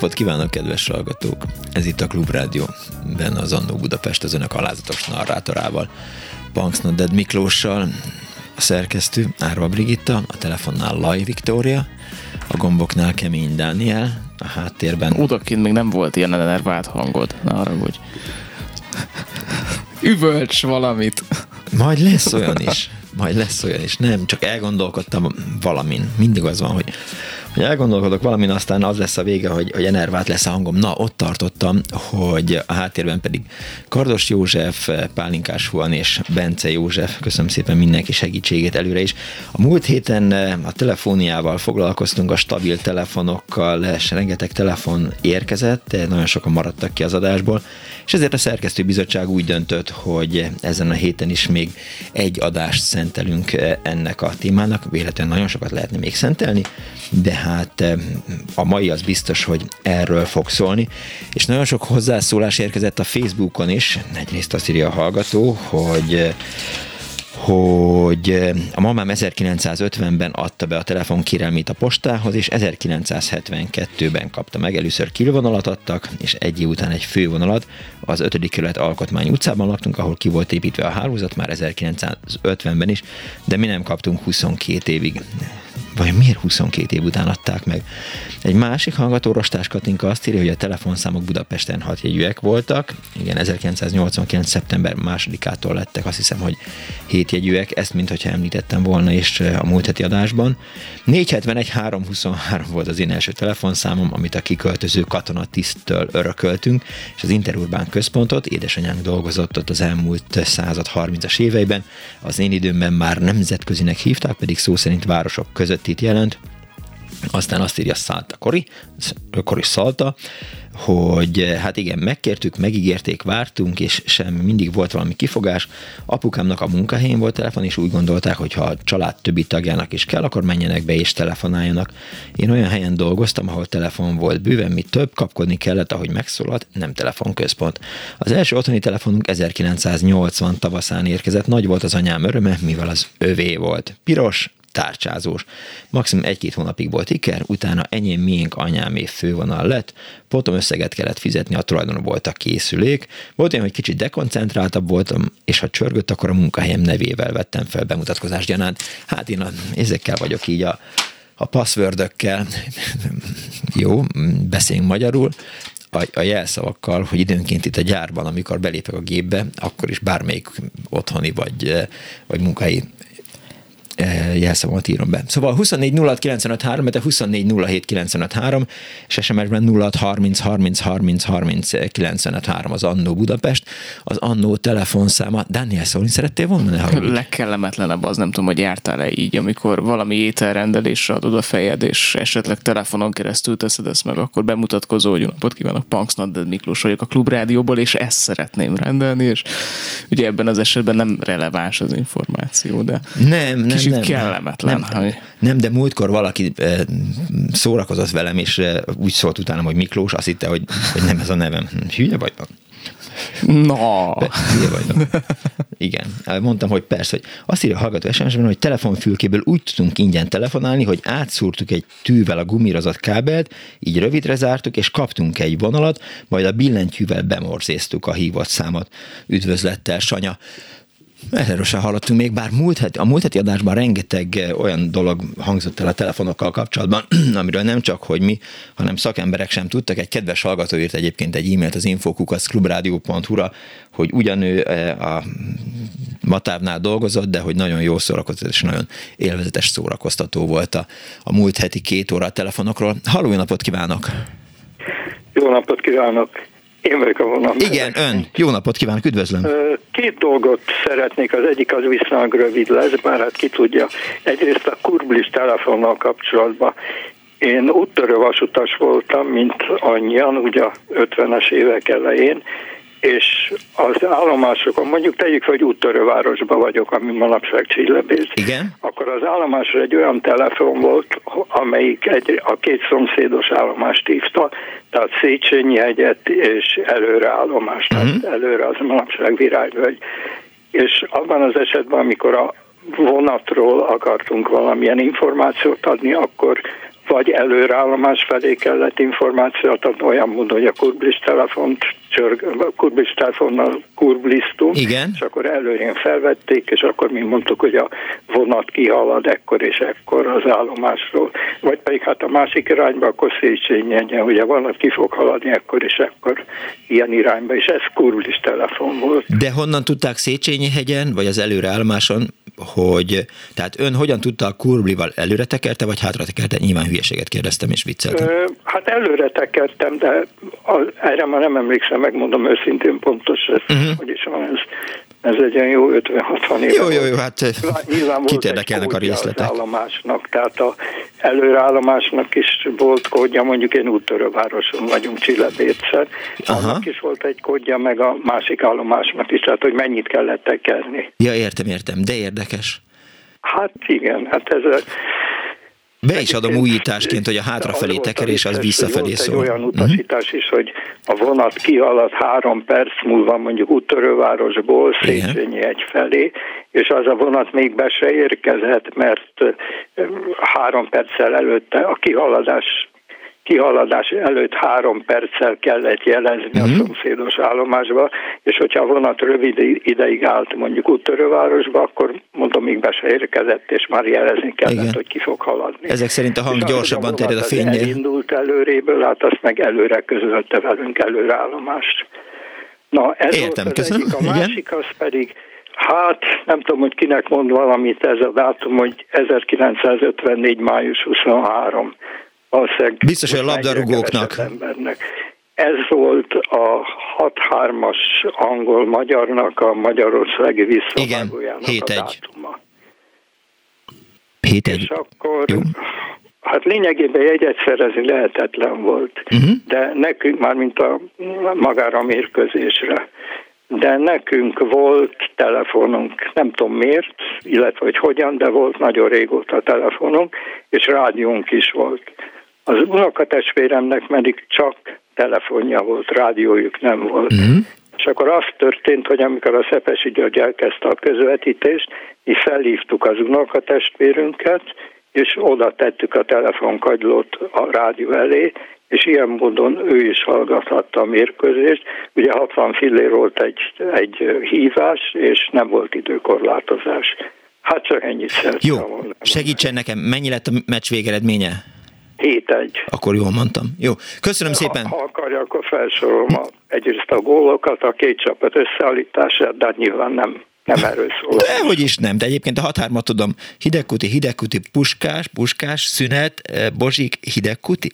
Napot kívánok, kedves hallgatók! Ez itt a Klubrádió, benne az Annó Budapest az önök alázatos narrátorával, Punks Dead Miklóssal, a szerkesztő Árva Brigitta, a telefonnál Laj Viktória, a gomboknál Kemény Dániel, a háttérben... Odakint még nem volt ilyen enervált hangod, ne haragudj. Üvölts valamit. Majd lesz olyan is. Majd lesz olyan is. Nem, csak elgondolkodtam valamin. Mindig az van, hogy hogy elgondolkodok valamin, aztán az lesz a vége, hogy, hogy enervált lesz a hangom. Na, ott tartottam, hogy a háttérben pedig Kardos József, Pálinkás Juan és Bence József, köszönöm szépen mindenki segítségét előre is. A múlt héten eh, a telefóniával foglalkoztunk, a stabil telefonokkal, és rengeteg telefon érkezett, nagyon sokan maradtak ki az adásból, és ezért a szerkesztőbizottság úgy döntött, hogy ezen a héten is még egy adást szentelünk eh, ennek a témának, véletlenül nagyon sokat lehetne még szentelni, de hát eh, a mai az biztos, hogy erről fog szólni, és nagyon sok hozzászólás érkezett a Facebookon is, egyrészt azt írja a hallgató, hogy eh, hogy eh, a mamám 1950-ben adta be a telefon kérelmét a postához, és 1972-ben kapta meg. Először kilvonalat adtak, és egy év után egy fővonalat. Az 5. kerület Alkotmány utcában laktunk, ahol ki volt építve a hálózat már 1950-ben is, de mi nem kaptunk 22 évig vagy miért 22 év után adták meg? Egy másik hallgató, Rostás Katinka azt írja, hogy a telefonszámok Budapesten hat jegyűek voltak. Igen, 1989. szeptember másodikától lettek, azt hiszem, hogy 7 jegyűek, ezt mintha említettem volna is a múlt heti adásban. 471 323 volt az én első telefonszámom, amit a kiköltöző katonatiszttől örököltünk, és az Interurbán központot, édesanyánk dolgozott ott az elmúlt század 30-as éveiben. Az én időmben már nemzetközinek hívták, pedig szó szerint városok között itt jelent. Aztán azt írja Szálta Kori, Kori Szalta, hogy hát igen, megkértük, megígérték, vártunk, és sem mindig volt valami kifogás. Apukámnak a munkahelyén volt telefon, és úgy gondolták, hogy ha a család többi tagjának is kell, akkor menjenek be és telefonáljanak. Én olyan helyen dolgoztam, ahol telefon volt bőven, mi több, kapkodni kellett, ahogy megszólalt, nem telefonközpont. Az első otthoni telefonunk 1980 tavaszán érkezett, nagy volt az anyám öröme, mivel az övé volt. Piros, tárcsázós. Maximum egy-két hónapig volt iker, utána enyém miénk anyámé fővonal lett, potom összeget kellett fizetni, a tulajdon volt a készülék. Volt olyan, hogy kicsit dekoncentráltabb voltam, és ha csörgött, akkor a munkahelyem nevével vettem fel bemutatkozás gyanánt. Hát én a, ezekkel vagyok így a, a passwordökkel. Jó, beszéljünk magyarul a, a jelszavakkal, hogy időnként itt a gyárban, amikor belépek a gépbe, akkor is bármelyik otthoni vagy, vagy munkai jelszavamat írom be. Szóval 24 06 953, de 24 07 953, és SMS-ben 06 30 30 30 30 953 az Annó Budapest, az Annó telefonszáma. Daniel szólni szerettél volna? Ne Legkellemetlenebb az, nem tudom, hogy jártál-e így, amikor valami ételrendelésre adod a fejed, és esetleg telefonon keresztül teszed ezt meg, akkor bemutatkozó, hogy napot kívánok, Punks Nadded Miklós vagyok a Klubrádióból, és ezt szeretném rendelni, és ugye ebben az esetben nem releváns az információ, de nem, nem, kicsit nem, kellemetlen. Nem, hogy... nem, de múltkor valaki eh, szórakozott velem, és eh, úgy szólt utána, hogy Miklós, azt hitte, hogy, hogy nem ez a nevem. Hülye vagy? No. De, hülye vagy. Igen. Mondtam, hogy persze, hogy azt írja a hallgató sms hogy telefonfülkéből úgy tudunk ingyen telefonálni, hogy átszúrtuk egy tűvel a gumírozott kábelt, így rövidre zártuk, és kaptunk egy vonalat, majd a billentyűvel bemorzéztuk a hívott számot. Üdvözlettel, Sanya. Erről sem hallottunk még, bár múlt heti, a múlt heti adásban rengeteg eh, olyan dolog hangzott el a telefonokkal kapcsolatban, amiről nem csak, hogy mi, hanem szakemberek sem tudtak. Egy kedves hallgató írt egyébként egy e-mailt az infokukaszklubradio.hu-ra, hogy ugyanő eh, a Matávnál dolgozott, de hogy nagyon jó szórakoztató és nagyon élvezetes szórakoztató volt a, a múlt heti két óra a telefonokról. Halló, napot kívánok! Jó napot kívánok! Én vagyok a vonal. Igen, ön. Jó napot kívánok, üdvözlöm. Két dolgot szeretnék, az egyik az viszonylag rövid lesz, bár hát ki tudja. Egyrészt a kurblis telefonnal kapcsolatban. Én úttörő vasutas voltam, mint annyian, ugye 50-es évek elején, és az állomásokon, mondjuk tegyük hogy úttörővárosban vagyok, ami manapság Csillebész. Igen. Akkor az állomásra egy olyan telefon volt, amelyik egy, a két szomszédos állomást hívta, tehát Széchenyi hegyet és előre állomást, uh-huh. tehát előre az manapság Virágvölgy. És abban az esetben, amikor a vonatról akartunk valamilyen információt adni, akkor vagy előreállomás felé kellett információt adni, olyan módon, hogy a kurblis telefont csörg, kurblis telefonnal kurblisztunk, Igen. és akkor előrén felvették, és akkor mi mondtuk, hogy a vonat kihalad ekkor és ekkor az állomásról. Vagy pedig hát a másik irányba, akkor Széchenyi hogy a vonat ki fog haladni ekkor és ekkor ilyen irányba, és ez kurblis telefon volt. De honnan tudták Széchenyi hegyen, vagy az előreállomáson, hogy tehát ön hogyan tudta a kurblival előre tekerte, vagy hátra tekerte? Nyilván hülyeséget kérdeztem és vicceltem. Ö, hát előre tekertem, de az, erre már nem emlékszem, megmondom őszintén pontos, uh-huh. hogy is van ez. Ez egy olyan jó 50-60 év. Jó, jó, jó, hát Nyilván kit érdekelnek a részletek? Az állomásnak, tehát a előreállomásnak is volt kódja, mondjuk én úttörővároson vagyunk Csillebétszer, annak is volt egy kódja, meg a másik állomásnak is, tehát hogy mennyit kellett tekerni. Ja, értem, értem, de érdekes. Hát igen, hát ez be is adom újításként, hogy a hátrafelé tekerés az visszafelé szól. Egy olyan mhm. utasítás is, hogy a vonat kihalad három perc múlva mondjuk úttörővárosból Széchenyi egy felé, és az a vonat még be se érkezett, mert három perccel előtte a kihaladás kihaladás előtt három perccel kellett jelezni uh-huh. a mhm. szomszédos állomásba, és hogyha a vonat rövid ideig állt mondjuk úttörővárosba, akkor mondom, még be se érkezett, és már jelezni kellett, Igen. hogy ki fog haladni. Ezek szerint a hang és gyorsabban terjed a fénynél. Elindult előréből, hát azt meg előre közölte velünk előreállomást. Na, ez Értem, volt az köszönöm. egyik. A másik az pedig, Hát nem tudom, hogy kinek mond valamit ez a dátum, hogy 1954. május 23 valószínűleg... Biztos, hogy a labdarúgóknak. Ez volt a 6-3-as angol-magyarnak a magyarországi visszavágójának Igen, 7 a dátuma. 7 És akkor... Jó. Hát lényegében jegyet szerezni lehetetlen volt, uh-huh. de nekünk már, mint a magára mérkőzésre, de nekünk volt telefonunk, nem tudom miért, illetve hogy hogyan, de volt nagyon régóta telefonunk, és rádiónk is volt. Az unokatestvéremnek pedig csak telefonja volt, rádiójuk nem volt. Mm. És akkor az történt, hogy amikor a Szepesi György elkezdte a közvetítést, mi felhívtuk az unokatestvérünket, és oda tettük a telefonkagylót a rádió elé, és ilyen módon ő is hallgathatta a mérkőzést. Ugye 60 fillér volt egy, egy hívás, és nem volt időkorlátozás. Hát csak ennyit szeretném Jó, segítsen nekem, mennyi lett a meccs végeredménye? 7-1. Akkor jól mondtam. Jó, köszönöm szépen. Ha, ha akarja, akkor felsorolom a, egyrészt a gólokat, a két csapat összeállítását, de hát nyilván nem nem erről szól. Dehogy is nem, de egyébként a határmat tudom, Hidegkuti, Hidegkuti, Puskás, Puskás, Szünet, eh, Bozsik, Hidegkuti.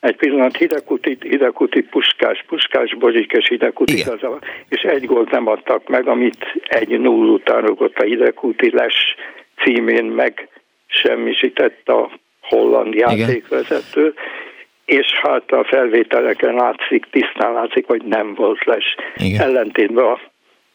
Egy pillanat, Hidegkuti, Hidegkuti, Puskás, Puskás, Bozsik és Hidegkuti, és egy gólt nem adtak meg, amit egy null után rúgott a Hidegkuti les címén meg semmisített a holland játékvezető, Igen. és hát a felvételeken látszik, tisztán látszik, hogy nem volt les. Igen. Ellentétben a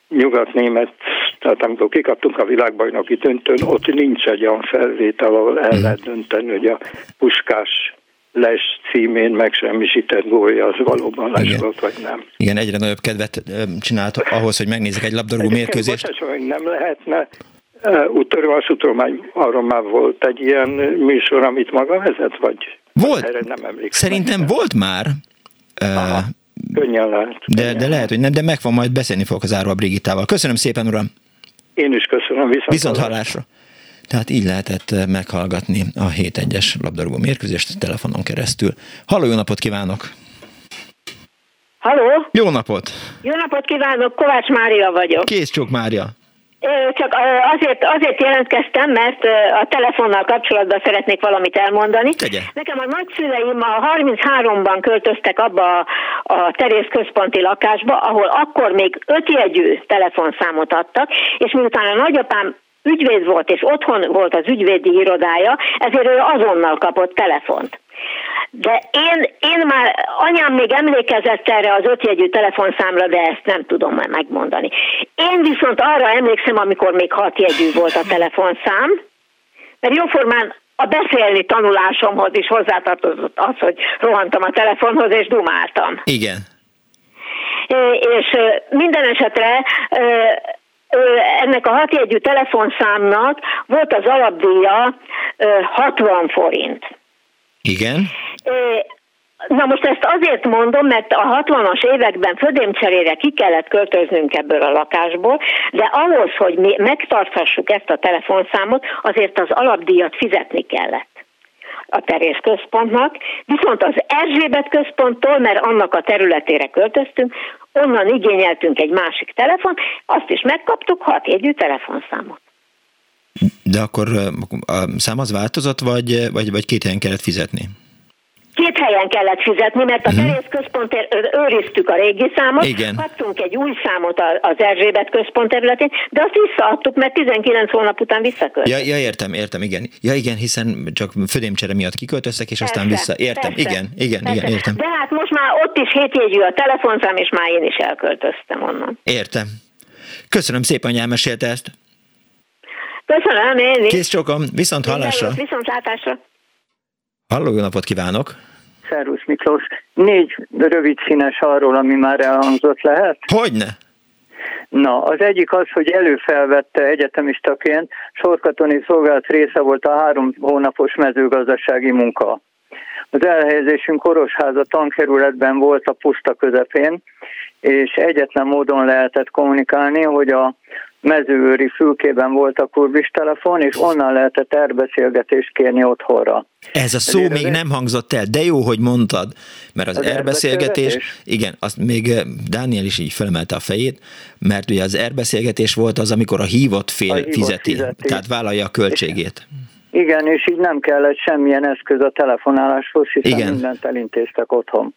nyugat-német, tehát amikor kikaptunk a világbajnoki döntőn, ott nincs egy olyan felvétel, ahol el mhm. lehet dönteni, hogy a puskás les címén megsemmisített gólja az valóban les volt, vagy nem. Igen, egyre nagyobb kedvet csinált ahhoz, hogy megnézzek egy labdarúgó mérkőzést. Bocsás, hogy nem lehetne Úttörő vasútolmány, arról már volt egy ilyen műsor, amit maga vezet, vagy volt. Erre nem emlékszem. Szerintem meg. volt már. Aha, uh, könnyen lehet. De, könnyen de lehet, hogy nem, de meg van majd beszélni fogok az Árva Brigitával. Köszönöm szépen, uram! Én is köszönöm, viszont, viszont hallásra. Tehát így lehetett meghallgatni a 7-1-es labdarúgó mérkőzést telefonon keresztül. Halló, jó napot kívánok! Halló! Jó napot! Jó napot kívánok, Kovács Mária vagyok. Kész csók Mária! Csak azért, azért jelentkeztem, mert a telefonnal kapcsolatban szeretnék valamit elmondani. Tegye. Nekem a nagyszüleim a 33-ban költöztek abba a, a terész központi lakásba, ahol akkor még ötjegyű telefonszámot adtak, és miután a nagyapám ügyvéd volt, és otthon volt az ügyvédi irodája, ezért ő azonnal kapott telefont. De én, én már, anyám még emlékezett erre az ötjegyű telefonszámra, de ezt nem tudom már megmondani. Én viszont arra emlékszem, amikor még hatjegyű volt a telefonszám, mert jóformán a beszélni tanulásomhoz is hozzátartozott az, hogy rohantam a telefonhoz és dumáltam. Igen. És minden esetre ennek a hatjegyű telefonszámnak volt az alapdíja 60 forint. Igen. Na most ezt azért mondom, mert a 60-as években födémcserére ki kellett költöznünk ebből a lakásból, de ahhoz, hogy mi megtarthassuk ezt a telefonszámot, azért az alapdíjat fizetni kellett a Terész központnak, viszont az Erzsébet központtól, mert annak a területére költöztünk, onnan igényeltünk egy másik telefon, azt is megkaptuk hatjegyű telefonszámot. De akkor a szám az változott, vagy, vagy, vagy két helyen kellett fizetni? Két helyen kellett fizetni, mert a uh-huh. Terész központért őriztük a régi számot, Igen. kaptunk egy új számot az Erzsébet központ területén, de azt visszaadtuk, mert 19 hónap után visszaköltünk. Ja, ja, értem, értem, igen. Ja, igen, hiszen csak födémcsere miatt kiköltöztek, és persze, aztán vissza. Értem, persze, igen, igen, persze. igen, értem. De hát most már ott is hétjegyű a telefonszám, és már én is elköltöztem onnan. Értem. Köszönöm szépen, hogy elmesélte ezt. Köszönöm, én is. Kész csokom, viszont hallásra. Viszont látásra. Halló, jó napot kívánok! Szervusz Miklós. Négy rövid színes arról, ami már elhangzott lehet? Hogyne? Na, az egyik az, hogy előfelvette egyetemistaként, sorkatoni szolgálat része volt a három hónapos mezőgazdasági munka. Az elhelyezésünk Orosháza tankerületben volt a puszta közepén, és egyetlen módon lehetett kommunikálni, hogy a mezőőri fülkében volt a kurbis telefon, és onnan lehetett erbeszélgetést kérni otthonra. Ez a szó Ezért még nem hangzott el, de jó, hogy mondtad, mert az, az erbeszélgetés, igen, azt még eh, Dániel is így felemelte a fejét, mert ugye az erbeszélgetés volt az, amikor a hívott fél a hívott fizeti, fizeti, tehát vállalja a költségét. És igen, és így nem kellett semmilyen eszköz a telefonáláshoz, hiszen Igen. mindent elintéztek otthon.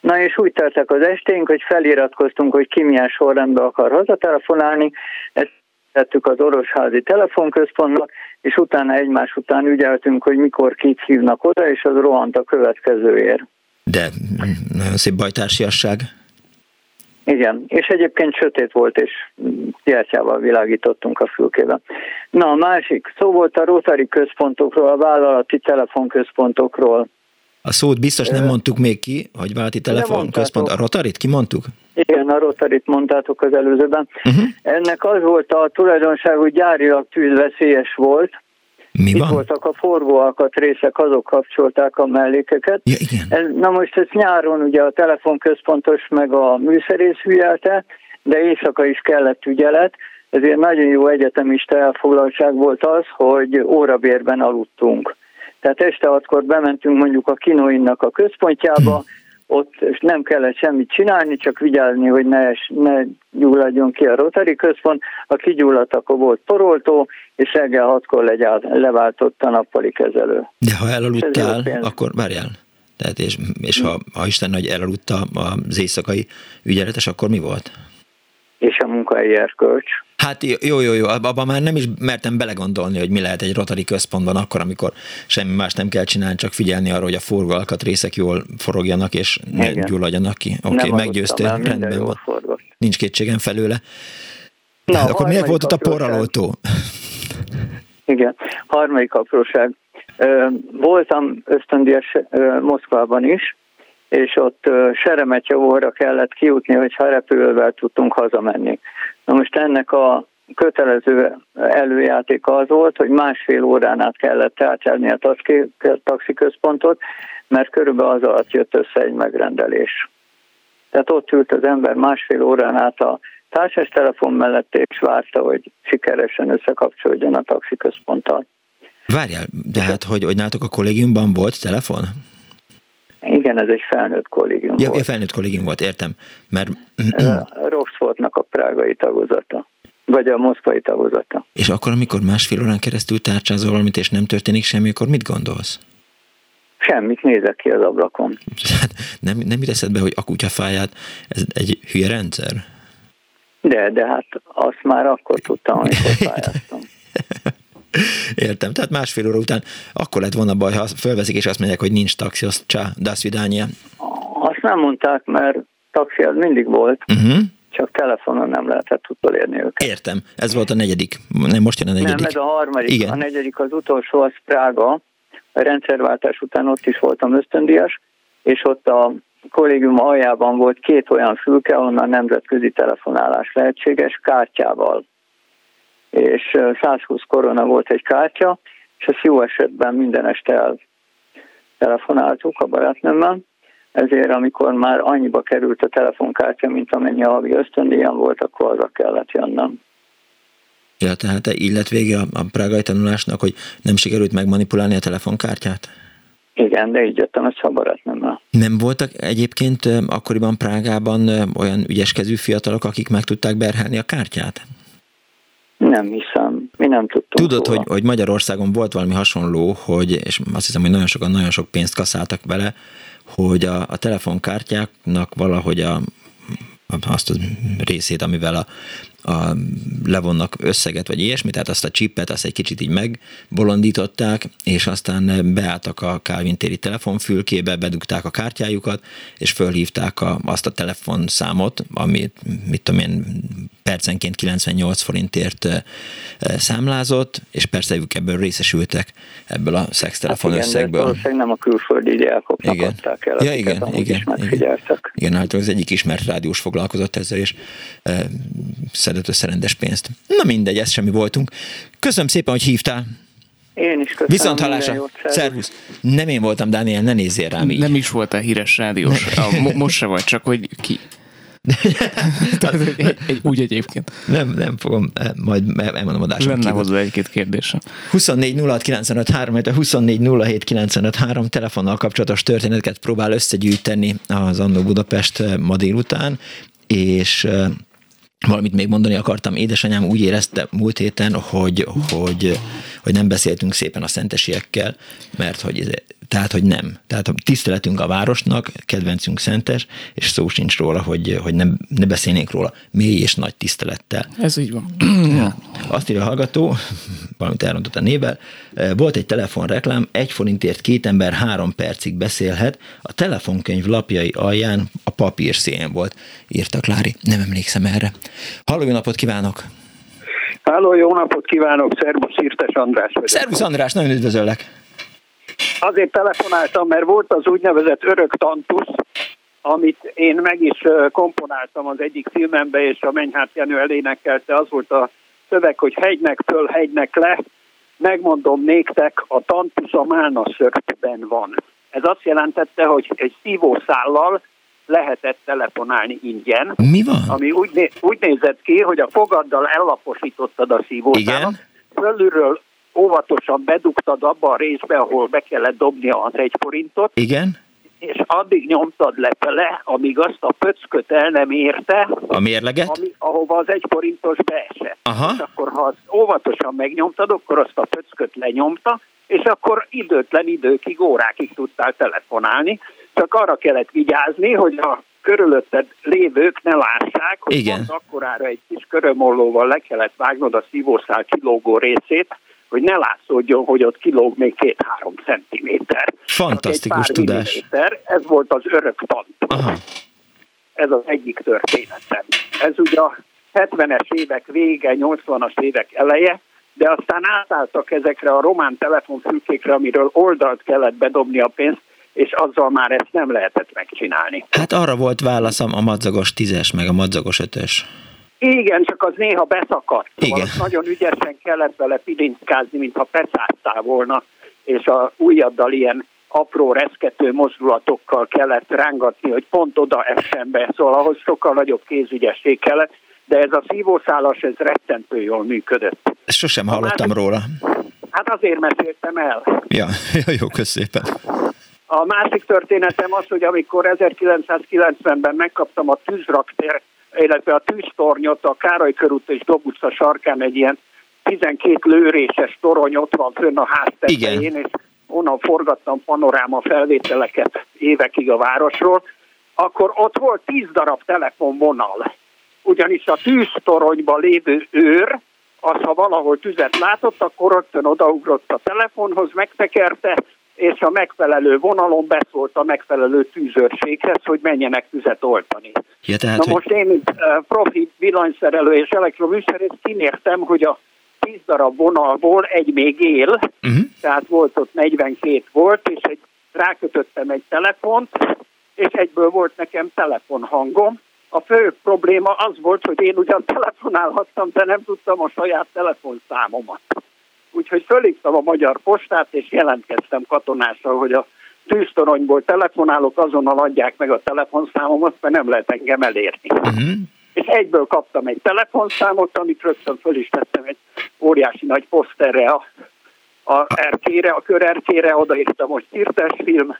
Na és úgy teltek az esténk, hogy feliratkoztunk, hogy ki milyen sorrendben akar hazatelefonálni, ezt tettük az orosházi telefonközpontnak, és utána egymás után ügyeltünk, hogy mikor kit hívnak oda, és az rohant a következőért. De nagyon szép bajtársiasság. Igen, és egyébként sötét volt, és gyertyával világítottunk a fülkében. Na, a másik, szó volt a Rotary központokról, a vállalati telefonközpontokról. A szót biztos nem mondtuk még ki, hogy vállalati telefonközpont. A Rotarit kimondtuk? Igen, a Rotarit mondtátok az előzőben. Uh-huh. Ennek az volt a tulajdonság, hogy gyárilag tűzveszélyes volt, mi Itt van? voltak a forgóalkat részek, azok kapcsolták a mellékeket. Ja, igen. Ez, na most ez nyáron ugye a telefonközpontos meg a műszerész hügyelte, de éjszaka is kellett ügyelet, ezért nagyon jó egyetemista elfoglaltság volt az, hogy órabérben aludtunk. Tehát este hatkor bementünk mondjuk a kinoinnak a központjába, hmm ott nem kellett semmit csinálni, csak vigyázni, hogy ne, ne gyulladjon ki a Rotary központ. Ha kigyulladt, akkor volt poroltó, és reggel hatkor legyált, leváltott a nappali kezelő. De ha elaludtál, akkor várjál. Tehát és, és ha, ha Isten nagy elaludta az éjszakai ügyeletes, akkor mi volt? És a munkahelyi erkölcs. Hát jó, jó, jó, abban már nem is mertem belegondolni, hogy mi lehet egy rotari központban akkor, amikor semmi más nem kell csinálni, csak figyelni arra, hogy a forgalkat részek jól forogjanak, és ne Igen. gyulladjanak ki. Oké, okay, meggyőztél, rendben van. Forgott. Nincs kétségem felőle. Na, hát akkor miért volt ott a porralótó? Igen, harmadik apróság. Voltam ösztöndíjas Moszkvában is, és ott Seremetjavóra kellett kijutni, hogyha repülővel tudtunk hazamenni. Na most ennek a kötelező előjátéka az volt, hogy másfél órán át kellett átjárni a taxiközpontot, mert körülbelül az alatt jött össze egy megrendelés. Tehát ott ült az ember másfél órán át a társas telefon mellett, és várta, hogy sikeresen összekapcsolódjon a taxiközponttal. Várjál, de hát, hogy, hogy nálatok a kollégiumban volt telefon? Igen, ez egy felnőtt kollégium ja, volt. Ja, felnőtt kollégium volt, értem. Mert... Roxfortnak a prágai tagozata. vagy a moszkvai tagozata. És akkor, amikor másfél órán keresztül tárcsázol valamit, és nem történik semmi, akkor mit gondolsz? Semmit nézek ki az ablakon. Nem, nem jut eszedbe, hogy a kutyafáját, ez egy hülye rendszer? De, de hát azt már akkor tudtam, amikor pályáztam. Értem, tehát másfél óra után akkor lett volna baj, ha fölveszik és azt mondják, hogy nincs taxi, azt csá, das vidánya. Azt nem mondták, mert taxi az mindig volt, uh-huh. csak telefonon nem lehetett utolérni őket. Értem, ez volt a negyedik, nem most jön a negyedik. Nem, ez a harmadik, Igen. a negyedik az utolsó, az Prága, a rendszerváltás után ott is voltam ösztöndias, és ott a kollégium aljában volt két olyan fülke, ahonnan nemzetközi telefonálás lehetséges kártyával. És 120 korona volt egy kártya, és ezt jó esetben minden este el telefonáltuk a barátnőmmel, ezért amikor már annyiba került a telefonkártya, mint amennyi a havi ösztöndíjam volt, akkor arra kellett jönnöm. Ja, tehát illet vége a, a prágai tanulásnak, hogy nem sikerült megmanipulálni a telefonkártyát? Igen, de így jöttem össze a barátnőmmel. Nem voltak egyébként akkoriban Prágában olyan ügyeskező fiatalok, akik meg tudták berhelni a kártyát? Nem hiszem, mi nem tudtunk Tudod, hogy, hogy Magyarországon volt valami hasonló, hogy, és azt hiszem, hogy nagyon sokan nagyon sok pénzt kaszáltak vele, hogy a, a telefonkártyáknak valahogy a, azt a részét, amivel a, a, levonnak összeget, vagy ilyesmi, tehát azt a csippet, azt egy kicsit így megbolondították, és aztán beálltak a Calvin téri telefonfülkébe, bedugták a kártyájukat, és fölhívták a, azt a telefonszámot, amit, mit tudom én, percenként 98 forintért számlázott, és persze ők ebből részesültek, ebből a szextelefon hát összegből. nem a külföldi gyákoknak igen. adták el, ja, igen, igen, igen, igen, hát az egyik ismert rádiós foglalkozott ezzel, és e, szedett össze rendes pénzt. Na mindegy, ez semmi voltunk. Köszönöm szépen, hogy hívtál. Én is köszönöm. Viszont hallásra. Szervusz. Nem én voltam, Dániel, ne nézzél rám így. Nem is voltál híres rádiós. A, most se vagy, csak hogy ki. egy, egy, úgy egyébként. Nem, nem fogom, eh, majd elmondom a Lenne hozzá egy-két kérdésem. 24 06 95 3, 24 07 95 3 telefonnal kapcsolatos történeteket próbál összegyűjteni az Annó Budapest eh, ma délután, és eh, valamit még mondani akartam. Édesanyám úgy érezte múlt héten, hogy, hogy, hogy nem beszéltünk szépen a szentesiekkel, mert hogy tehát, hogy nem. Tehát a tiszteletünk a városnak, kedvencünk szentes, és szó sincs róla, hogy, hogy nem, ne beszélnénk róla mély és nagy tisztelettel. Ez így van. ja. Azt írja a hallgató, valamit elrontott a nével, volt egy telefonreklám, egy forintért két ember három percig beszélhet, a telefonkönyv lapjai alján a papír szén volt, írta Klári. Nem emlékszem erre. Halló, napot kívánok! Halló, jó napot kívánok! Szervusz, Irtes András vagyok. Szervusz András, nagyon üdvözöllek! Azért telefonáltam, mert volt az úgynevezett örök tantusz, amit én meg is komponáltam az egyik filmembe, és a Mennyhát Jenő elénekelte, az volt a szöveg, hogy hegynek föl, hegynek le, megmondom néktek, a tantusz a málna szögben van. Ez azt jelentette, hogy egy szívószállal lehetett telefonálni ingyen. Mi van? Ami úgy, né- úgy nézett ki, hogy a fogaddal ellaposítottad a szívószálat, fölülről óvatosan bedugtad abba a részbe, ahol be kellett dobnia az egy forintot. Igen. És addig nyomtad lefele, amíg azt a pöcköt el nem érte. A mérleget? Ami, ahova az egy forintos beesett. Aha. És akkor, ha azt óvatosan megnyomtad, akkor azt a pöcköt lenyomta, és akkor időtlen időkig, órákig tudtál telefonálni. Csak arra kellett vigyázni, hogy a körülötted lévők ne lássák, hogy Igen. akkorára egy kis körömollóval le kellett vágnod a szívószál kilógó részét, hogy ne látszódjon, hogy ott kilóg még két-három centiméter. Fantasztikus tudás. Ez volt az örök tantum. Ez az egyik történetem. Ez ugye a 70-es évek vége, 80-as évek eleje, de aztán átálltak ezekre a román telefonfülkékre, amiről oldalt kellett bedobni a pénzt, és azzal már ezt nem lehetett megcsinálni. Hát arra volt válaszom a madzagos tízes, meg a madzagos ötös. Igen, csak az néha beszakadt. Szóval Igen. nagyon ügyesen kellett vele pilinckázni, mintha beszáztál volna, és a ujjaddal ilyen apró reszkető mozdulatokkal kellett rángatni, hogy pont oda essen be, szóval ahhoz sokkal nagyobb kézügyesség kellett, de ez a szívószálas, ez rettentő jól működött. Ezt sosem hallottam másik, róla. Hát azért meséltem el. Ja, jó, szépen. A másik történetem az, hogy amikor 1990-ben megkaptam a tűzraktér illetve a tűztornyot a Károly körút és Dob utca sarkán egy ilyen 12 lőréses torony ott van fönn a ház tetején, és onnan forgattam panoráma felvételeket évekig a városról, akkor ott volt 10 darab telefonvonal. Ugyanis a tűztoronyban lévő őr, az ha valahol tüzet látott, akkor rögtön odaugrott a telefonhoz, megtekerte, és a megfelelő vonalon beszólt a megfelelő tűzőrséghez, hogy menjenek tüzet oltani. Ja, tehát, Na hogy... most én, mint eh, profi villanyszerelő és elektroműszerész kinértem, hogy a 10 darab vonalból egy még él, uh-huh. tehát volt ott 42 volt, és egy, rákötöttem egy telefont, és egyből volt nekem telefonhangom. A fő probléma az volt, hogy én ugyan telefonálhattam, de nem tudtam a saját telefonszámomat. Úgyhogy fölhívtam a Magyar Postát, és jelentkeztem katonásra, hogy a tűztoronyból telefonálok, azonnal adják meg a telefonszámomat, mert nem lehet engem elérni. Uh-huh. És egyből kaptam egy telefonszámot, amit rögtön föl is tettem egy óriási nagy poszterre a, a erkére, a körerkére, odaírtam, hogy írtes film,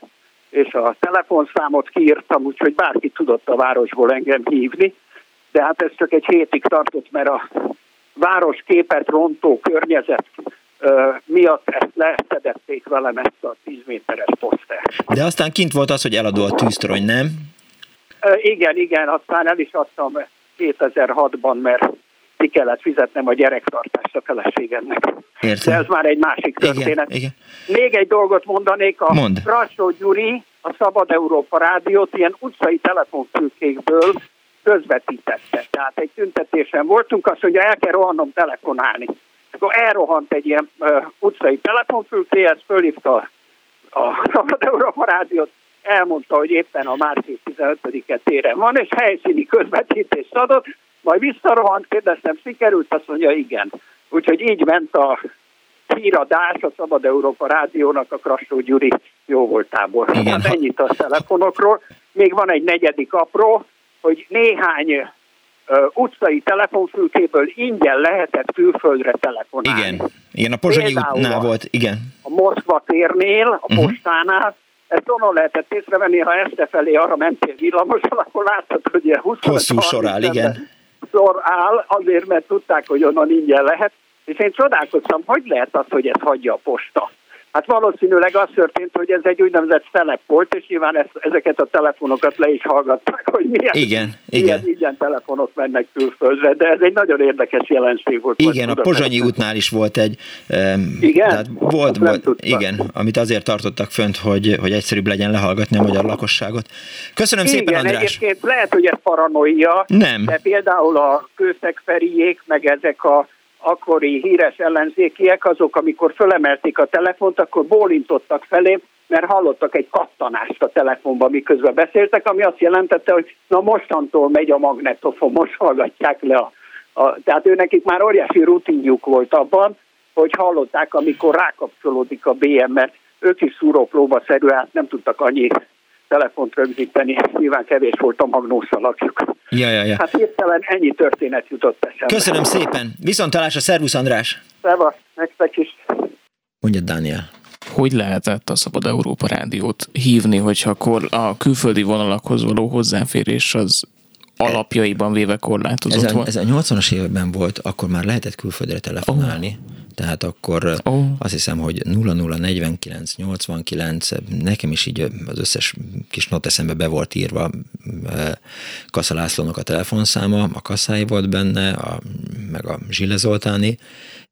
és a telefonszámot kiírtam, úgyhogy bárki tudott a városból engem hívni, de hát ez csak egy hétig tartott, mert a város képet rontó környezet miatt ezt leszedették velem ezt a 10 méteres posztert. De aztán kint volt az, hogy eladó a tűztorony, nem? Igen, igen, aztán el is adtam 2006-ban, mert ki kellett fizetnem a gyerektartást a feleségemnek. Értem. De ez már egy másik történet. Igen, igen. Még egy dolgot mondanék, a Mond. Brassó Gyuri a Szabad Európa Rádiót ilyen utcai telefonfülkékből közvetítette. Tehát egy tüntetésen voltunk, azt mondja, el kell rohannom telefonálni. Akkor elrohant egy ilyen uh, utcai telefonfülkéhez, fölhívta a, a Szabad Európa Rádiót, elmondta, hogy éppen a március 15-e téren van, és helyszíni közvetítést adott, majd visszarohant, kérdeztem, sikerült, azt mondja, igen. Úgyhogy így ment a híradás a Szabad Európa Rádiónak a Krastó Gyuri jó voltából. Igen. Hát ennyit a telefonokról. Még van egy negyedik apró, hogy néhány utcai telefonfülkéből ingyen lehetett külföldre telefonálni. Igen, igen a Pozsonyi Például útnál volt, igen. A Moszkva térnél, a Mhm. postánál, ezt onnan lehetett észrevenni, ha este felé arra mentél villamosan, akkor láttad, hogy ilyen 20 Hosszú sor áll, igen. Sor áll, azért, mert tudták, hogy onnan ingyen lehet, és én csodálkoztam, hogy lehet az, hogy ezt hagyja a posta. Hát valószínűleg az történt, hogy ez egy úgynevezett szelep volt, és nyilván ezt, ezeket a telefonokat le is hallgatták, hogy milyen, Igen, milyen igen. ingyen telefonok mennek külföldre, de ez egy nagyon érdekes jelenség volt. Igen, a. Pozsonyi útnál is volt egy, um, Igen? tehát volt, volt igen, amit azért tartottak fönt, hogy, hogy egyszerűbb legyen lehallgatni a magyar lakosságot. Köszönöm szépen, Igen, András! egyébként lehet, hogy ez paranoia, Nem. de például a kőszegferiék, meg ezek a akkori híres ellenzékiek, azok, amikor fölemelték a telefont, akkor bólintottak felé, mert hallottak egy kattanást a telefonban, miközben beszéltek, ami azt jelentette, hogy na mostantól megy a magnetofon, most hallgatják le a, a tehát ő nekik már óriási rutinjuk volt abban, hogy hallották, amikor rákapcsolódik a BM, mert ők is szúrópróba szerű, hát nem tudtak annyi telefont rögzíteni, nyilván kevés volt a magnószalagjuk. Ja, ja, ja. Hát hirtelen ennyi történet jutott eszembe. Köszönöm szépen! Viszont találásra, szervusz András! Szevasz, nektek is. Mondja Dániel. Hogy lehetett a Szabad Európa Rádiót hívni, hogyha akkor a külföldi vonalakhoz való hozzáférés az alapjaiban véve korlátozott Ez a, volt? ez a 80-as években volt, akkor már lehetett külföldre telefonálni. Oh. Tehát akkor oh. azt hiszem, hogy 0049, 89, nekem is így az összes kis not eszembe be volt írva Kassa Lászlónak a telefonszáma, a kasszái volt benne, a, meg a Zsille Zoltáni,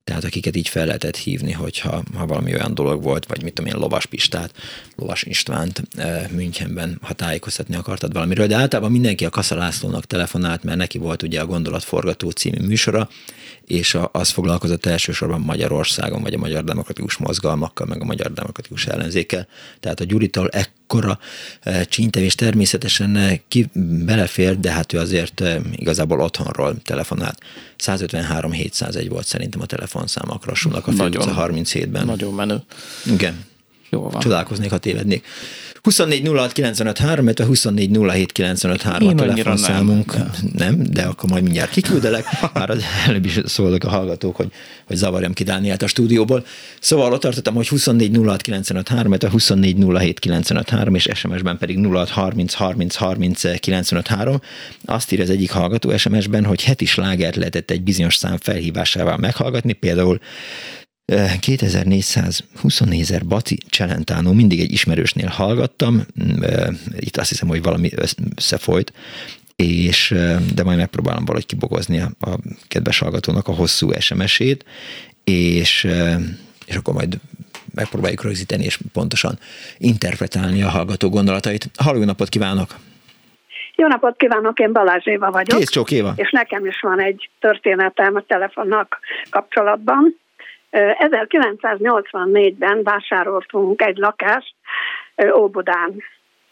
tehát akiket így fel lehetett hívni, hogyha ha valami olyan dolog volt, vagy mit tudom én, Lovas Pistát, Lovas Istvánt e, Münchenben, ha tájékoztatni akartad valamiről, de általában mindenki a Kassa Lászlónak telefonált, mert neki volt ugye a Gondolatforgató című műsora, és a, az foglalkozott elsősorban Magyarországon, vagy a magyar demokratikus mozgalmakkal, meg a magyar demokratikus ellenzékkel. Tehát a Gyuritól ekkora e, csíntevés természetesen e, ki belefér, de hát ő azért e, igazából otthonról telefonált. 153 701 volt szerintem a telefonszám a Krassulnak a. Főutca 37-ben. Nagyon menő. Igen. Jó van. Csodálkoznék, ha tévednék. 24 06 95 3, illetve 24 07 95 3 a telefonszámunk. Nem. nem, de akkor majd mindjárt kiküldelek. Már az előbb is szóltak a hallgatók, hogy, hogy zavarjam ki Dániát a stúdióból. Szóval ott tartottam, hogy 24 06 95 3, illetve 24 07 95 3, és SMS-ben pedig 06 30 30 30 95 3. Azt írja az egyik hallgató SMS-ben, hogy heti slágert lehetett egy bizonyos szám felhívásával meghallgatni, például 2424 ezer Baci Celentánó, mindig egy ismerősnél hallgattam, itt azt hiszem, hogy valami összefolyt, és, de majd megpróbálom valahogy kibogozni a, a kedves hallgatónak a hosszú SMS-ét, és, és akkor majd megpróbáljuk rögzíteni, és pontosan interpretálni a hallgató gondolatait. Halló, napot kívánok! Jó napot kívánok, én Balázs Éva vagyok. Kész csók Éva. És nekem is van egy történetem a telefonnak kapcsolatban. 1984-ben vásároltunk egy lakást Óbudán.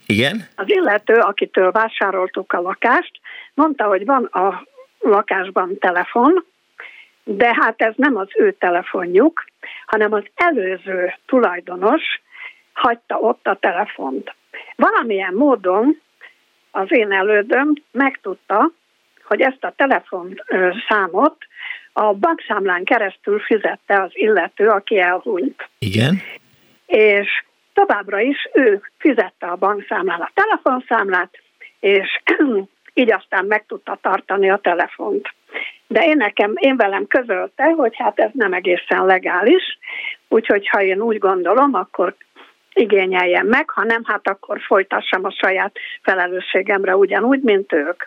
Igen? Az illető, akitől vásároltuk a lakást, mondta, hogy van a lakásban telefon, de hát ez nem az ő telefonjuk, hanem az előző tulajdonos hagyta ott a telefont. Valamilyen módon az én elődöm megtudta, hogy ezt a telefonszámot a bankszámlán keresztül fizette az illető, aki elhunyt. Igen. És továbbra is ő fizette a bankszámlán a telefonszámlát, és így aztán meg tudta tartani a telefont. De én nekem, én velem közölte, hogy hát ez nem egészen legális, úgyhogy ha én úgy gondolom, akkor igényeljem meg, ha nem, hát akkor folytassam a saját felelősségemre ugyanúgy, mint ők.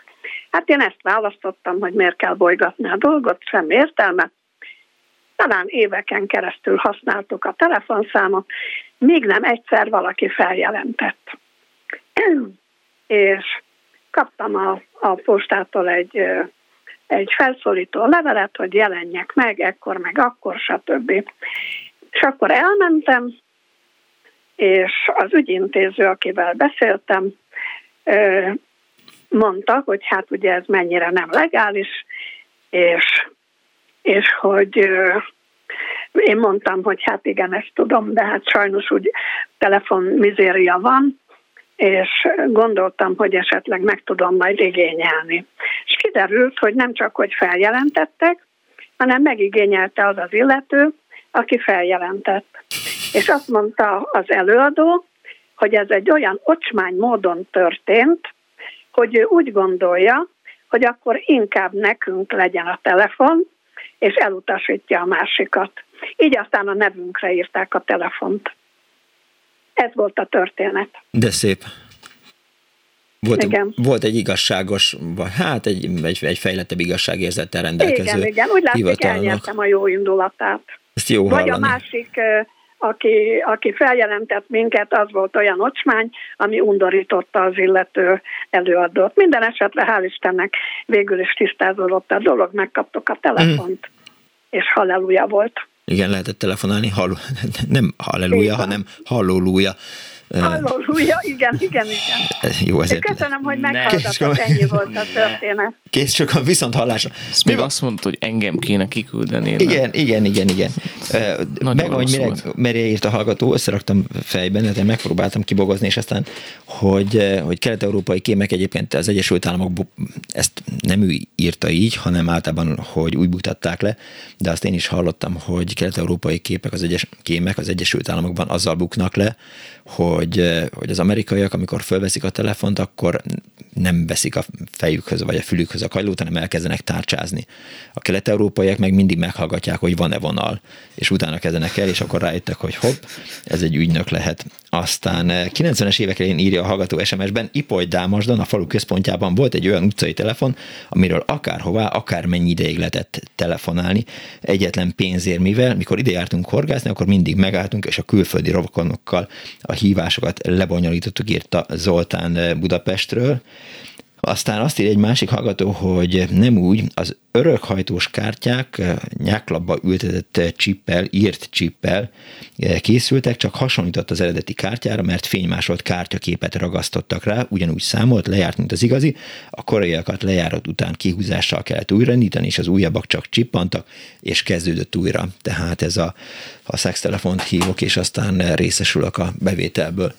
Hát én ezt választottam, hogy miért kell bolygatni a dolgot, sem értelme. Talán éveken keresztül használtuk a telefonszámot, még nem egyszer valaki feljelentett. És kaptam a, a postától egy, egy felszólító levelet, hogy jelenjek meg, ekkor meg akkor, stb. És akkor elmentem, és az ügyintéző, akivel beszéltem, mondta, hogy hát ugye ez mennyire nem legális, és, és hogy én mondtam, hogy hát igen, ezt tudom, de hát sajnos úgy telefon mizéria van, és gondoltam, hogy esetleg meg tudom majd igényelni. És kiderült, hogy nem csak, hogy feljelentettek, hanem megigényelte az az illető, aki feljelentett. És azt mondta az előadó, hogy ez egy olyan ocsmány módon történt, hogy ő úgy gondolja, hogy akkor inkább nekünk legyen a telefon, és elutasítja a másikat. Így aztán a nevünkre írták a telefont. Ez volt a történet. De szép. Volt, igen. volt egy igazságos, hát egy, egy, egy fejlettebb igazságérzettel rendelkező Igen, igen. Úgy látszik, elnyertem a jó indulatát. Ezt jó Vagy a másik aki, aki feljelentett minket, az volt olyan ocsmány, ami undorította az illető előadót. Minden esetre, hál' Istennek, végül is tisztázódott a dolog, megkaptok a telefont, mm. és halleluja volt. Igen, lehetett telefonálni, hall, nem halleluja, hanem hallóluja. Halleluja, igen, igen, igen. Jó, ezért. Köszönöm, hogy meghallgatott, ennyi volt a történet. Kész, csak a viszont hallásra. Ezt még azt mondta, hogy engem kéne kiküldeni. Igen, igen, igen, igen. Meg, hogy mire, mire írt a hallgató, összeraktam fejben, tehát megpróbáltam kibogozni, és aztán, hogy, hogy kelet-európai kémek egyébként az Egyesült Államok ezt nem ő írta így, hanem általában, hogy úgy mutatták le, de azt én is hallottam, hogy kelet-európai képek az egyes, kémek az Egyesült Államokban azzal buknak le, hogy, hogy az amerikaiak, amikor fölveszik a telefont, akkor nem veszik a fejükhöz vagy a fülükhöz a kagylót, hanem elkezdenek tárcsázni. A kelet-európaiak meg mindig meghallgatják, hogy van-e vonal, és utána kezdenek el, és akkor rájöttek, hogy hopp, ez egy ügynök lehet. Aztán 90-es évek elején írja a hallgató SMS-ben, Ipoly Dámasdan, a falu központjában volt egy olyan utcai telefon, amiről akárhová, akármennyi ideig lehetett telefonálni, egyetlen pénzért, mivel mikor ide jártunk horgászni, akkor mindig megálltunk, és a külföldi rokonokkal a hívásokat lebonyolítottuk, írta Zoltán Budapestről. Aztán azt ír egy másik hallgató, hogy nem úgy, az örökhajtós kártyák nyáklapba ültetett csippel, írt csippel készültek, csak hasonlított az eredeti kártyára, mert fénymásolt kártyaképet ragasztottak rá, ugyanúgy számolt, lejárt, mint az igazi, a koreaiakat lejárat után kihúzással kellett újra nyitani, és az újabbak csak csippantak, és kezdődött újra. Tehát ez a, a szextelefont hívok, és aztán részesülök a bevételből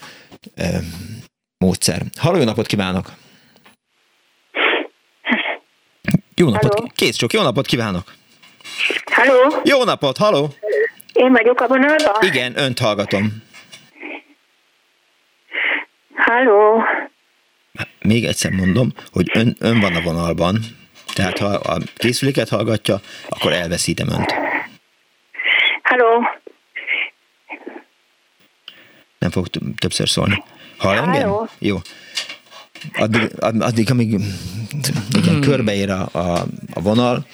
módszer. Halló, napot kívánok! Jó napot, kész csak, jó napot kívánok! Halló! Jó napot, halló! Én vagyok a vonalban? Igen, önt hallgatom. Halló! Még egyszer mondom, hogy ön, ön van a vonalban, tehát ha a készüléket hallgatja, akkor elveszítem önt. Halló! Nem fog többször szólni. Hall engem? Jó. Addig, addig amíg igen, hmm. körbeér a, a, a vonal,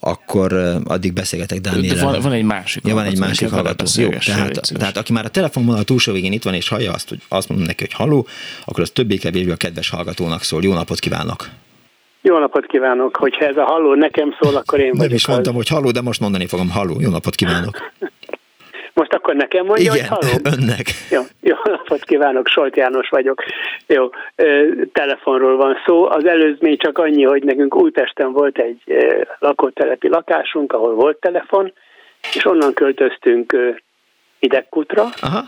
akkor addig beszélgetek Dániel. Van, van egy másik ja, van egy másik hallgató. Jó, tehát, tehát aki már a telefonvonal túlsó végén itt van, és hallja azt, hogy azt mondom neki, hogy halló, akkor az többé-kevésbé a kedves hallgatónak szól. Jó napot kívánok! Jó napot kívánok! Hogyha ez a halló nekem szól, akkor én Nem vagyok. is mondtam, az... hogy halló, de most mondani fogom halló. Jó napot kívánok! Most akkor nekem mondja, Igen, hogy halló? önnek. Jó, jó napot kívánok, Solt János vagyok. Jó, telefonról van szó. Az előzmény csak annyi, hogy nekünk Újpesten volt egy lakótelepi lakásunk, ahol volt telefon, és onnan költöztünk idegkutra, Aha.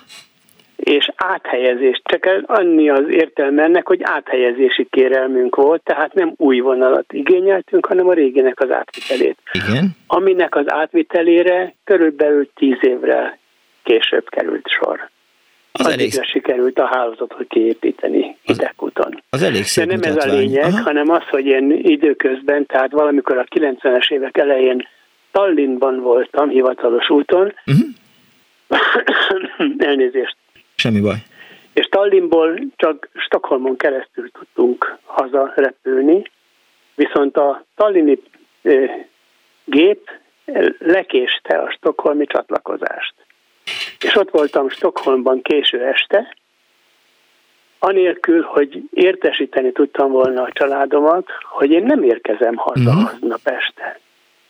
És áthelyezést, csak annyi az értelme ennek, hogy áthelyezési kérelmünk volt, tehát nem új vonalat igényeltünk, hanem a réginek az átvitelét. Igen. Aminek az átvitelére körülbelül tíz évre később került sor. Az elég... sikerült a hálózatot kiépíteni az, idegúton. Az elég szép De nem mutatvány. ez a lényeg, Aha. hanem az, hogy én időközben, tehát valamikor a 90-es évek elején Tallinnban voltam hivatalos úton. Uh-huh. Elnézést. Semmi baj. És Tallinnból csak Stockholmon keresztül tudtunk haza repülni, viszont a Tallini gép lekéste a stokholmi csatlakozást. És ott voltam Stockholmban késő este, anélkül, hogy értesíteni tudtam volna a családomat, hogy én nem érkezem haza mm. aznap este.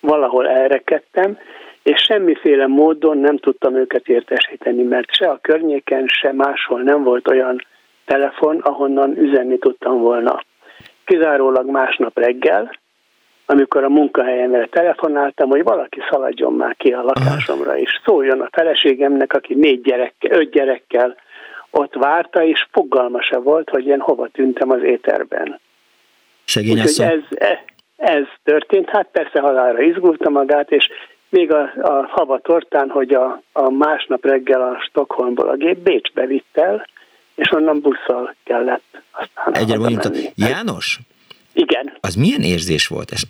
Valahol elrekedtem, és semmiféle módon nem tudtam őket értesíteni, mert se a környéken, se máshol nem volt olyan telefon, ahonnan üzenni tudtam volna. Kizárólag másnap reggel, amikor a munkahelyemre telefonáltam, hogy valaki szaladjon már ki a lakásomra, és szóljon a feleségemnek, aki négy gyerekkel, öt gyerekkel ott várta, és fogalma se volt, hogy én hova tűntem az éterben. Szegény Úgyhogy ez, ez történt, hát persze halára izgulta magát, és még a, a hava tortán, hogy a, a másnap reggel a Stockholmból a gép Bécsbe vitt el, és onnan busszal kellett aztán Egyre mondtam, János? Igen. Az milyen érzés volt? Ez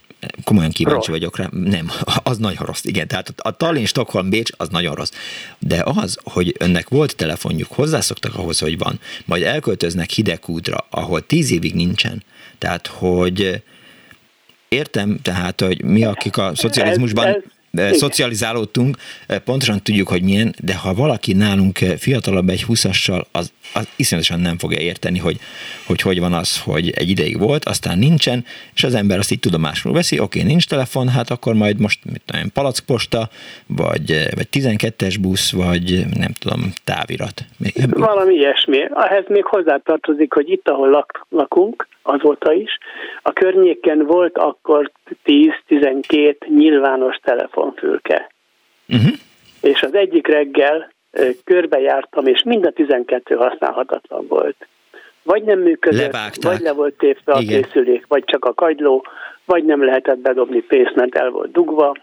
komolyan kíváncsi rossz. vagyok rá. Nem, az nagyon rossz, igen. Tehát a Tallinn, Stockholm, Bécs, az nagyon rossz. De az, hogy önnek volt telefonjuk, hozzászoktak ahhoz, hogy van, majd elköltöznek hidegkútra, ahol tíz évig nincsen. Tehát, hogy értem, tehát, hogy mi, akik a szocializmusban... Ez, ez igen. szocializálódtunk, pontosan tudjuk, hogy milyen, de ha valaki nálunk fiatalabb egy húszassal, az, az iszonyatosan nem fogja érteni, hogy, hogy hogy van az, hogy egy ideig volt, aztán nincsen, és az ember azt így tudomásul veszi, oké, nincs telefon, hát akkor majd most mit tudom, palackposta, vagy, vagy 12-es busz, vagy nem tudom, távirat. Valami ilyesmi. Ehhez még hozzátartozik, hogy itt, ahol lak, lakunk, azóta is, a környéken volt akkor 10-12 nyilvános telefonfülke. Uh-huh. És az egyik reggel körbejártam, és mind a 12 használhatatlan volt. Vagy nem működött, Levágták. vagy le volt tépve a Igen. készülék, vagy csak a kagyló, vagy nem lehetett bedobni pénzt, mert el volt dugva,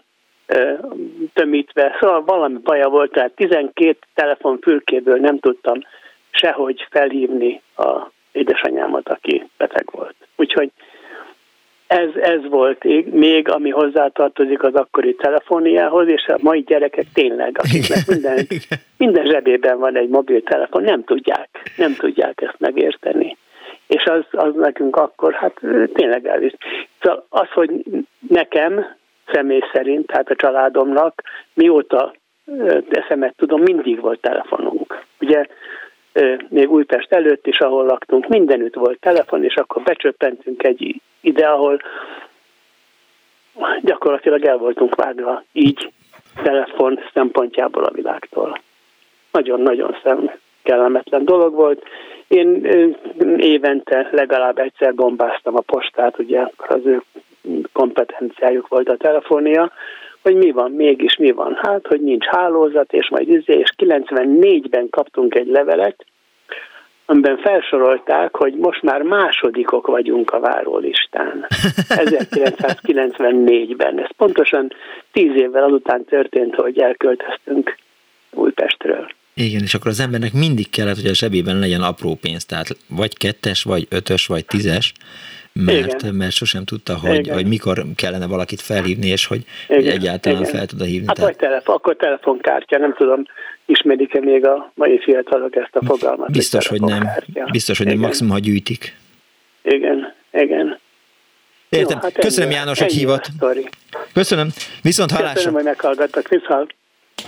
tömítve. Szóval valami baja volt, tehát 12 telefonfülkéből nem tudtam sehogy felhívni a édesanyámat, aki beteg volt. Úgyhogy ez, ez volt még, ami hozzátartozik az akkori telefóniához, és a mai gyerekek tényleg, akiknek minden, minden zsebében van egy mobiltelefon, nem tudják, nem tudják ezt megérteni. És az, az nekünk akkor, hát tényleg elvisz. Szóval az, hogy nekem személy szerint, tehát a családomnak, mióta eszemet tudom, mindig volt telefonunk. Ugye még Újpest előtt is, ahol laktunk, mindenütt volt telefon, és akkor becsöppentünk egy ide, ahol gyakorlatilag el voltunk vágva így telefon szempontjából a világtól. Nagyon-nagyon szem kellemetlen dolog volt. Én évente legalább egyszer bombáztam a postát, ugye az ő kompetenciájuk volt a telefonia, hogy mi van, mégis mi van. Hát, hogy nincs hálózat, és majd izé, és 94-ben kaptunk egy levelet, amiben felsorolták, hogy most már másodikok vagyunk a várólistán. 1994-ben. Ez pontosan tíz évvel azután történt, hogy elköltöztünk Újpestről. Igen, és akkor az embernek mindig kellett, hogy a zsebében legyen apró pénz, tehát vagy kettes, vagy ötös, vagy tízes, mert, Igen. mert sosem tudta, hogy, hogy mikor kellene valakit felhívni, és hogy, hogy egyáltalán Igen. fel tud hívni. Hát tehát... vagy telefon, akkor telefonkártya, nem tudom, ismerik-e még a mai fiatalok ezt a fogalmat? Biztos, hogy nem. Biztos, hogy nem, maximum, ha gyűjtik. Igen, igen. Értem. Jó, hát Köszönöm ennyi, János, hogy hívott. Köszönöm. Viszont hallásra. Köszönöm, hogy meghallgattak. Viszont.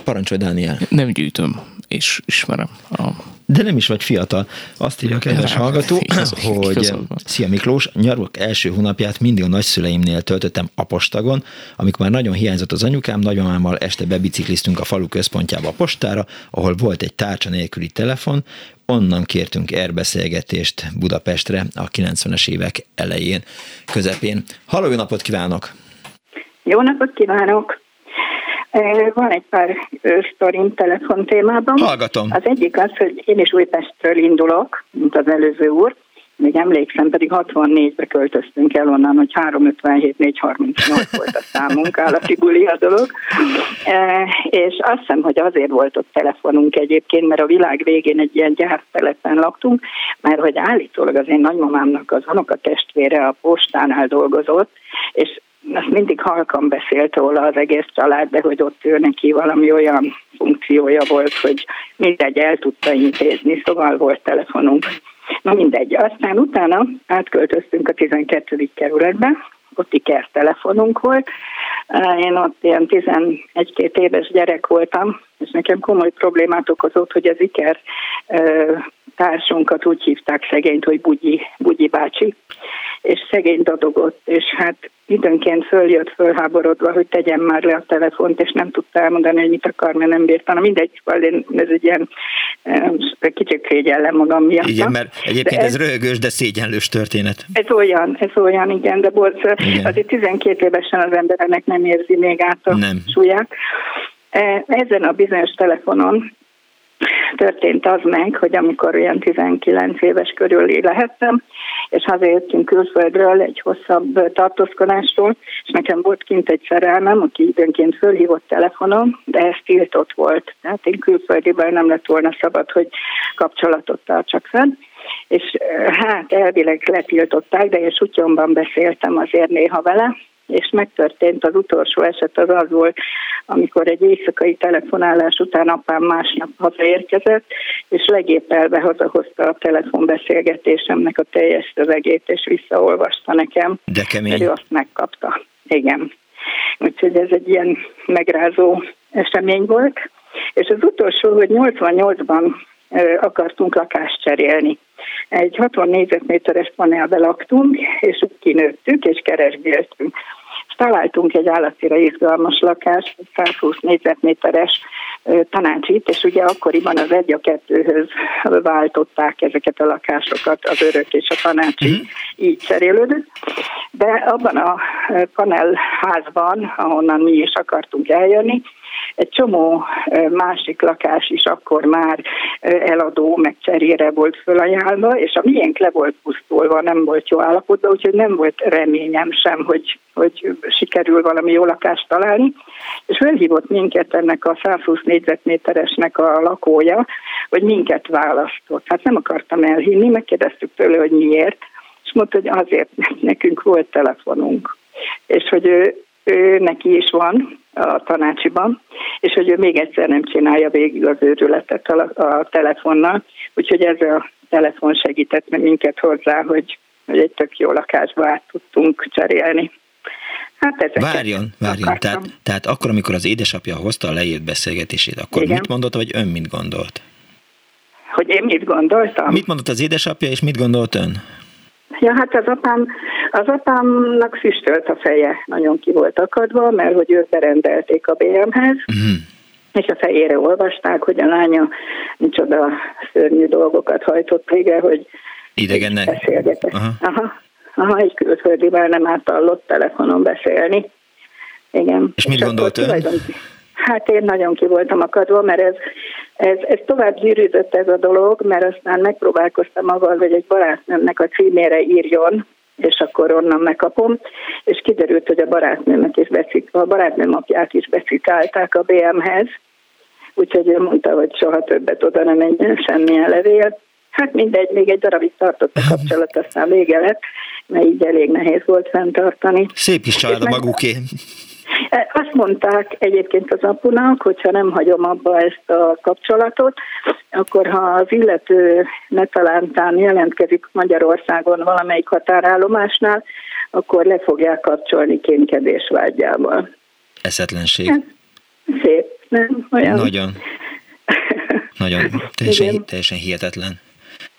Parancsolj, Dániel. Nem gyűjtöm, és ismerem a de nem is vagy fiatal. Azt írja a kedves hallgató, hogy Szia Miklós, nyarok első hónapját mindig a nagyszüleimnél töltöttem apostagon, amikor már nagyon hiányzott az anyukám, nagymamámmal este bebicikliztünk a falu központjába a postára, ahol volt egy tárcsa nélküli telefon, onnan kértünk erbeszélgetést Budapestre a 90-es évek elején, közepén. Halló, jó napot kívánok! Jó napot kívánok! Van egy pár sztorim telefon témában. Hallgatom. Az egyik az, hogy én is Újpestről indulok, mint az előző úr, még emlékszem, pedig 64-be költöztünk el onnan, hogy 357 438 volt a számunk, állati buli a dolog. E, és azt hiszem, hogy azért volt ott telefonunk egyébként, mert a világ végén egy ilyen gyártelepen laktunk, mert hogy állítólag az én nagymamámnak az testvére a postánál dolgozott, és azt mindig halkan beszélt róla az egész család, de hogy ott ő neki valami olyan funkciója volt, hogy mindegy el tudta intézni, szóval volt telefonunk. Na mindegy, aztán utána átköltöztünk a 12. kerületbe, ott iker telefonunk volt. Én ott ilyen 11-2 éves gyerek voltam, és nekem komoly problémát okozott, hogy az iker társunkat úgy hívták szegényt, hogy Bugyi, Bugyi bácsi, és szegény dadogott, és hát időnként följött fölháborodva, hogy tegyen már le a telefont, és nem tudta elmondani, hogy mit akar, mert nem bírta. Na mindegy, én, ez egy ilyen kicsit szégyellem magam miatt. Igen, mert egyébként ez, ez röhögős, de szégyenlős történet. Ez olyan, ez olyan, igen, de bocs, igen. azért 12 évesen az embernek nem érzi még át a nem. súlyát. E, ezen a bizonyos telefonon történt az meg, hogy amikor olyan 19 éves körül lehettem, és hazajöttünk külföldről egy hosszabb tartózkodásról, és nekem volt kint egy szerelmem, aki időnként fölhívott telefonon, de ez tiltott volt. Tehát én külföldiből nem lett volna szabad, hogy kapcsolatot tartsak fenn és hát elvileg letiltották, de én sutyomban beszéltem azért néha vele, és megtörtént az utolsó eset, az az volt, amikor egy éjszakai telefonálás után apám másnap hazaérkezett, és legépelve hazahozta a telefonbeszélgetésemnek a teljes szövegét, és visszaolvasta nekem. De kemény. Ő azt megkapta. Igen. Úgyhogy ez egy ilyen megrázó esemény volt. És az utolsó, hogy 88-ban akartunk lakást cserélni. Egy 60 négyzetméteres panelbe laktunk, és kinőttük, és keresgéltünk találtunk egy állatira izgalmas lakást, 120 négyzetméteres tanácsit, és ugye akkoriban az egy a kettőhöz váltották ezeket a lakásokat, az örök és a tanácsi, uh-huh. így cserélődött. De abban a panelházban, ahonnan mi is akartunk eljönni, egy csomó másik lakás is akkor már eladó, meg cserére volt fölajánlva, és a miénk le volt pusztulva, nem volt jó állapotban, úgyhogy nem volt reményem sem, hogy, hogy sikerül valami jó lakást találni. És felhívott minket ennek a 120 négyzetméteresnek a lakója, hogy minket választott. Hát nem akartam elhinni, megkérdeztük tőle, hogy miért, és mondta, hogy azért, mert nekünk volt telefonunk. És hogy ő, ő neki is van, a tanácsiban, és hogy ő még egyszer nem csinálja végig az őrületet a, a telefonnal, úgyhogy ez a telefon segített minket hozzá, hogy, hogy egy tök jó lakásba át tudtunk cserélni. Hát várjon, várjon. Tehát, tehát akkor, amikor az édesapja hozta a leírt beszélgetését, akkor Igen. mit mondott, vagy ön mit gondolt? Hogy én mit gondoltam? Mit mondott az édesapja, és mit gondolt ön? Ja, hát az apám, az apámnak füstölt a feje, nagyon ki volt akadva, mert hogy őt berendelték a BM-hez, uh-huh. és a fejére olvasták, hogy a lánya micsoda szörnyű dolgokat hajtott végre, hogy idegennek. Aha. Aha. Aha, egy külföldi már nem átallott telefonon beszélni. Igen. És mit és gondolt ön? Hát én nagyon ki voltam akadva, mert ez, ez, ez tovább gyűrűzött ez a dolog, mert aztán megpróbálkoztam avval, hogy egy barátnőmnek a címére írjon, és akkor onnan megkapom, és kiderült, hogy a barátnőmet is becik, a barátnőm apját is becikálták a BM-hez, úgyhogy ő mondta, hogy soha többet oda nem menjen semmilyen levél. Hát mindegy, még egy darabig tartott a kapcsolat, aztán vége lett, mert így elég nehéz volt fenntartani. Szép is család a maguké. E, azt mondták egyébként az apunak, hogyha nem hagyom abba ezt a kapcsolatot, akkor ha az illető netalántán jelentkezik Magyarországon valamelyik határállomásnál, akkor le fogják kapcsolni kénkedés vágyával. Eszetlenség. Szép, nem? Olyan. Nagyon. Nagyon. Teljesen, teljesen hihetetlen.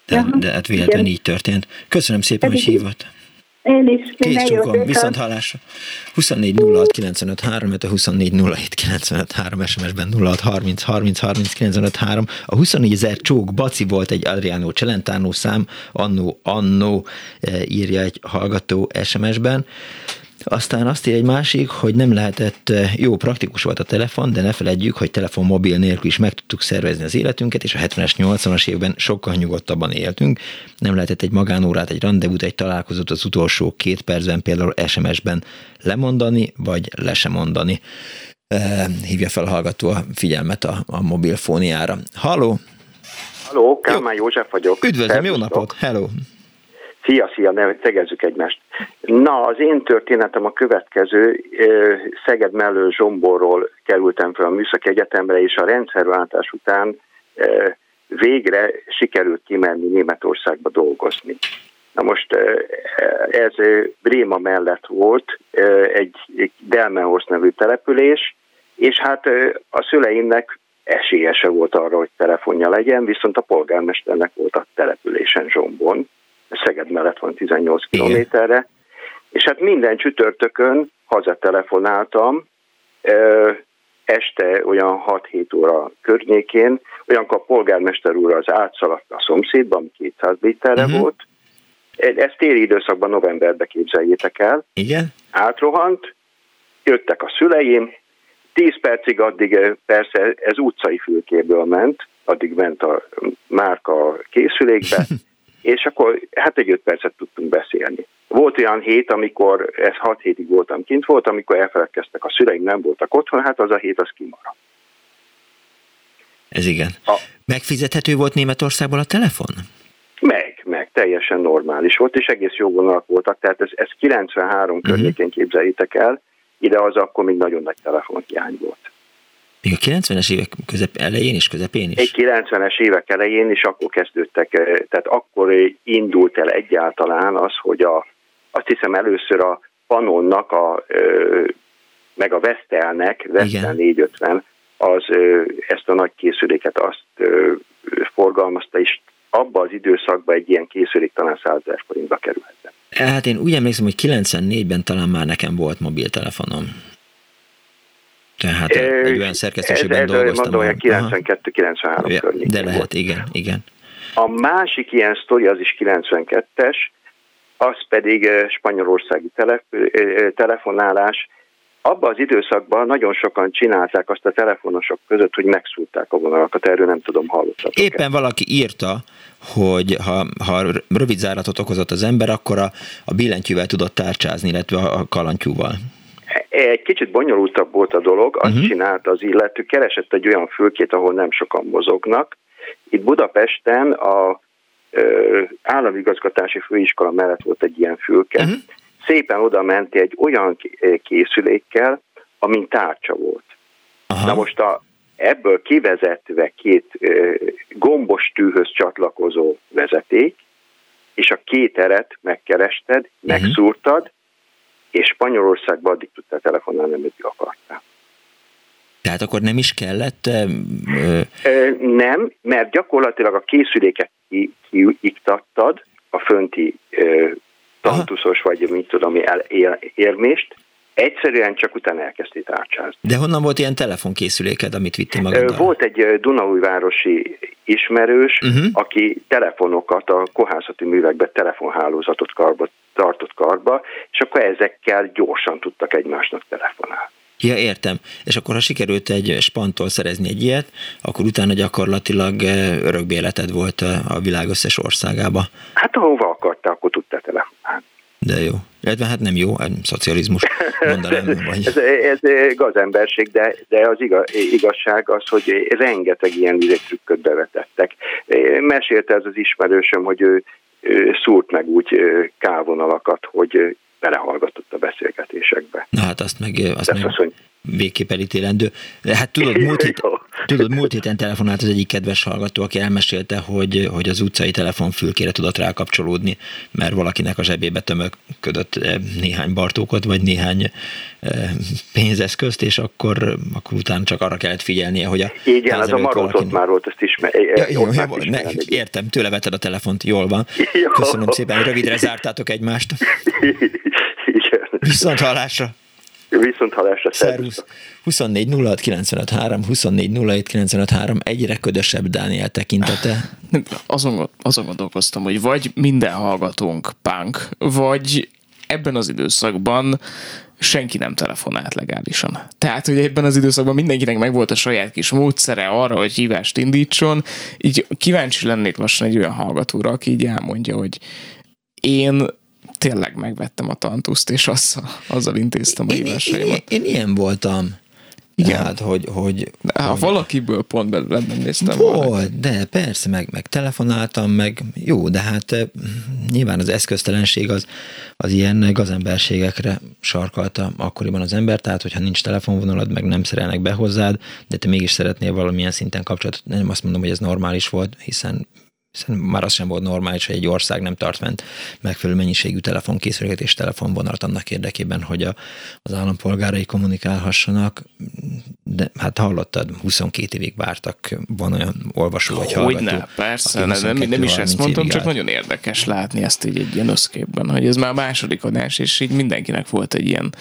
De, de hát véletlenül így történt. Köszönöm szépen, hogy hívott. Én is. Kész csókom, viszont hallásra. 24 06 95 3, 24 07 95 3, SMS-ben 06 30 30 30 95 3. A 24 ezer csók Baci volt egy Adriano Celentano szám, annó, annó írja egy hallgató SMS-ben. Aztán azt ír egy másik, hogy nem lehetett, eh, jó, praktikus volt a telefon, de ne feledjük, hogy telefon mobil nélkül is meg tudtuk szervezni az életünket, és a 70-es, 80-as évben sokkal nyugodtabban éltünk. Nem lehetett egy magánórát, egy rendezvút, egy találkozót az utolsó két percben például SMS-ben lemondani, vagy le sem mondani. Eh, hívja fel a hallgató a figyelmet a, a mobilfóniára. Halló! Halló, Kálmán József vagyok. Üdvözlöm, jó napot! Hello! Szia, szia, ne tegezzük egymást. Na, az én történetem a következő. Szeged mellől Zsomborról kerültem fel a Műszaki Egyetemre, és a rendszerváltás után végre sikerült kimenni Németországba dolgozni. Na most ez Bréma mellett volt, egy Delmenhorst nevű település, és hát a szüleimnek esélyese volt arra, hogy telefonja legyen, viszont a polgármesternek volt a településen Zsombon, Szeged mellett van 18 kilométerre, és hát minden csütörtökön hazatelefonáltam, este olyan 6-7 óra környékén, olyankor a polgármester úr az átszaladt a szomszédba, ami 200 méterre uh-huh. volt. Ezt téli időszakban novemberbe képzeljétek el. Igen. Átrohant, jöttek a szüleim, 10 percig addig persze ez utcai fülkéből ment, addig ment a márka készülékbe, és akkor hát egy öt percet tudtunk beszélni. Volt olyan hét, amikor, ez hat hétig voltam kint volt, amikor elfeledkeztek a szüleim, nem voltak otthon, hát az a hét az kimaradt. Ez igen. A, Megfizethető volt Németországból a telefon? Meg, meg, teljesen normális volt, és egész jó vonalak voltak, tehát ez, ez 93 uh-huh. környékén képzeljétek el, ide az akkor még nagyon nagy telefonhiány volt. Még a 90-es évek közep, elején és közepén is? Egy 90-es évek elején is akkor kezdődtek, eh, tehát akkor indult el egyáltalán az, hogy a, azt hiszem először a Panonnak, a, meg a Vestelnek, Vestel 450, az ezt a nagy készüléket azt forgalmazta, és abba az időszakban egy ilyen készülék talán 100 ezer forintba kerülhetett. Hát én úgy emlékszem, hogy 94-ben talán már nekem volt mobiltelefonom. Tehát egy olyan szerkesztőségben ez, dolgoztam. Mondom, 92-93 környékén De lehet, volt. igen, igen. A másik ilyen sztori az is 92-es, az pedig spanyolországi telef, telefonálás. Abban az időszakban nagyon sokan csinálták azt a telefonosok között, hogy megszúrták a vonalakat, erről nem tudom, hallottatok Éppen valaki írta, hogy ha, ha rövid záratot okozott az ember, akkor a, a billentyűvel tudott tárcsázni, illetve a kalantyúval. Egy kicsit bonyolultabb volt a dolog, azt uh-huh. csinálta az illető, keresett egy olyan fülkét, ahol nem sokan mozognak. Itt Budapesten a ö, államigazgatási főiskola mellett volt egy ilyen fülke. Uh-huh. Szépen oda menti egy olyan készülékkel, amin tárcsa volt. Aha. Na most a, ebből kivezetve két ö, gombos tűhöz csatlakozó vezeték, és a két eret megkerested, uh-huh. megszúrtad, és Spanyolországba addig tudtál telefonálni, ameddig akartál. Tehát akkor nem is kellett? Ö... Nem, mert gyakorlatilag a készüléket kiiktattad, a fönti tantuszos, vagy mit tudom, el, érmést, Egyszerűen csak utána elkezdték tárcsázni. De honnan volt ilyen telefonkészüléked, amit vittél magaddal? Volt egy Dunaújvárosi ismerős, uh-huh. aki telefonokat, a kohászati művekbe telefonhálózatot karba, tartott karba, és akkor ezekkel gyorsan tudtak egymásnak telefonálni. Ja, értem. És akkor, ha sikerült egy spantól szerezni egy ilyet, akkor utána gyakorlatilag örökbéleted volt a világ összes országába. Hát ahova akarta, akkor tudta telefonálni. De jó. Illetve hát nem jó, szocializmus mondanám. Vagy... ez, ez gazemberség, de, de az igazság az, hogy rengeteg ilyen trükköt bevetettek. Mesélte ez az ismerősöm, hogy ő, ő szúrt meg úgy kávonalakat, hogy belehallgatott a beszélgetésekbe. Na hát azt meg, azt meg, azt, végképp elítélendő. Hát tudod, múlt, hét, tudod, múlt héten telefonált az egyik kedves hallgató, aki elmesélte, hogy, hogy az utcai telefonfülkére tudott rákapcsolódni, mert valakinek a zsebébe tömöködött eh, néhány bartókot, vagy néhány eh, pénzeszközt, és akkor, akkor utána csak arra kellett figyelnie, hogy a Igen, az a marót ott már volt, ezt ismer, ja, jó, jó, ne, értem, tőle vetted a telefont, jól van. Jó. Köszönöm szépen, rövidre zártátok egymást. Igen. Viszont hallásra. Viszont hallásra. Szervusz. 24 06 95 3, 24 07 95 3, egyre ködösebb Dániel tekintete. Azon, azon gondolkoztam, hogy vagy minden hallgatónk punk, vagy ebben az időszakban senki nem telefonált legálisan. Tehát, hogy ebben az időszakban mindenkinek megvolt a saját kis módszere arra, hogy hívást indítson. Így kíváncsi lennék lassan egy olyan hallgatóra, aki így elmondja, hogy én tényleg megvettem a tantuszt, és azzal, azzal intéztem a hívásaimat. Én, én, én, ilyen voltam. Igen. Hát, hogy, hogy, ha hogy... valakiből pont belőle nem néztem Volt, volna. de persze, meg, meg telefonáltam, meg jó, de hát eh, nyilván az eszköztelenség az, az ilyen gazemberségekre sarkalta akkoriban az ember, tehát hogyha nincs telefonvonalad, meg nem szerelnek be hozzád, de te mégis szeretnél valamilyen szinten kapcsolatot, nem azt mondom, hogy ez normális volt, hiszen hiszen már az sem volt normális, hogy egy ország nem tart fent megfelelő mennyiségű telefonkészüléket és telefonvonalat annak érdekében, hogy a, az állampolgárai kommunikálhassanak. De hát hallottad, 22 évig vártak, van olyan olvasó vagy hallgató. Hogyne, persze, nem, nem, nem is ezt mondtam, csak nagyon érdekes látni ezt így egy ilyen összképben, hogy ez már a második adás, és így mindenkinek volt egy ilyen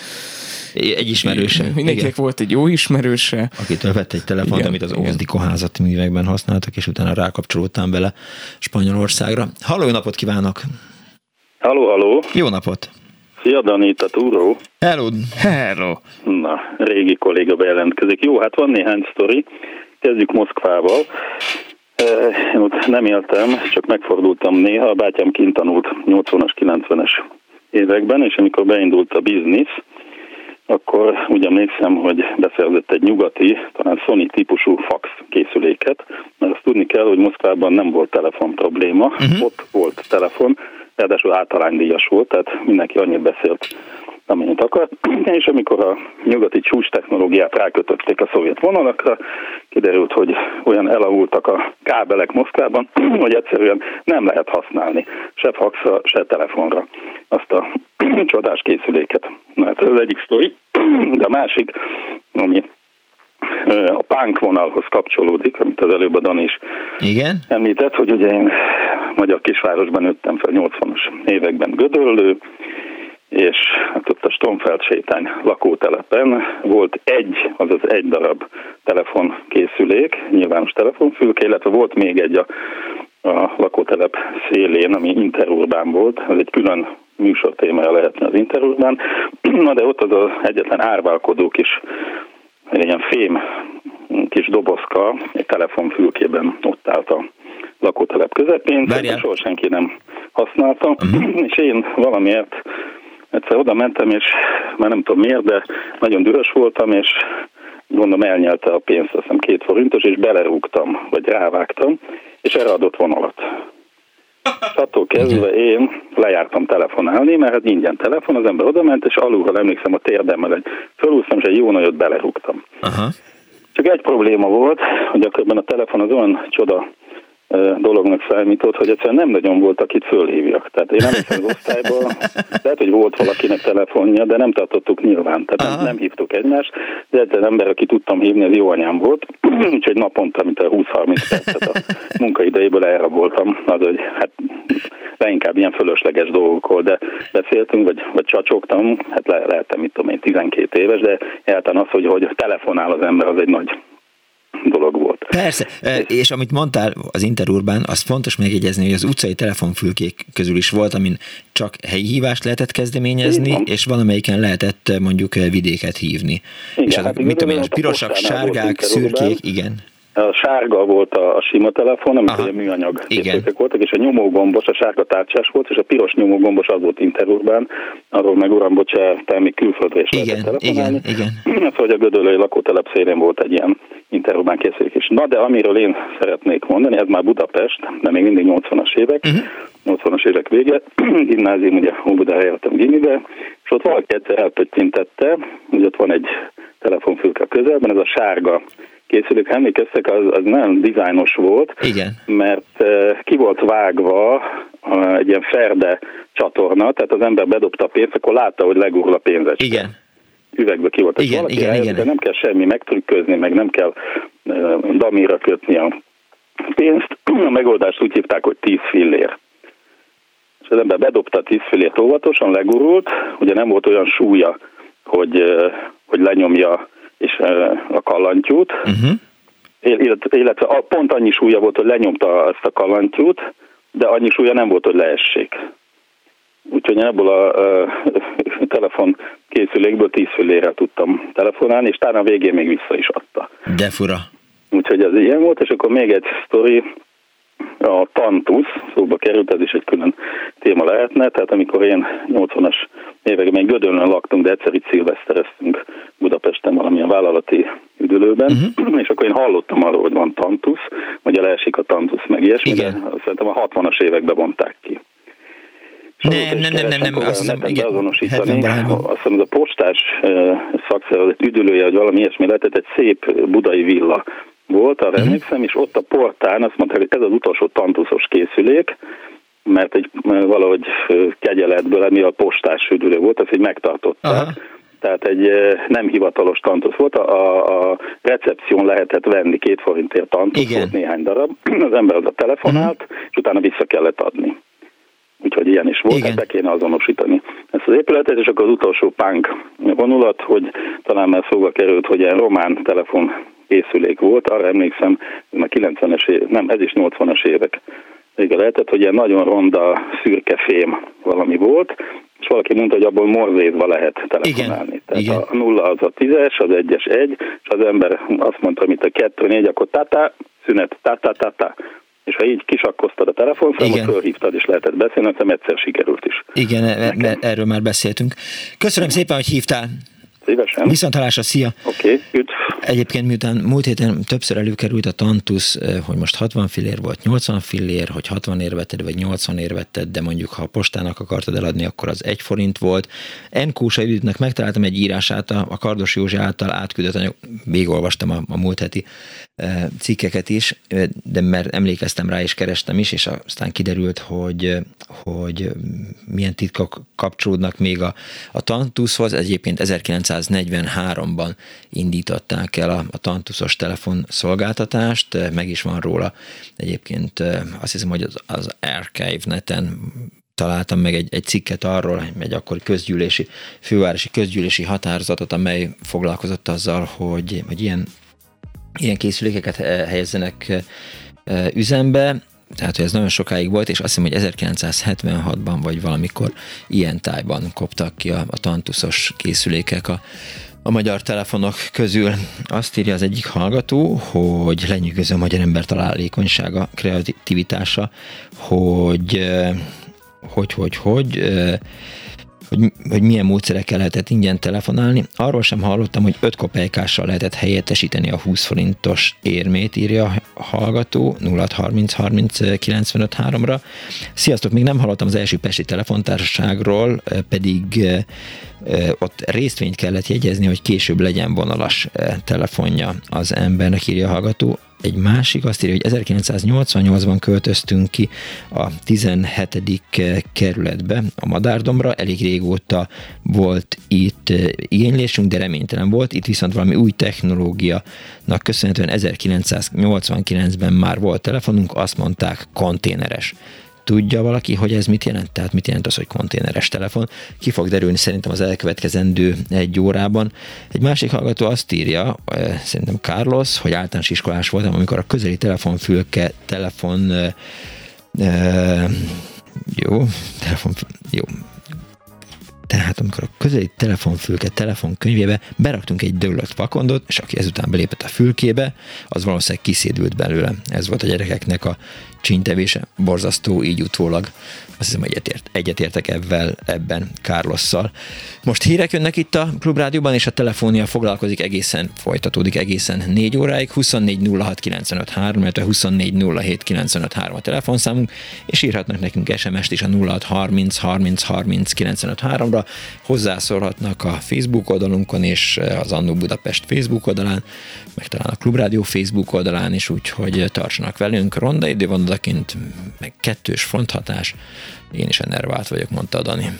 egy ismerőse. Mindenkinek igen. volt egy jó ismerőse. Akitől vett egy telefont, igen, amit az Ózdi koházati művekben használtak, és utána rákapcsolódtam bele Spanyolországra. Halló, jó napot kívánok! Halló, halló! Jó napot! Szia, Dani, itt a túró. Hello! Hello! Na, régi kolléga bejelentkezik. Jó, hát van néhány sztori. Kezdjük Moszkvával. Én ott nem éltem, csak megfordultam néha. A bátyám kint tanult 80-as, 90-es években, és amikor beindult a biznisz, akkor úgy emlékszem, hogy beszerzett egy nyugati, talán Sony típusú fax készüléket, mert azt tudni kell, hogy Moszkvában nem volt telefon probléma, uh-huh. ott volt telefon, ráadásul általánydíjas volt, tehát mindenki annyit beszélt, amennyit akart, és amikor a nyugati csúcs technológiát rákötötték a szovjet vonalakra, kiderült, hogy olyan elavultak a kábelek Moszkvában, hogy egyszerűen nem lehet használni se faxra, se telefonra azt a csodás készüléket. Na hát ez az egyik sztori, de a másik, ami a punk vonalhoz kapcsolódik, amit az előbb a Dan is Igen? említett, hogy ugye én magyar kisvárosban nőttem fel 80-as években Gödöllő, hát ott a Stomfeld sétány lakótelepen volt egy, azaz egy darab telefonkészülék, nyilvános telefonfülke, illetve volt még egy a, a lakótelep szélén, ami interurbán volt, ez egy külön műsor témája lehetne az interurbán, na de ott az az egyetlen árválkodó kis egy ilyen fém kis dobozka egy telefonfülkében ott állt a lakótelep közepén, soha senki nem használta, uh-huh. és én valamiért egyszer oda mentem, és már nem tudom miért, de nagyon dühös voltam, és gondolom elnyelte a pénzt, azt hiszem két forintos, és belerúgtam, vagy rávágtam, és erre adott vonalat. És attól kezdve én lejártam telefonálni, mert hát ingyen telefon, az ember oda ment, és alulról emlékszem a térdemmel, egy fölúsztam, és egy jó nagyot belerúgtam. Aha. Csak egy probléma volt, hogy akkor a telefon az olyan csoda dolognak számított, hogy egyszerűen nem nagyon volt, akit fölhívjak. Tehát én emlékszem az osztályban, lehet, hogy volt valakinek telefonja, de nem tartottuk nyilván. Tehát nem, nem hívtuk egymást, de egyetlen ember, aki tudtam hívni, az jó anyám volt, úgyhogy naponta, mint a 20-30 percet a munkaidejéből elraboltam, az, hogy hát inkább ilyen fölösleges dolgokról, de beszéltünk, vagy, vagy csacsogtam, hát le, lehetem, mit tudom én, 12 éves, de egyáltalán az, hogy, hogy telefonál az ember, az egy nagy dolog volt. Persze, és amit mondtál az Interurbán, az fontos megjegyezni, hogy az utcai telefonfülkék közül is volt, amin csak helyi hívást lehetett kezdeményezni, és valamelyiken lehetett mondjuk vidéket hívni. Igen, és az, hát mit tudom én, pirosak, sárgák, szürkék, igen. A sárga volt a, a sima telefon, amit a műanyag készülékek voltak, és a nyomógombos, a sárga tárcsás volt, és a piros nyomógombos az volt Interurbán, arról meg uram, bocsánat, még külföldre is igen, telefonálni. Igen, igen. Szóval, hogy a Gödöllői lakótelep szélén volt egy ilyen Interurbán készülék is. Na, de amiről én szeretnék mondani, ez már Budapest, de még mindig 80-as évek, uh-huh. 80-as évek vége, gimnázium, ugye Óbudára jártam gimibe, és ott valaki egyszer elpöttintette, hogy ott van egy telefonfülke közelben, ez a sárga készülék, emlékeztek, az, az nagyon dizájnos volt, Igen. mert uh, ki volt vágva uh, egy ilyen ferde csatorna, tehát az ember bedobta a pénzt, akkor látta, hogy legurul a pénzecske. Igen. Üvegbe ki volt. Igen, igen, el, igen. De nem kell semmi megtrükközni, meg nem kell damira kötni a pénzt. A megoldást úgy hívták, hogy 10 fillér. És az ember bedobta a 10 fillért óvatosan, legurult, ugye nem volt olyan súlya, hogy, hogy lenyomja és a kallantyút, uh-huh. illetve, pont annyi súlya volt, hogy lenyomta ezt a kallantyút, de annyi súlya nem volt, hogy leessék. Úgyhogy én ebből a, a telefon készülékből tíz fülére tudtam telefonálni, és talán a végén még vissza is adta. De fura. Úgyhogy ez ilyen volt, és akkor még egy sztori, a Tantus szóba került, ez is egy külön téma lehetne, tehát amikor én 80-as években még Gödöllön laktunk, de egyszer itt szilvesztereztünk Budapesten valamilyen vállalati üdülőben, uh-huh. és akkor én hallottam arról, hogy van Tantus, vagy leesik a Tantus, meg ilyesmi, igen. de szerintem a 60-as években vonták ki. Nem, nem, nem, nem, nem, azt hiszem, igen, azonosítani. Azt hiszem, ez a postás szakszervezet üdülője, vagy valami ilyesmi lehetett, egy szép budai villa volt, arra uh-huh. emlékszem, és ott a portán azt mondta, hogy ez az utolsó tantuszos készülék, mert egy valahogy kegyeletből, mi a postás üdülő volt, ezt így megtartották. Uh-huh. Tehát egy nem hivatalos tantusz volt, a, a recepción lehetett venni két forintért tantusz, Igen. volt néhány darab, az ember az a telefonált, uh-huh. és utána vissza kellett adni. Úgyhogy ilyen is volt, hát be kéne azonosítani ezt az épületet, és akkor az utolsó punk vonulat, hogy talán már szóba került, hogy egy román telefon készülék volt, arra emlékszem, a 90-es év, nem, ez is 80-as évek vége lehetett, hogy ilyen nagyon ronda, szürke fém valami volt, és valaki mondta, hogy abból morzézva lehet telefonálni. Igen, Tehát igen. a nulla az a tízes, az egyes egy, és az ember azt mondta, hogy itt a kettő, négy, akkor tata, szünet, tata, tata. És ha így kisakkoztad a telefonszámot, fölhívtad, és lehetett beszélni, nem egyszer sikerült is. Igen, e- e- erről már beszéltünk. Köszönöm szépen, hogy hívtál. Szívesen. Viszont halásra, szia! Oké, okay, Egyébként miután múlt héten többször előkerült a Tantus, hogy most 60 fillér volt, 80 fillér, hogy 60 ér vetted, vagy 80 ér vetted, de mondjuk ha a postának akartad eladni, akkor az egy forint volt. Enkósa Juditnek megtaláltam egy írását, a Kardos Józsi által átküldött anyag, végigolvastam a, a múlt heti cikkeket is, de mert emlékeztem rá és kerestem is, és aztán kiderült, hogy, hogy milyen titkok kapcsolódnak még a, a Tantushoz. Egyébként 1943-ban indították el a, a Tantusos telefonszolgáltatást, meg is van róla egyébként azt hiszem, hogy az, az Archive neten találtam meg egy, egy cikket arról, egy akkori közgyűlési, fővárosi közgyűlési határozatot, amely foglalkozott azzal, hogy, hogy ilyen ilyen készülékeket eh, helyezzenek eh, eh, üzembe, tehát hogy ez nagyon sokáig volt, és azt hiszem, hogy 1976-ban vagy valamikor ilyen tájban koptak ki a, a tantuszos készülékek a, a magyar telefonok közül. Azt írja az egyik hallgató, hogy lenyűgöző a magyar ember találékonysága, kreativitása, hogy hogy, hogy, hogy hogy, hogy milyen módszerekkel lehetett ingyen telefonálni. Arról sem hallottam, hogy 5 kopejkással lehetett helyettesíteni a 20 forintos érmét, írja a hallgató 0630 30 95 3-ra. Sziasztok, még nem hallottam az első Pesti telefontársaságról, pedig ott részvényt kellett jegyezni, hogy később legyen vonalas telefonja az embernek, írja a hallgató egy másik azt írja, hogy 1988-ban költöztünk ki a 17. kerületbe, a Madárdomra. Elég régóta volt itt igénylésünk, de reménytelen volt. Itt viszont valami új technológianak köszönhetően 1989-ben már volt telefonunk, azt mondták konténeres. Tudja valaki, hogy ez mit jelent? Tehát mit jelent az, hogy konténeres telefon? Ki fog derülni szerintem az elkövetkezendő egy órában. Egy másik hallgató azt írja, eh, szerintem Carlos, hogy általános iskolás voltam, amikor a közeli telefonfülke, telefon e, e, jó, telefon, jó, tehát amikor a közeli telefonfülke telefonkönyvébe beraktunk egy dőlött vakondot, és aki ezután belépett a fülkébe, az valószínűleg kiszédült belőle. Ez volt a gyerekeknek a csíntevése, borzasztó így utólag. Azt hiszem, egyetért, egyetértek ebben, ebben Carlosszal. Most hírek jönnek itt a Klubrádióban, és a telefonia foglalkozik egészen, folytatódik egészen 4 óráig, 24 06 95 3, illetve 24 07 95 3 a telefonszámunk, és írhatnak nekünk SMS-t is a 06 30 30 30 95 3-ra, hozzászólhatnak a Facebook oldalunkon és az Annó Budapest Facebook oldalán, meg talán a Klubrádió Facebook oldalán is, úgyhogy tartsanak velünk. Ronda idő van odakint, meg kettős fronthatás. Én is enervált vagyok, mondta Dani.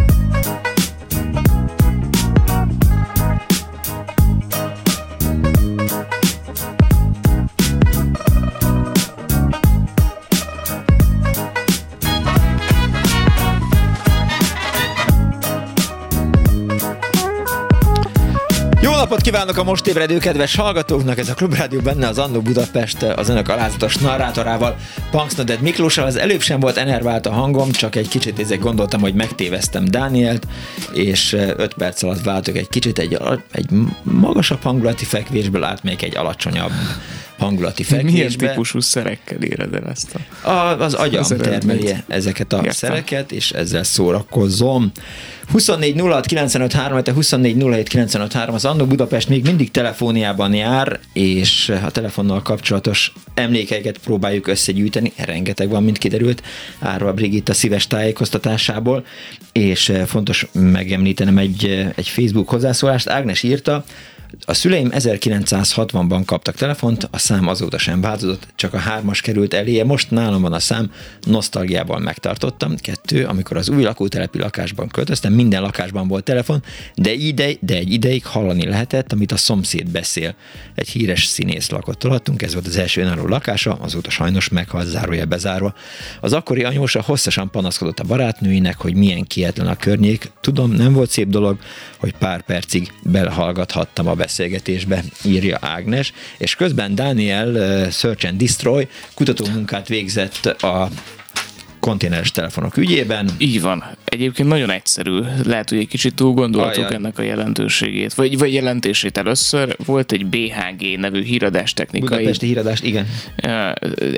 Napot kívánok a most ébredő kedves hallgatóknak! Ez a Klubrádió benne az Annó Budapest az önök alázatos narrátorával, Punksnoded Miklóssal. Az előbb sem volt enervált a hangom, csak egy kicsit ezek gondoltam, hogy megtéveztem Dánielt, és 5 perc alatt váltok egy kicsit egy, egy magasabb hangulati fekvésből még egy alacsonyabb hangulati fekvésbe. Milyen típusú szerekkel éred el ezt a... a az agyam az termeli ezeket a Értem. szereket, és ezzel szórakozom. 24 06 95 3, 24 07 95 3, az Annó Budapest még mindig telefóniában jár, és a telefonnal kapcsolatos emlékeiket próbáljuk összegyűjteni, rengeteg van, mint kiderült, Árva Brigitta szíves tájékoztatásából, és fontos megemlítenem egy, egy Facebook hozzászólást. Ágnes írta, a szüleim 1960-ban kaptak telefont, a szám azóta sem változott, csak a hármas került eléje, most nálam van a szám, nosztalgiával megtartottam. Kettő, amikor az új lakótelepi lakásban költöztem, minden lakásban volt telefon, de, ide, de egy ideig hallani lehetett, amit a szomszéd beszél. Egy híres színész lakott alattunk, ez volt az első önálló lakása, azóta sajnos meghalt, zárója bezárva. Az akkori anyósa hosszasan panaszkodott a barátnőinek, hogy milyen kietlen a környék. Tudom, nem volt szép dolog, hogy pár percig belehallgathattam a beszélgetésbe, írja Ágnes, és közben Daniel uh, Search and Destroy kutatómunkát végzett a konténeres telefonok ügyében. Így van. Egyébként nagyon egyszerű. Lehet, hogy egy kicsit túl gondoltuk Ajaj. ennek a jelentőségét. Vagy, vagy jelentését először. Volt egy BHG nevű híradás technikai. Budapesti híradás, igen.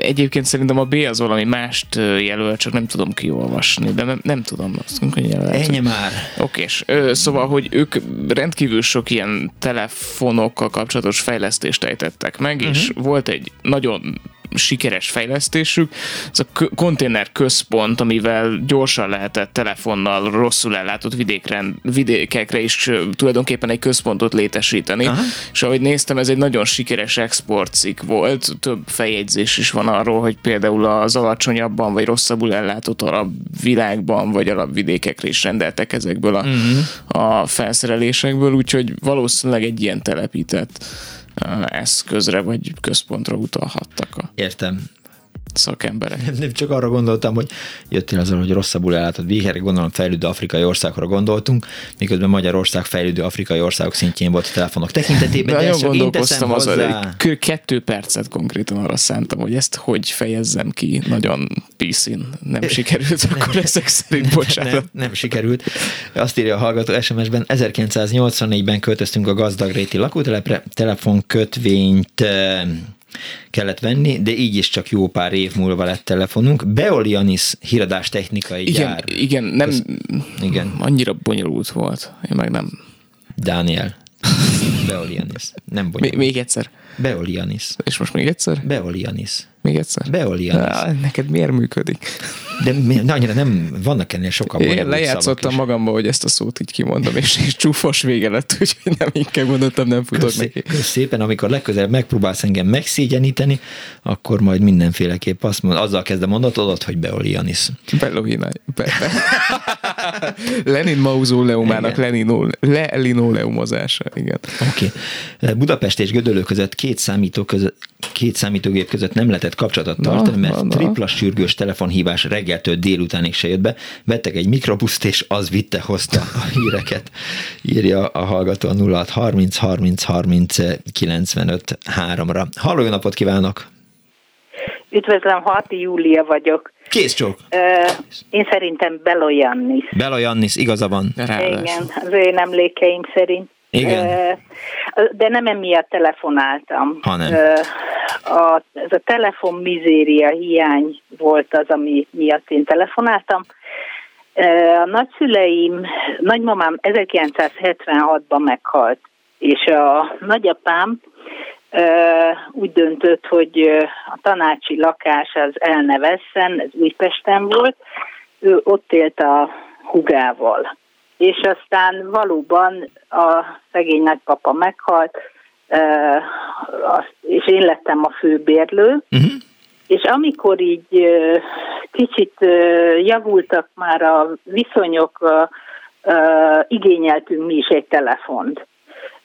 Egyébként szerintem a B az valami mást jelöl, csak nem tudom kiolvasni, de nem, nem tudom. Azt Ennyi már. Okés. Szóval, hogy ők rendkívül sok ilyen telefonokkal kapcsolatos fejlesztést ejtettek meg, uh-huh. és mhm. volt egy nagyon sikeres fejlesztésük. Ez a konténer központ, amivel gyorsan lehetett telefonnal rosszul ellátott vidékre, vidékekre is tulajdonképpen egy központot létesíteni. Aha. És ahogy néztem, ez egy nagyon sikeres exportcikk volt. Több feljegyzés is van arról, hogy például az alacsonyabban vagy rosszabbul ellátott arab világban vagy arab vidékekre is rendeltek ezekből a, uh-huh. a felszerelésekből, úgyhogy valószínűleg egy ilyen telepített eszközre vagy központra utalhattak. A... Értem. Szakemberek. Nem, nem csak arra gondoltam, hogy jöttél azzal, hogy rosszabbul ellátod végére, gondolom fejlődő afrikai országokra gondoltunk, miközben Magyarország fejlődő afrikai országok szintjén volt a telefonok tekintetében. De nagyon gondolkoztam az, hogy kettő percet konkrétan arra szántam, hogy ezt hogy fejezzem ki, nagyon piszin nem sikerült, nem, akkor ezek szerint bocsánat. Nem, nem sikerült. Azt írja a hallgató SMS-ben, 1984-ben költöztünk a gazdagréti lakótelepre, telefonkötvényt kellett venni, de így is csak jó pár év múlva lett telefonunk. Beolianis híradás technikai igen, gyár. Igen, nem, Kösz, igen. annyira bonyolult volt. Én meg nem. Dániel. Beolianis. Nem bonyolult. Még egyszer. Beolianis. És most még egyszer? Beolianis. Még egyszer? Beolianis. Ja, neked miért működik? De, de annyira nem, vannak ennél sokkal Én lejátszottam magamba, hogy ezt a szót így kimondom, és, és csúfos vége lett, úgyhogy nem inkább gondoltam, nem futok kösz, neki. Kösz szépen, amikor legközelebb megpróbálsz engem megszégyeníteni, akkor majd mindenféleképp azt mond, azzal kezdem mondatodat, hogy Beolianis. Belohina. Be, be. Lenin mauzóleumának Lenin, le, linoleumozása, igen. Oké. Okay. Budapest és Gödöllő között két, számító között, két számítógép között nem lehetett kapcsolatot tartani, mert na, na. tripla sürgős telefonhívás reggeltől délutánig se jött be. Vettek egy mikrobuszt, és az vitte, hozta a híreket. Írja a hallgató a 06 30 30 30 95 3-ra. Halló, jó napot kívánok! Üdvözlöm, Hati Júlia vagyok. Kész csók. Én szerintem Belojannis. Belojannis, igaza van. Igen, az én emlékeim szerint. Igen. De nem emiatt telefonáltam. Hanem. A, ez a telefon mizéria hiány volt az, ami miatt én telefonáltam. A nagyszüleim, nagymamám 1976-ban meghalt, és a nagyapám úgy döntött, hogy a tanácsi lakás az elnevesszen, ez Újpesten volt, ő ott élt a hugával és aztán valóban a szegény nagypapa meghalt, és én lettem a főbérlő, uh-huh. és amikor így kicsit javultak már a viszonyok, igényeltünk mi is egy telefont.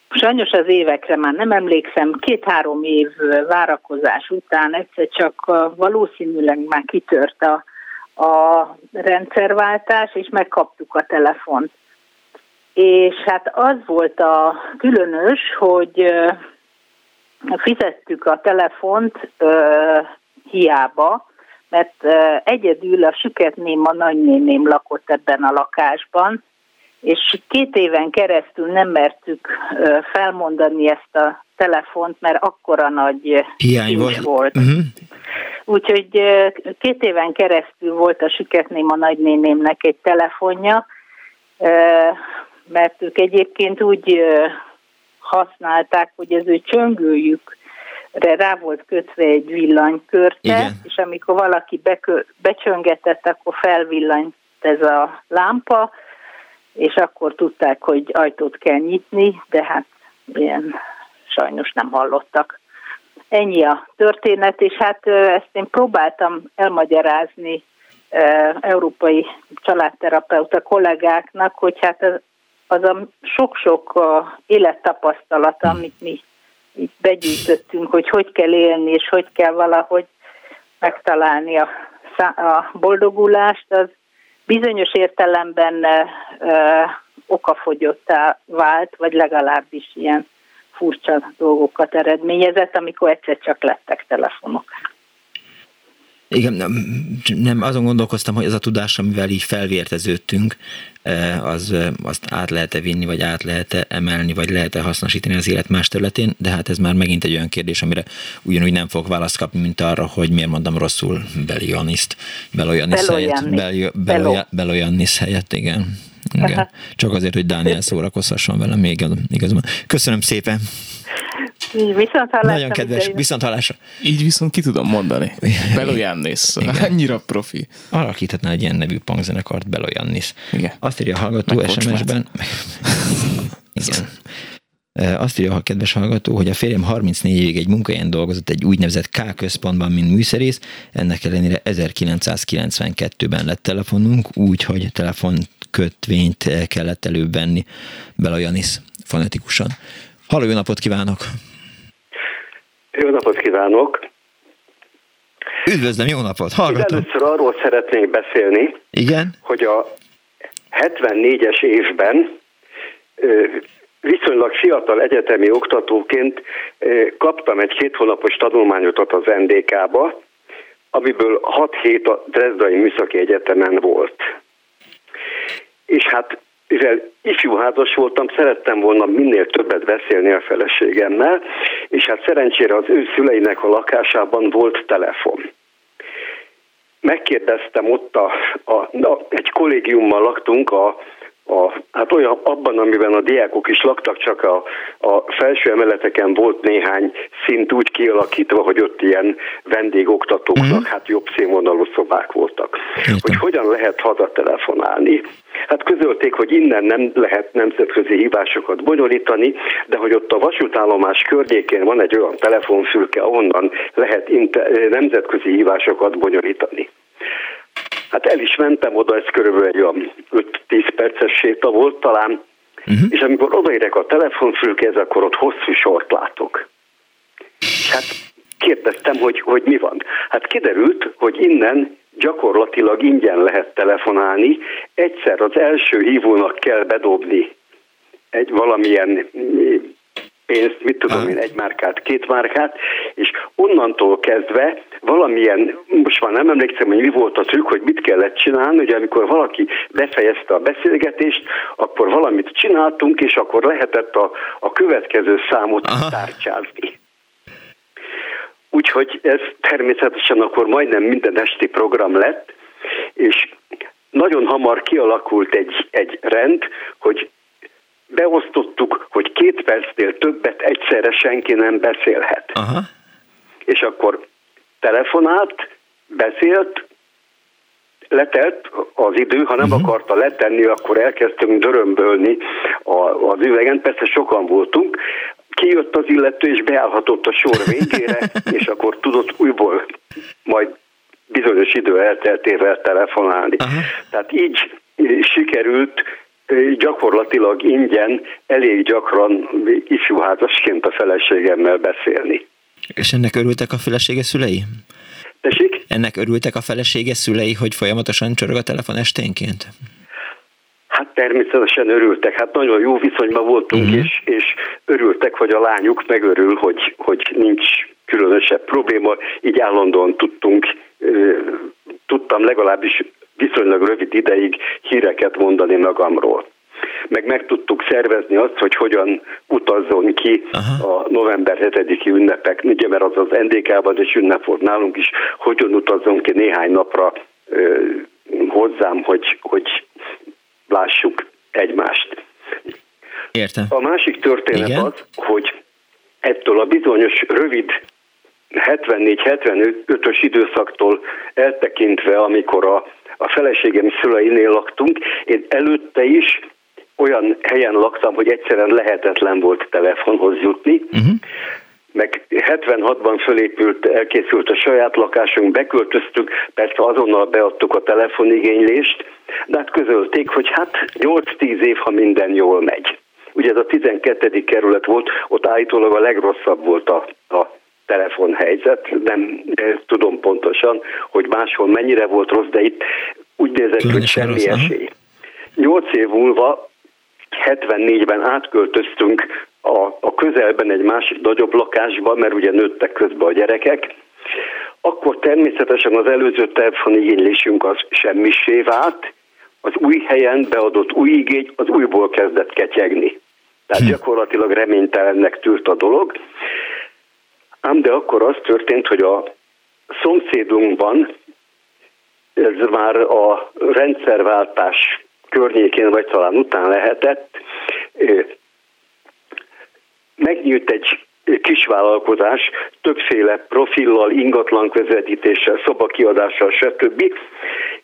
Sajnos az évekre már nem emlékszem, két-három év várakozás után egyszer csak valószínűleg már kitört a, a rendszerváltás, és megkaptuk a telefont. És hát az volt a különös, hogy fizettük a telefont hiába, mert egyedül a süketném, a nagynéném lakott ebben a lakásban, és két éven keresztül nem mertük felmondani ezt a telefont, mert akkora nagy hiány volt. volt. Uh-huh. Úgyhogy két éven keresztül volt a süketném a nagynénémnek egy telefonja, mert ők egyébként úgy használták, hogy az ő csöngőjük rá volt kötve egy villanykörte, Igen. és amikor valaki bekö, becsöngetett, akkor felvillant ez a lámpa, és akkor tudták, hogy ajtót kell nyitni, de hát ilyen sajnos nem hallottak. Ennyi a történet, és hát ezt én próbáltam elmagyarázni európai családterapeuta kollégáknak, hogy hát az a sok-sok élettapasztalat, amit mi itt begyűjtöttünk, hogy hogy kell élni, és hogy kell valahogy megtalálni a, a boldogulást, az bizonyos értelemben ö, okafogyottá vált, vagy legalábbis ilyen furcsa dolgokat eredményezett, amikor egyszer csak lettek telefonok. Igen, nem, nem, azon gondolkoztam, hogy ez a tudás, amivel így felvérteződtünk, e, az, e, azt át lehet-e vinni, vagy át lehet-e emelni, vagy lehet-e hasznosítani az élet más területén, de hát ez már megint egy olyan kérdés, amire ugyanúgy nem fog választ kapni, mint arra, hogy miért mondom rosszul Belioniszt, Belojanis helyett, Belojanis helyett, igen. igen. Csak azért, hogy Dániel szórakozhasson velem, még igazán. Köszönöm szépen! Viszont hallásra. Nagyon kedves, viszont hallásra. Így viszont ki tudom mondani. Beloyannis. Annyira profi. Alakíthatná egy ilyen nevű punkzenekart, Beloyannis. Igen. Azt írja a hallgató SMS-ben. Igen. Azt írja a kedves hallgató, hogy a férjem 34 évig egy munkahelyen dolgozott egy úgynevezett K központban, mint műszerész, ennek ellenére 1992-ben lett telefonunk, úgy, hogy telefonkötvényt kellett előbb venni Beloyanis fonetikusan. Halló, jó napot kívánok! Jó napot kívánok! Üdvözlöm, jó napot, hallgatom. Először arról szeretnék beszélni, Igen? hogy a 74-es évben viszonylag fiatal egyetemi oktatóként kaptam egy két hónapos tanulmányotat az NDK-ba, amiből 6 hét a Dresdai Műszaki Egyetemen volt. És hát mivel ifjúházas voltam, szerettem volna minél többet beszélni a feleségemmel, és hát szerencsére az ő szüleinek a lakásában volt telefon. Megkérdeztem ott, a, a, a, egy kollégiummal laktunk, a a, hát olyan abban, amiben a diákok is laktak, csak a, a felső emeleteken volt néhány szint úgy kialakítva, hogy ott ilyen vendégoktatóknak, mm. hát jobb színvonalú szobák voltak. Értem. Hogy hogyan lehet haza telefonálni. Hát közölték, hogy innen nem lehet nemzetközi hívásokat bonyolítani, de hogy ott a vasútállomás környékén van egy olyan telefonfülke, ahonnan lehet inter- nemzetközi hívásokat bonyolítani. Hát el is mentem oda, ez körülbelül egy olyan 5-10 perces séta volt talán, uh-huh. és amikor odaérek a telefonfülkéhez, akkor ott hosszú sort látok. Hát kérdeztem, hogy, hogy mi van. Hát kiderült, hogy innen gyakorlatilag ingyen lehet telefonálni, egyszer az első hívónak kell bedobni egy valamilyen pénzt, mit tudom én, egy márkát, két márkát, és onnantól kezdve valamilyen, most már nem emlékszem, hogy mi volt a trükk, hogy mit kellett csinálni, hogy amikor valaki befejezte a beszélgetést, akkor valamit csináltunk, és akkor lehetett a, a következő számot Aha. tárcsázni. Úgyhogy ez természetesen akkor majdnem minden esti program lett, és nagyon hamar kialakult egy, egy rend, hogy beosztottuk, hogy két percnél többet egyszerre senki nem beszélhet. Aha. És akkor telefonált, beszélt, letelt az idő, ha nem uh-huh. akarta letenni, akkor elkezdtünk dörömbölni az üvegen, persze sokan voltunk, kijött az illető, és beállhatott a sor végére, és akkor tudott újból majd bizonyos idő elteltével telefonálni. Uh-huh. Tehát így sikerült gyakorlatilag ingyen elég gyakran ifjúházasként a feleségemmel beszélni. És ennek örültek a felesége szülei? Tessék? Ennek örültek a felesége szülei, hogy folyamatosan csörög a telefon esténként? Hát természetesen örültek, hát nagyon jó viszonyban voltunk, uh-huh. és, és örültek, hogy a lányuk megörül, hogy, hogy nincs különösebb probléma, így állandóan tudtunk, tudtam legalábbis viszonylag rövid ideig híreket mondani magamról. Meg meg tudtuk szervezni azt, hogy hogyan utazzon ki Aha. a november 7-i ünnepek, ugye mert az az NDK-ban is ünnep volt nálunk is, hogyan utazzon ki néhány napra ö, hozzám, hogy, hogy lássuk egymást. Értem. A másik történet Igen? az, hogy ettől a bizonyos rövid 74-75-ös időszaktól eltekintve, amikor a a feleségem szüleinél laktunk, én előtte is olyan helyen laktam, hogy egyszerűen lehetetlen volt telefonhoz jutni, uh-huh. meg 76-ban fölépült, elkészült a saját lakásunk, beköltöztük, persze azonnal beadtuk a telefonigénylést, de hát közölték, hogy hát 8-10 év, ha minden jól megy. Ugye ez a 12. kerület volt, ott állítólag a legrosszabb volt a, a telefonhelyzet, nem tudom pontosan, hogy máshol mennyire volt rossz, de itt úgy nézett, hogy semmi esély. Nyolc év múlva, 74-ben átköltöztünk a, a közelben egy másik nagyobb lakásba, mert ugye nőttek közben a gyerekek, akkor természetesen az előző telefonigénylésünk az semmisé vált, az új helyen beadott új igény az újból kezdett ketyegni. Tehát hm. gyakorlatilag reménytelennek tűrt a dolog. Ám de akkor az történt, hogy a szomszédunkban, ez már a rendszerváltás környékén, vagy talán után lehetett, megnyílt egy kisvállalkozás, többféle profillal, ingatlan közvetítéssel, szobakiadással, stb.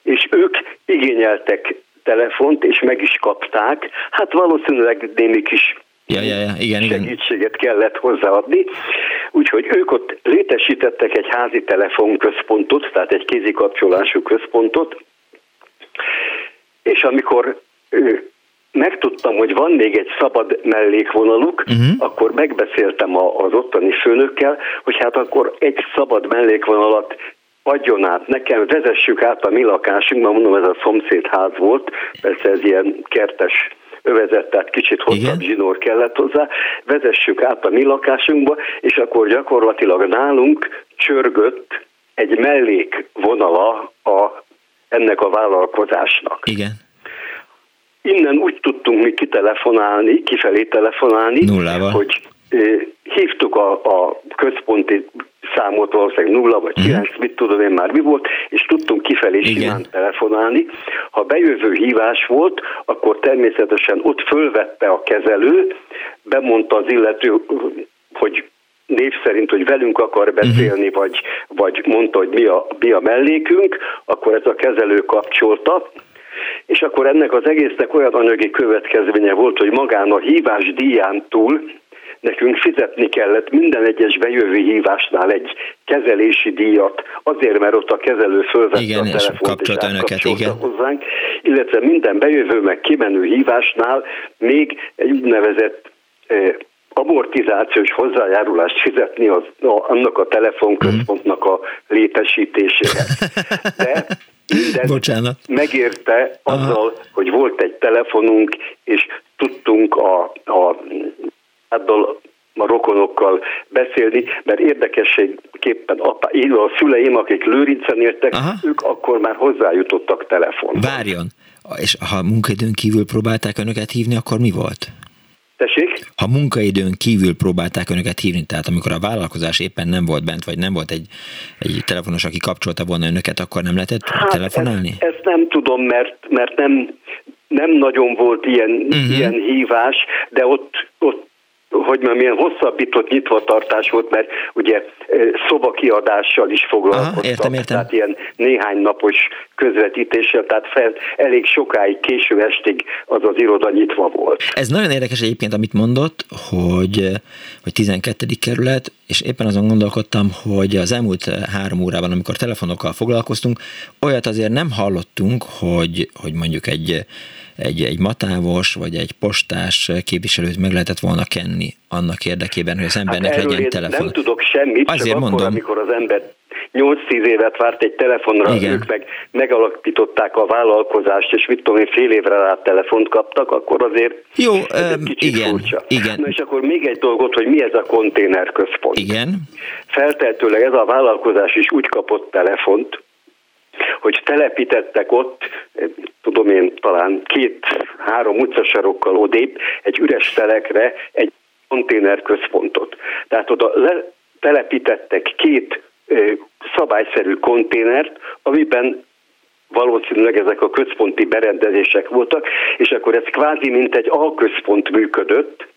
És ők igényeltek telefont, és meg is kapták. Hát valószínűleg némi kis ja, ja, ja. Igen, segítséget igen. kellett hozzáadni. Úgyhogy ők ott létesítettek egy házi telefonközpontot, tehát egy kézikapcsolású központot, és amikor megtudtam, hogy van még egy szabad mellékvonaluk, uh-huh. akkor megbeszéltem az ottani főnökkel, hogy hát akkor egy szabad mellékvonalat adjon át nekem, vezessük át a mi lakásunkban, mondom, ez a szomszédház volt, persze ez ilyen kertes övezet, tehát kicsit hosszabb zsinór kellett hozzá, vezessük át a mi lakásunkba, és akkor gyakorlatilag nálunk csörgött egy mellékvonala a, ennek a vállalkozásnak. Igen. Innen úgy tudtunk mi kitelefonálni, kifelé telefonálni, Nullával. hogy hívtuk a, a központi számot, valószínűleg nulla vagy mhm. kilenc, mit tudom én már mi volt, és tudtunk kifelé Igen. simán telefonálni. Ha bejövő hívás volt, akkor természetesen ott fölvette a kezelő, bemondta az illető, hogy név szerint, hogy velünk akar beszélni, uh-huh. vagy, vagy mondta, hogy mi a, mi a mellékünk, akkor ez a kezelő kapcsolta, és akkor ennek az egésznek olyan anyagi következménye volt, hogy magán a hívás díján túl nekünk fizetni kellett minden egyes bejövő hívásnál egy kezelési díjat, azért, mert ott a kezelő fölvette igen, a telefont és, és önöket, igen. hozzánk, illetve minden bejövő meg kimenő hívásnál még egy úgynevezett eh, amortizációs hozzájárulást fizetni az, a, annak a telefonközpontnak a létesítésére. De Bocsánat. megérte azzal, Aha. hogy volt egy telefonunk, és tudtunk a, a családdal, a rokonokkal beszélni, mert érdekességképpen apa, a szüleim, akik Lőrincen éltek, Aha. ők akkor már hozzájutottak telefon. Várjon, és ha munkaidőn kívül próbálták önöket hívni, akkor mi volt? Tessék? Ha munkaidőn kívül próbálták önöket hívni, tehát amikor a vállalkozás éppen nem volt bent, vagy nem volt egy, egy telefonos, aki kapcsolta volna önöket, akkor nem lehetett hát telefonálni? Ezt, ezt nem tudom, mert, mert nem, nem nagyon volt ilyen, uh-huh. ilyen hívás, de ott, ott hogy már milyen hosszabbított nyitvatartás volt, mert ugye szobakiadással is foglalkoztak. Aha, értem, értem. Tehát ilyen néhány napos közvetítéssel, tehát fel, elég sokáig, késő estig az az iroda nyitva volt. Ez nagyon érdekes egyébként, amit mondott, hogy, hogy 12. kerület, és éppen azon gondolkodtam, hogy az elmúlt három órában, amikor telefonokkal foglalkoztunk, olyat azért nem hallottunk, hogy, hogy mondjuk egy egy, egy matávos vagy egy postás képviselőt meg lehetett volna kenni annak érdekében, hogy az embernek hát legyen telefon. Nem tudok semmit, Azért csak mondom. akkor, amikor az ember 8-10 évet várt egy telefonra, Igen. ők meg megalapították a vállalkozást, és mit tudom én, fél évre rá telefont kaptak, akkor azért Jó, ez um, igen, furcsa. igen. Na és akkor még egy dolgot, hogy mi ez a konténerközpont. Igen. Felteltőleg ez a vállalkozás is úgy kapott telefont, hogy telepítettek ott, tudom én, talán két-három utcasarokkal odébb egy üres telekre egy konténerközpontot. Tehát oda le, telepítettek két ö, szabályszerű konténert, amiben valószínűleg ezek a központi berendezések voltak, és akkor ez kvázi mint egy alközpont működött,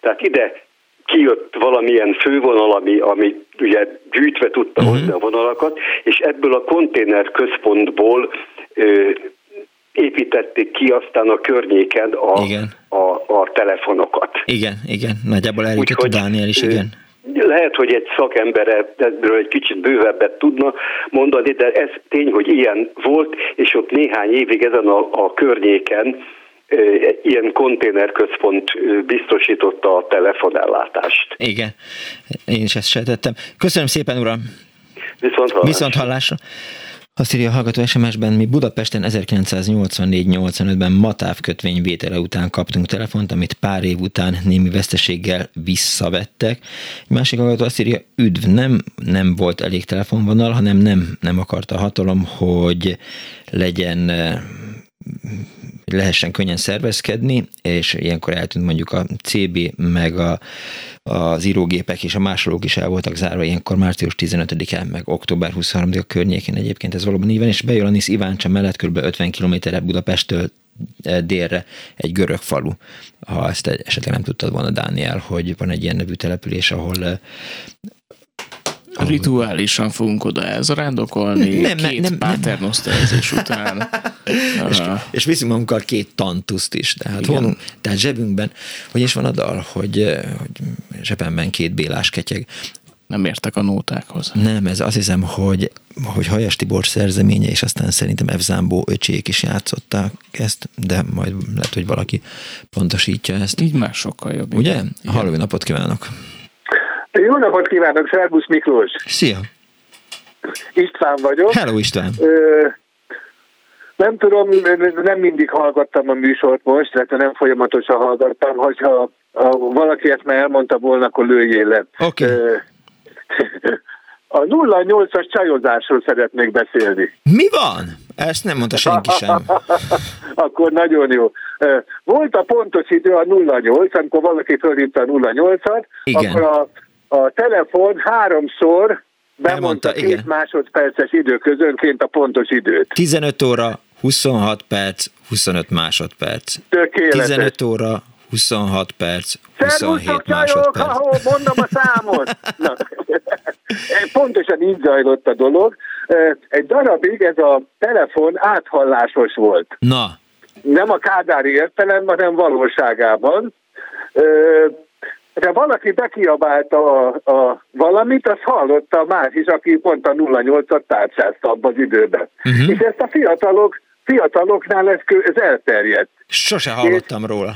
tehát ide kijött valamilyen fővonal, ami, ami ugye gyűjtve tudta uh-huh. hozni a vonalakat, és ebből a konténer központból ö, építették ki aztán a környéken a, igen. a, a telefonokat. Igen, igen, nagyjából eljutott Dániel is, igen. Lehet, hogy egy szakember ebből egy kicsit bővebbet tudna mondani, de ez tény, hogy ilyen volt, és ott néhány évig ezen a, a környéken ilyen konténerközpont biztosította a telefonellátást. Igen, én is ezt sejtettem. Köszönöm szépen, uram! Viszont hallásra. Viszont hallásra. Azt írja a hallgató SMS-ben, mi Budapesten 1984-85-ben Matáv kötvény vétele után kaptunk telefont, amit pár év után némi veszteséggel visszavettek. Egy másik hallgató azt írja, üdv, nem, nem volt elég telefonvonal, hanem nem, nem akarta a hatalom, hogy legyen lehessen könnyen szervezkedni, és ilyenkor eltűnt mondjuk a CB, meg a, az írógépek és a másolók is el voltak zárva, ilyenkor március 15-en, meg október 23-a környékén egyébként ez valóban így van, és Bejolanis Iváncsa mellett kb. 50 kilométerre Budapesttől eh, délre egy görög falu, ha ezt esetleg nem tudtad volna, Dániel, hogy van egy ilyen nevű település, ahol eh, Rituálisan fogunk oda elzarándokolni, nem, két nem, paternoszterizés után. és, és viszünk magunkkal két tantuszt is, tehát, vonunk, tehát zsebünkben, hogy is van a dal, hogy, eh, hogy zsebemben két bélás ketyeg. Nem értek a nótákhoz. Nem, ez azt hiszem, hogy, hogy Hajas Tibor szerzeménye, és aztán szerintem Evzámbó öcsék is játszották ezt, de majd lehet, hogy valaki pontosítja ezt. Így már sokkal jobb. Ugye? Halló napot kívánok! Jó napot kívánok, Szerbusz Miklós! Szia! István vagyok. Hello István. Ö, nem tudom, nem mindig hallgattam a műsort most, tehát nem folyamatosan hallgattam, hogyha ha valaki ezt már elmondta volna, akkor lőjél le. Oké. Okay. A 08-as csajozásról szeretnék beszélni. Mi van? Ezt nem mondta senki sem. Akkor nagyon jó. Volt a pontos idő a 08, amikor valaki fölhívta a 08-at, Igen. akkor a, a telefon háromszor bemondta két igen. másodperces időközönként a pontos időt. 15 óra, 26 perc, 25 másodperc. Tökéletes. 15 óra, 26 perc, 27 Szervusztok, csajok, másodperc. ahó, mondom a számot. Na, pontosan így zajlott a dolog. Egy darabig ez a telefon áthallásos volt. Na, Nem a kádári értelemben, hanem valóságában. De valaki bekiabálta a, a valamit, azt hallotta más is, aki pont a 08-at tárcsázta abban az időben. Mhm. És ezt a fiatalok, fiataloknál ez, ez elterjedt. sose hallottam róla.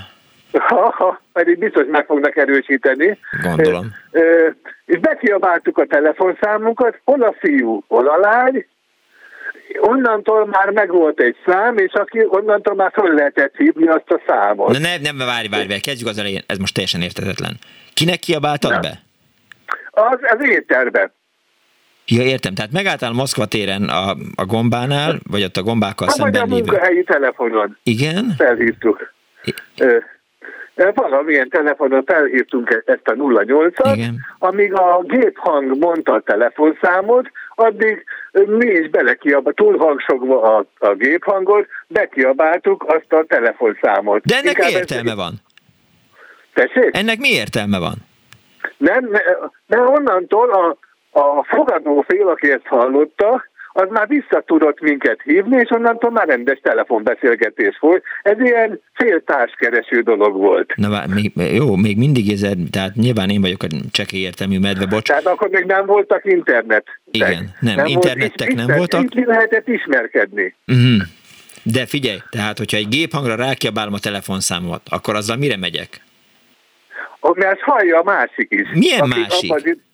Ha, ha, pedig biztos meg fognak erősíteni. Gondolom. Ö, és bekiabáltuk a telefonszámunkat, hol a fiú, hol a lány, onnantól már megvolt egy szám, és aki onnantól már föl lehetett hívni azt a számot. Na ne, nem, várj, várj, várj, kezdjük az elején, ez most teljesen értetetlen. Kinek kiabáltad be? Az, az éterbe. Ja, értem, tehát megálltál Moszkva téren a, a gombánál, vagy ott a gombákkal Hát vagy a szemben lévő. munkahelyi telefonon Igen? felhívtuk. Ö, ö, valamilyen telefonon felhívtunk e- ezt a 08-at, Igen. amíg a géphang mondta a telefonszámot, addig mi is belekiabáltuk, túlhangsogva a, a géphangot, bekiabáltuk azt a telefonszámot. De ennek Inkább mi ez- értelme van? Tessék? Ennek mi értelme van? Nem, ne- mert onnantól a, a fogadó fél, aki ezt hallotta, az már vissza tudott minket hívni, és onnantól már rendes telefonbeszélgetés volt. Ez ilyen féltárskereső dolog volt. Na, vár, még, jó, még mindig ez, tehát nyilván én vagyok a csekély értelmű medve, bocs. Tehát akkor még nem voltak internet. Igen, nem, volt- internettek így- nem voltak. Így lehetett ismerkedni. Uh-huh. De figyelj, tehát, hogyha egy géphangra rákiabálom a telefonszámomat, akkor azzal mire megyek? Mert hallja a másik is. Milyen másik? abban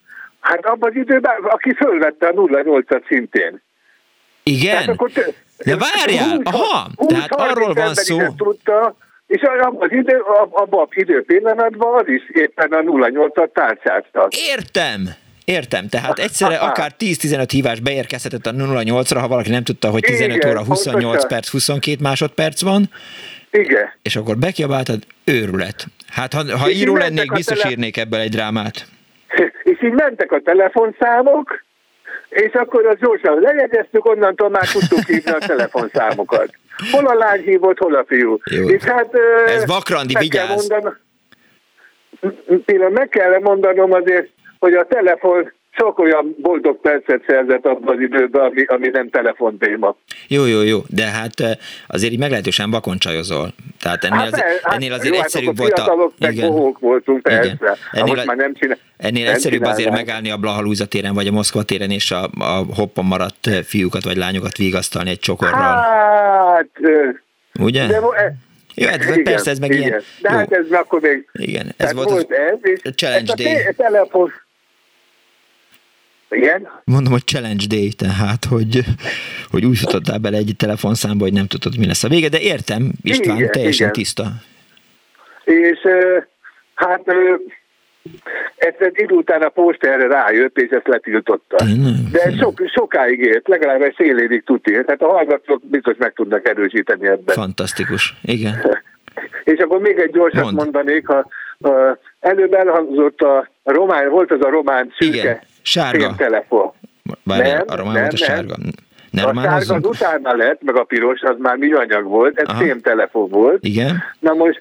Hát abban az időben, aki fölvette a 08-at szintén. Igen? Tehát akkor te, De várjál, aha, tehát arról van szó. Tudta, és abban az idő, ab- abban az idő pillanatban az is éppen a 08-at tárcsázta. Értem, értem. Tehát egyszerre akár 10-15 hívás beérkezhetett a 08-ra, ha valaki nem tudta, hogy 15 Igen, óra 28 pontosan. perc, 22 másodperc van, Igen. és akkor bekiabáltad, őrület. Hát ha, ha És író lennék, a biztos tele- írnék ebből egy drámát. És így mentek a telefonszámok, és akkor az gyorsan lejegyeztük, onnantól már tudtuk hívni a telefonszámokat. Hol a lány hívott, hol a fiú. Jó. És hát, Ez vakrandi, vigyázz. mondanom- meg kell mondanom azért, hogy a telefon sok olyan boldog percet szerzett abban az időben, ami, ami nem telefontéma. Jó, jó, jó, de hát azért így meglehetősen vakon csajozol. Tehát ennél, az, per- hát ennél azért jó, egyszerűbb hát volt a... meg bohók voltunk, persze. Igen. Hát Ennél, most a- már nem csinál, ennél nem egyszerűbb azért csinálnánk. megállni a Blahalúza téren, vagy a Moszkva téren, és a, a hoppon maradt fiúkat vagy lányokat vigasztalni egy csokorral. Hát, Ugye? de, e- Jó, hát igen, persze, ez meg igen. ilyen- De jó. hát ez akkor még... Igen, ez tehát volt az volt ez, és Challenge ez a Day. te- telefon... Igen? Mondom, hogy challenge day, tehát, hogy, hogy úgy futottál bele egy telefonszámba, hogy nem tudod, mi lesz a vége, de értem, István, Igen, teljesen igen. tiszta. És hát ö, ezt egy idő után a post erre rájött, és ezt letiltotta. De sok, sokáig ért, legalább egy fél évig tuti. Tehát a hallgatók biztos meg tudnak erősíteni ebben. Fantasztikus, igen. És akkor még egy gyorsat Mondd. mondanék, ha, ha előbb elhangzott a román, volt az a román szürke Sárga. telefon. Várjál, a román volt a sárga. Ne a sárga az utána lett, meg a piros, az már műanyag volt, ez Aha. fémtelefon volt. Igen? Na most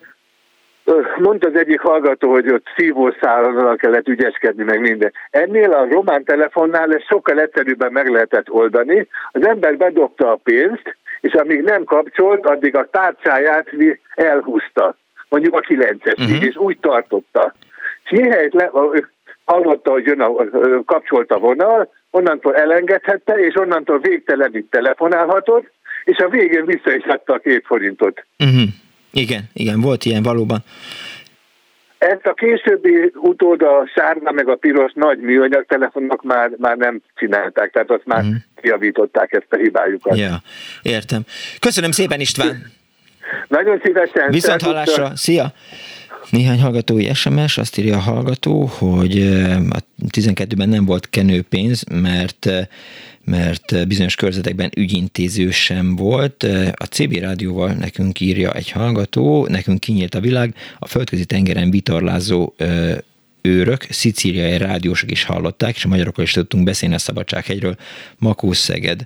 mondta az egyik hallgató, hogy ott szívószállal kellett ügyeskedni, meg minden. Ennél a román telefonnál ez sokkal egyszerűbben meg lehetett oldani. Az ember bedobta a pénzt, és amíg nem kapcsolt, addig a tárcáját elhúzta. Mondjuk a kilences, uh-huh. és úgy tartotta. És mihelyt le, ö, hallotta, hogy jön a, kapcsolt a vonal, onnantól elengedhette, és onnantól végtelenül telefonálhatott, és a végén vissza is adta a két forintot. Uh-huh. Igen, igen, volt ilyen valóban. ezt a későbbi utód a sárga meg a piros nagy műanyag telefonok már, már nem csinálták, tehát azt már mm. javították ezt a hibájukat. Ja, értem. Köszönöm szépen István! Nagyon szívesen. Viszont hallásra, szia! Néhány hallgatói SMS, azt írja a hallgató, hogy a 12-ben nem volt kenőpénz, mert mert bizonyos körzetekben ügyintéző sem volt. A CB rádióval nekünk írja egy hallgató, nekünk kinyílt a világ, a földközi tengeren vitorlázó őrök, szicíliai rádiósok is hallották, és a magyarokkal is tudtunk beszélni a Szabadsághegyről, Makó Szeged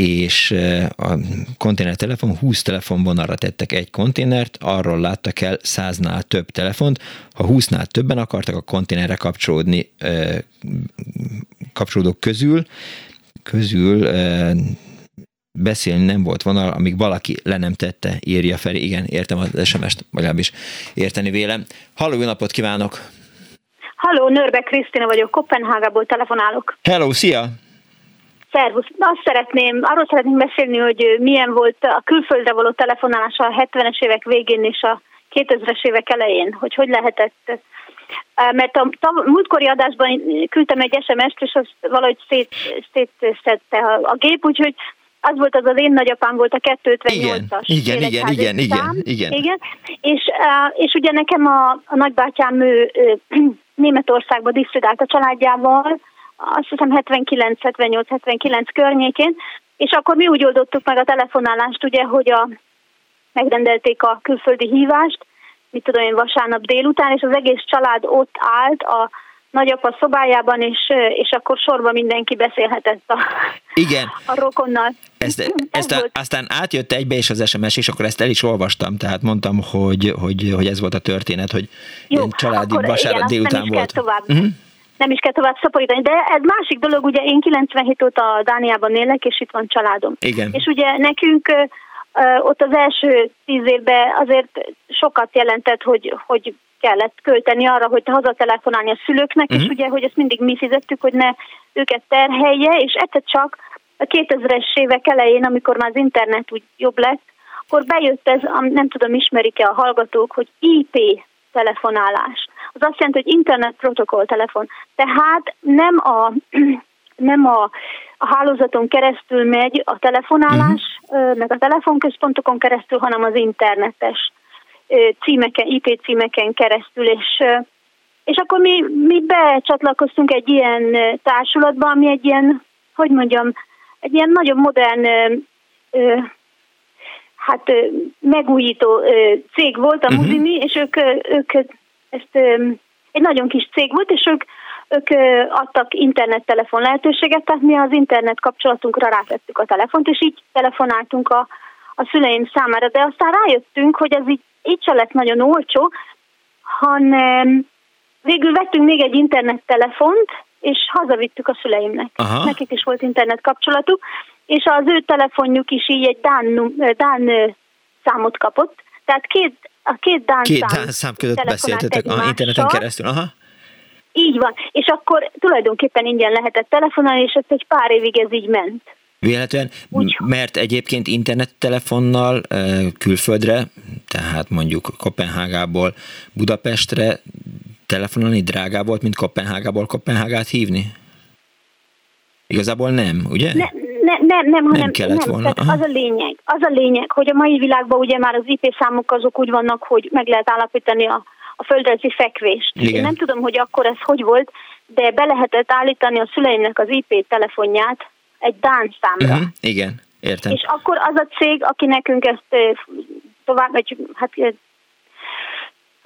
és a konténertelefon 20 telefonvonalra tettek egy konténert, arról láttak el száznál több telefont. Ha 20-nál többen akartak a konténerre kapcsolódni kapcsolódók közül, közül beszélni nem volt vonal, amíg valaki le nem tette, írja fel. Igen, értem az SMS-t, legalábbis érteni vélem. Halló, jó napot kívánok! Halló, Nörbe Krisztina vagyok, Kopenhágából telefonálok. Hello, szia! Szervusz! Azt szeretném, arról szeretném beszélni, hogy milyen volt a külföldre való telefonálás a 70-es évek végén és a 2000-es évek elején, hogy hogy lehetett mert a, a múltkori adásban küldtem egy SMS-t, és azt valahogy szét, szétszedte a, a gép, úgyhogy az volt az az én nagyapám volt a 258-as. Igen, igen, igen, igen, szám, igen, igen. És, és ugye nekem a, a nagybátyám ő, Németországba disztridált a családjával, azt hiszem 79, 78, 79 környékén, és akkor mi úgy oldottuk meg a telefonálást, ugye, hogy a, megrendelték a külföldi hívást, mit tudom én, vasárnap délután, és az egész család ott állt a nagyapa szobájában, és, és akkor sorban mindenki beszélhetett a, Igen. a rokonnal. Ezt, ezt a, aztán átjött egybe is az SMS, és akkor ezt el is olvastam, tehát mondtam, hogy, hogy, hogy ez volt a történet, hogy Jó, családi vasárnap délután volt. tovább. Uh-huh. Nem is kell tovább szaporítani, de ez másik dolog, ugye én 97 óta Dániában élek, és itt van családom. Igen. És ugye nekünk ott az első tíz évben azért sokat jelentett, hogy, hogy kellett költeni arra, hogy hazatelefonálni a szülőknek, uh-huh. és mhm. ugye, hogy ezt mindig mi fizettük, hogy ne őket terhelje, és egyszer csak a 2000-es évek elején, amikor már az internet úgy jobb lett, akkor bejött ez, nem tudom, ismerik-e a hallgatók, hogy IP telefonálás. Az azt jelenti, hogy Internet Protocol telefon. Tehát nem a, nem a a hálózaton keresztül megy a telefonálás, uh-huh. meg a telefonközpontokon keresztül, hanem az internetes címeken, IP címeken keresztül, és, és akkor mi, mi becsatlakoztunk egy ilyen társulatba, ami egy ilyen, hogy mondjam, egy ilyen nagyon modern, hát megújító cég volt, a uh-huh. Muzimi, és ők, ők ezt egy nagyon kis cég volt, és ők ők adtak internettelefon lehetőséget, tehát mi az internet kapcsolatunkra rátettük a telefont, és így telefonáltunk a, a szüleim számára, de aztán rájöttünk, hogy ez így, így se lett nagyon olcsó, hanem végül vettünk még egy internettelefont, és hazavittük a szüleimnek. Aha. Nekik is volt internet kapcsolatuk, és az ő telefonjuk is így egy Dán, Dán számot kapott, tehát két, a két Dán két szám, Dán szám között beszéltetek a interneten keresztül. Aha. Így van, és akkor tulajdonképpen ingyen lehetett telefonálni, és ez egy pár évig ez így ment. Véletlenül, mert egyébként internettelefonnal külföldre, tehát mondjuk Kopenhágából Budapestre telefonálni drágább volt, mint Kopenhágából Kopenhágát hívni? Igazából nem, ugye? Ne, ne, nem, nem, hanem nem kellett nem. volna. az a lényeg, az a lényeg, hogy a mai világban ugye már az IP számok azok úgy vannak, hogy meg lehet állapítani a a földrajzi fekvést. Igen. Én nem tudom, hogy akkor ez hogy volt, de be lehetett állítani a szüleimnek az IP telefonját egy Dán számra. Uh-huh. Igen, értem. És akkor az a cég, aki nekünk ezt tovább, vagy hát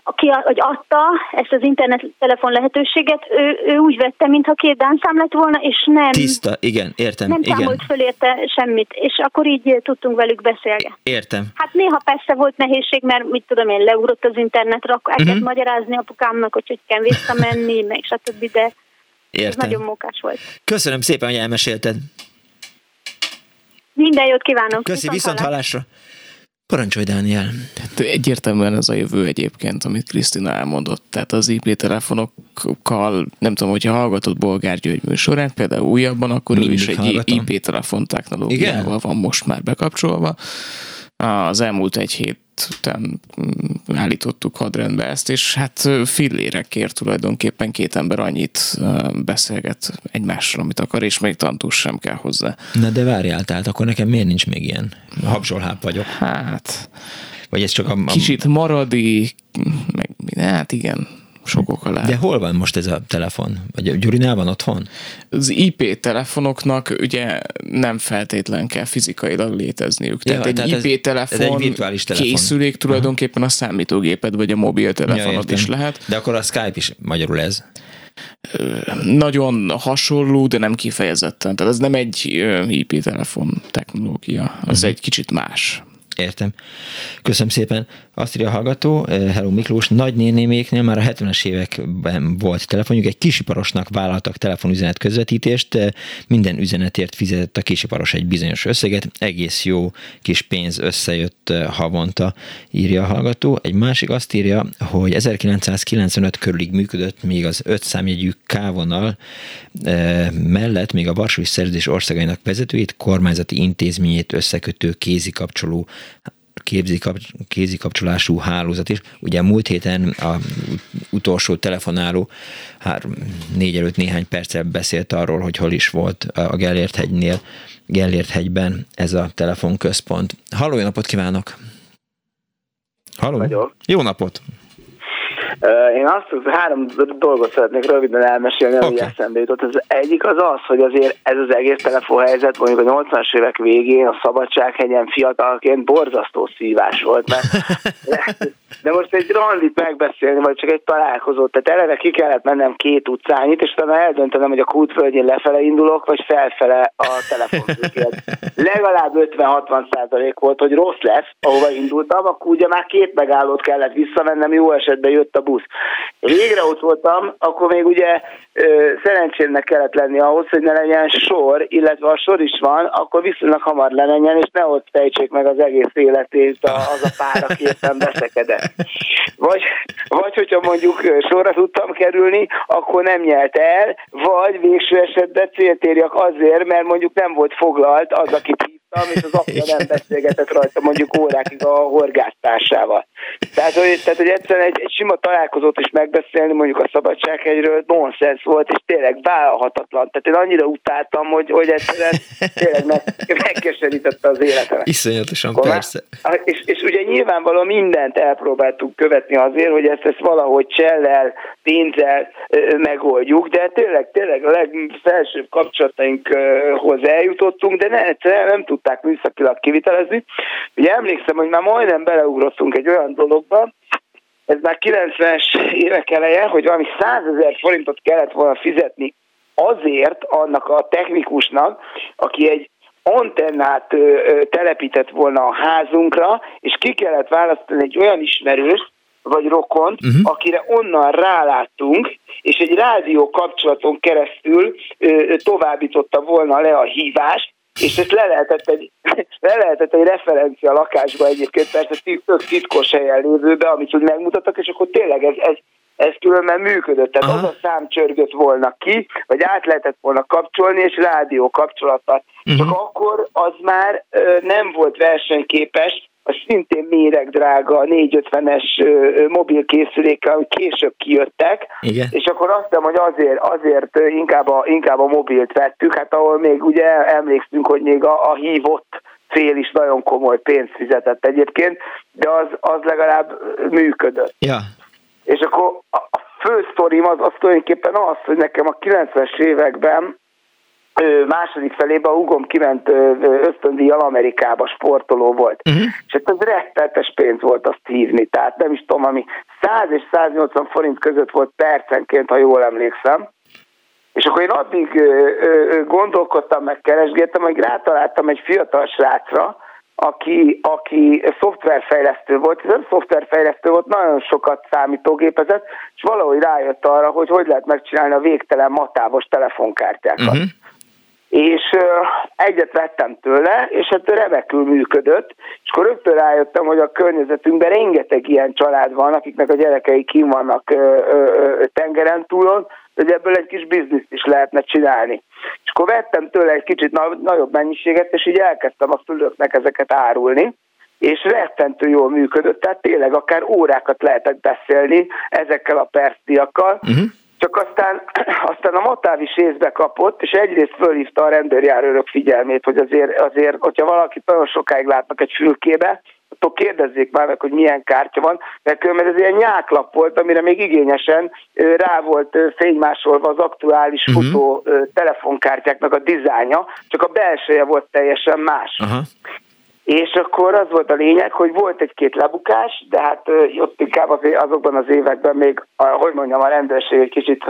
aki hogy adta ezt az internet telefon lehetőséget, ő, ő úgy vette, mintha két dánszám lett volna, és nem... Tiszta, igen, értem. Nem igen. számolt föl érte semmit, és akkor így tudtunk velük beszélgetni. Értem. Hát néha persze volt nehézség, mert mit tudom én, leugrott az internetre, akkor elkezdett uh-huh. magyarázni apukámnak, hogy hogy kell visszamenni, meg stb., de Értem. ez nagyon mókás volt. Köszönöm szépen, hogy elmesélted. Minden jót kívánok! Köszi, viszont hallásra! Parancsolj, Dániel! Hát egyértelműen ez a jövő egyébként, amit Krisztina elmondott. Tehát az IP telefonokkal, nem tudom, hogyha hallgatott Bolgár György műsorát, például újabban, akkor Mindig ő is egy hallgatom. IP telefon technológiával Igen? van most már bekapcsolva. Az elmúlt egy hét ketten mm, állítottuk hadrendbe ezt, és hát fillérekért tulajdonképpen két ember annyit beszélget egymással, amit akar, és még tantus sem kell hozzá. Na de várjál, tehát akkor nekem miért nincs még ilyen? Habzsolháp vagyok. Hát... Vagy ez csak a... Kicsit maradi, meg hát igen, sok oka lehet. De hol van most ez a telefon? Vagy Gyurinál van otthon? Az IP telefonoknak ugye nem feltétlen kell fizikailag létezniük. Ja, tehát egy tehát IP telefon, ez egy virtuális telefon. készülék tulajdonképpen a számítógéped vagy a mobiltelefonod ja, is lehet. De akkor a Skype is magyarul ez? Nagyon hasonló, de nem kifejezetten. Tehát ez nem egy IP telefon technológia, az uh-huh. egy kicsit más. Értem. Köszönöm szépen. Azt írja a hallgató, eh, Hello Miklós, nagynénéméknél már a 70-es években volt telefonjuk, egy kisiparosnak vállaltak telefonüzenet közvetítést, eh, minden üzenetért fizetett a kisiparos egy bizonyos összeget, egész jó kis pénz összejött eh, havonta, írja a hallgató. Egy másik azt írja, hogy 1995 körülig működött még az öt számjegyű kávonal mellett még a Varsói Szerződés országainak vezetőjét, kormányzati intézményét összekötő kézikapcsoló kézikapcsolású hálózat is. Ugye múlt héten a utolsó telefonáló három, négy előtt néhány perccel beszélt arról, hogy hol is volt a Gellért hegynél, Gellért hegyben ez a telefonközpont. Halló, jó napot kívánok! Halló! Jó napot! Én azt három dolgot szeretnék röviden elmesélni, ami okay. eszembe jutott. Az egyik az az, hogy azért ez az egész telefonhelyzet mondjuk a 80-as évek végén a Szabadsághegyen fiatalként borzasztó szívás volt, mert de most egy randit megbeszélni, vagy csak egy találkozót, tehát eleve ki kellett mennem két utcányit, és utána eldöntenem, hogy a kútvölgyén lefele indulok, vagy felfele a telefonfőként. Legalább 50-60 százalék volt, hogy rossz lesz, ahova indultam, akkor ugye már két megállót kellett visszamennem, jó esetben jött a busz. Végre ott voltam, akkor még ugye ö, szerencsémnek kellett lenni ahhoz, hogy ne legyen sor, illetve ha sor is van, akkor viszonylag hamar lemenjen, és ne ott fejtsék meg az egész életét az a pár, aki éppen beszekedett. Vagy, vagy hogyha mondjuk sorra tudtam kerülni, akkor nem nyert el, vagy végső esetben célt érjak azért, mert mondjuk nem volt foglalt az, aki hívtam, és az apja nem beszélgetett rajta mondjuk órákig a horgásztársával. Tehát, hogy, tehát, hogy egyszerűen egy, egy sima találkozót is megbeszélni mondjuk a Szabadsághegyről nonsens volt, és tényleg vállalhatatlan. Tehát én annyira utáltam, hogy, hogy egyszerűen tényleg meg, megkeserítette az életemet. Iszonyatosan, Akkor persze. És, és ugye nyilvánvalóan mindent elpróbáltuk követni azért, hogy ezt, ezt valahogy csellel, pénzzel ö, megoldjuk, de tényleg, tényleg a legfelsőbb kapcsolatainkhoz eljutottunk, de ne, egyszerűen nem tudták műszakilag kivitelezni. Ugye emlékszem, hogy már majdnem beleugrottunk egy olyan dologba, ez már 90-es évek eleje, hogy valami 100 ezer forintot kellett volna fizetni azért annak a technikusnak, aki egy antennát ö, ö, telepített volna a házunkra, és ki kellett választani egy olyan ismerőst, vagy rokont, uh-huh. akire onnan ráláttunk, és egy rádió kapcsolaton keresztül ö, továbbította volna le a hívást, és ezt le lehetett egy, le lehetett egy referencia lakásba egyébként, persze tök titkos helyen lévőbe, amit úgy megmutattak, és akkor tényleg ez, ez, ez különben működött. Tehát Aha. az a szám csörgött volna ki, vagy át lehetett volna kapcsolni, és rádió kapcsolatot. Uh-huh. Csak akkor az már ö, nem volt versenyképes, a szintén méregdrága 450-es mobilkészülékkel, hogy később kijöttek, Igen. és akkor azt hiszem, hogy azért, azért inkább, a, inkább a mobilt vettük, hát ahol még ugye emlékszünk, hogy még a, a hívott fél is nagyon komoly pénzt fizetett egyébként, de az, az legalább működött. Ja. És akkor a fő sztorim az, az tulajdonképpen az, hogy nekem a 90-es években második felében a hugom kiment ösztöndíjjal Amerikába, sportoló volt. Uh-huh. És hát ez rettetes pénz volt azt hívni, tehát nem is tudom, ami 100 és 180 forint között volt percenként, ha jól emlékszem. És akkor én addig gondolkodtam, meg keresgéltem, hogy rátaláltam egy fiatal srácra, aki, aki szoftverfejlesztő volt, nem szoftverfejlesztő volt, nagyon sokat számítógépezett, és valahogy rájött arra, hogy hogy lehet megcsinálni a végtelen matávos telefonkártyákat. Uh-huh és egyet vettem tőle, és hát remekül működött, és akkor rögtön rájöttem, hogy a környezetünkben rengeteg ilyen család van, akiknek a gyerekei kim vannak tengeren túlon, hogy ebből egy kis bizniszt is lehetne csinálni. És akkor vettem tőle egy kicsit nagyobb mennyiséget, és így elkezdtem a fülöknek ezeket árulni, és rettentő jól működött, tehát tényleg akár órákat lehetett beszélni ezekkel a percdiakkal, uh-huh. Csak aztán, aztán a Matáv is észbe kapott, és egyrészt fölhívta a rendőrjárőrök figyelmét, hogy azért, azért, hogyha valakit nagyon sokáig látnak egy fülkébe, attól kérdezzék már meg, hogy milyen kártya van, mert különben ez ilyen nyáklap volt, amire még igényesen rá volt fénymásolva az aktuális uh-huh. futó telefonkártyáknak a dizájnja, csak a belseje volt teljesen más. Uh-huh. És akkor az volt a lényeg, hogy volt egy-két lebukás, de hát ott inkább azokban az években még, hogy mondjam, a rendőrség egy kicsit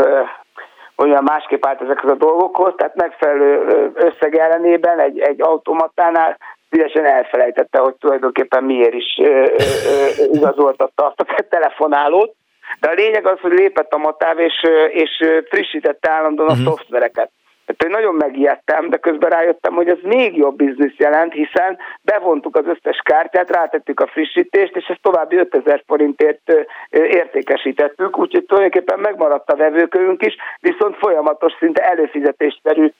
olyan másképp állt ezekhez a dolgokhoz, tehát megfelelő összeg ellenében egy, egy automatánál szívesen elfelejtette, hogy tulajdonképpen miért is igazoltatta azt a telefonálót. De a lényeg az, hogy lépett a matáv, és, és frissítette állandóan a uh-huh. szoftvereket. Tehát én nagyon megijedtem, de közben rájöttem, hogy ez még jobb biznisz jelent, hiszen bevontuk az összes kártyát, rátettük a frissítést, és ezt további 5000 forintért értékesítettük, úgyhogy tulajdonképpen megmaradt a vevőkörünk is, viszont folyamatos, szinte előfizetésszerű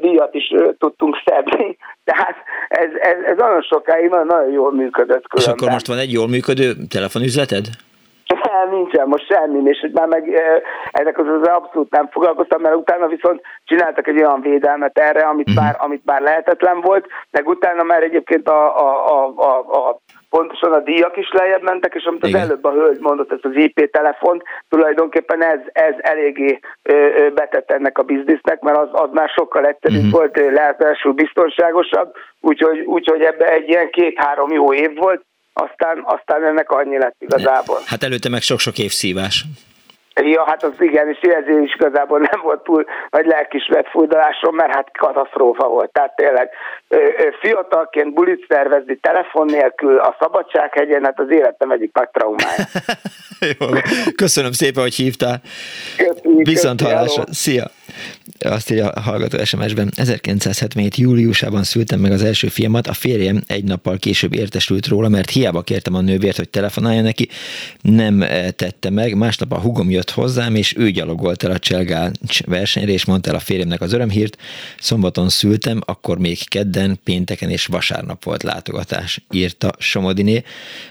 díjat is ö, tudtunk szedni. Tehát ez, ez, ez nagyon sokáig nagyon, nagyon jól működött. Különben. És akkor most van egy jól működő telefonüzleted? Nem, nincsen most semmi, és már meg ezek az, az abszolút nem foglalkoztam, mert utána viszont csináltak egy olyan védelmet erre, amit, uh-huh. bár, amit bár lehetetlen volt, meg utána már egyébként a, a, a, a, a pontosan a díjak is lejjebb mentek, és amit Igen. az előbb a hölgy mondott, ez az IP telefon, tulajdonképpen ez, ez eléggé betett ennek a biznisznek, mert az, az már sokkal egyszerűbb uh-huh. volt, lehetősül biztonságosabb, úgyhogy, úgyhogy ebbe egy ilyen két-három jó év volt, aztán, aztán ennek annyi lett igazából. Hát előtte meg sok-sok év szívás. Ja, hát az igen, és ezért is igazából nem volt túl nagy lelkismert fújdalásom, mert hát katasztrófa volt. Tehát tényleg fiatalként bulit szervezni telefon nélkül a Szabadsághegyen, hát az életem egyik nagy traumája. Jó, köszönöm szépen, hogy hívtál. Köszönjük, Viszont hallásra. Szia! Azt írja a hallgató SMS-ben, 1977. júliusában szültem meg az első fiamat, a férjem egy nappal később értesült róla, mert hiába kértem a nővért, hogy telefonálja neki, nem eh, tette meg. Másnap a hugom jött hozzám, és ő gyalogolt el a Cselgál versenyre, és mondta el a férjemnek az örömhírt. Szombaton szültem, akkor még kedden, pénteken és vasárnap volt látogatás, írta Somodiné.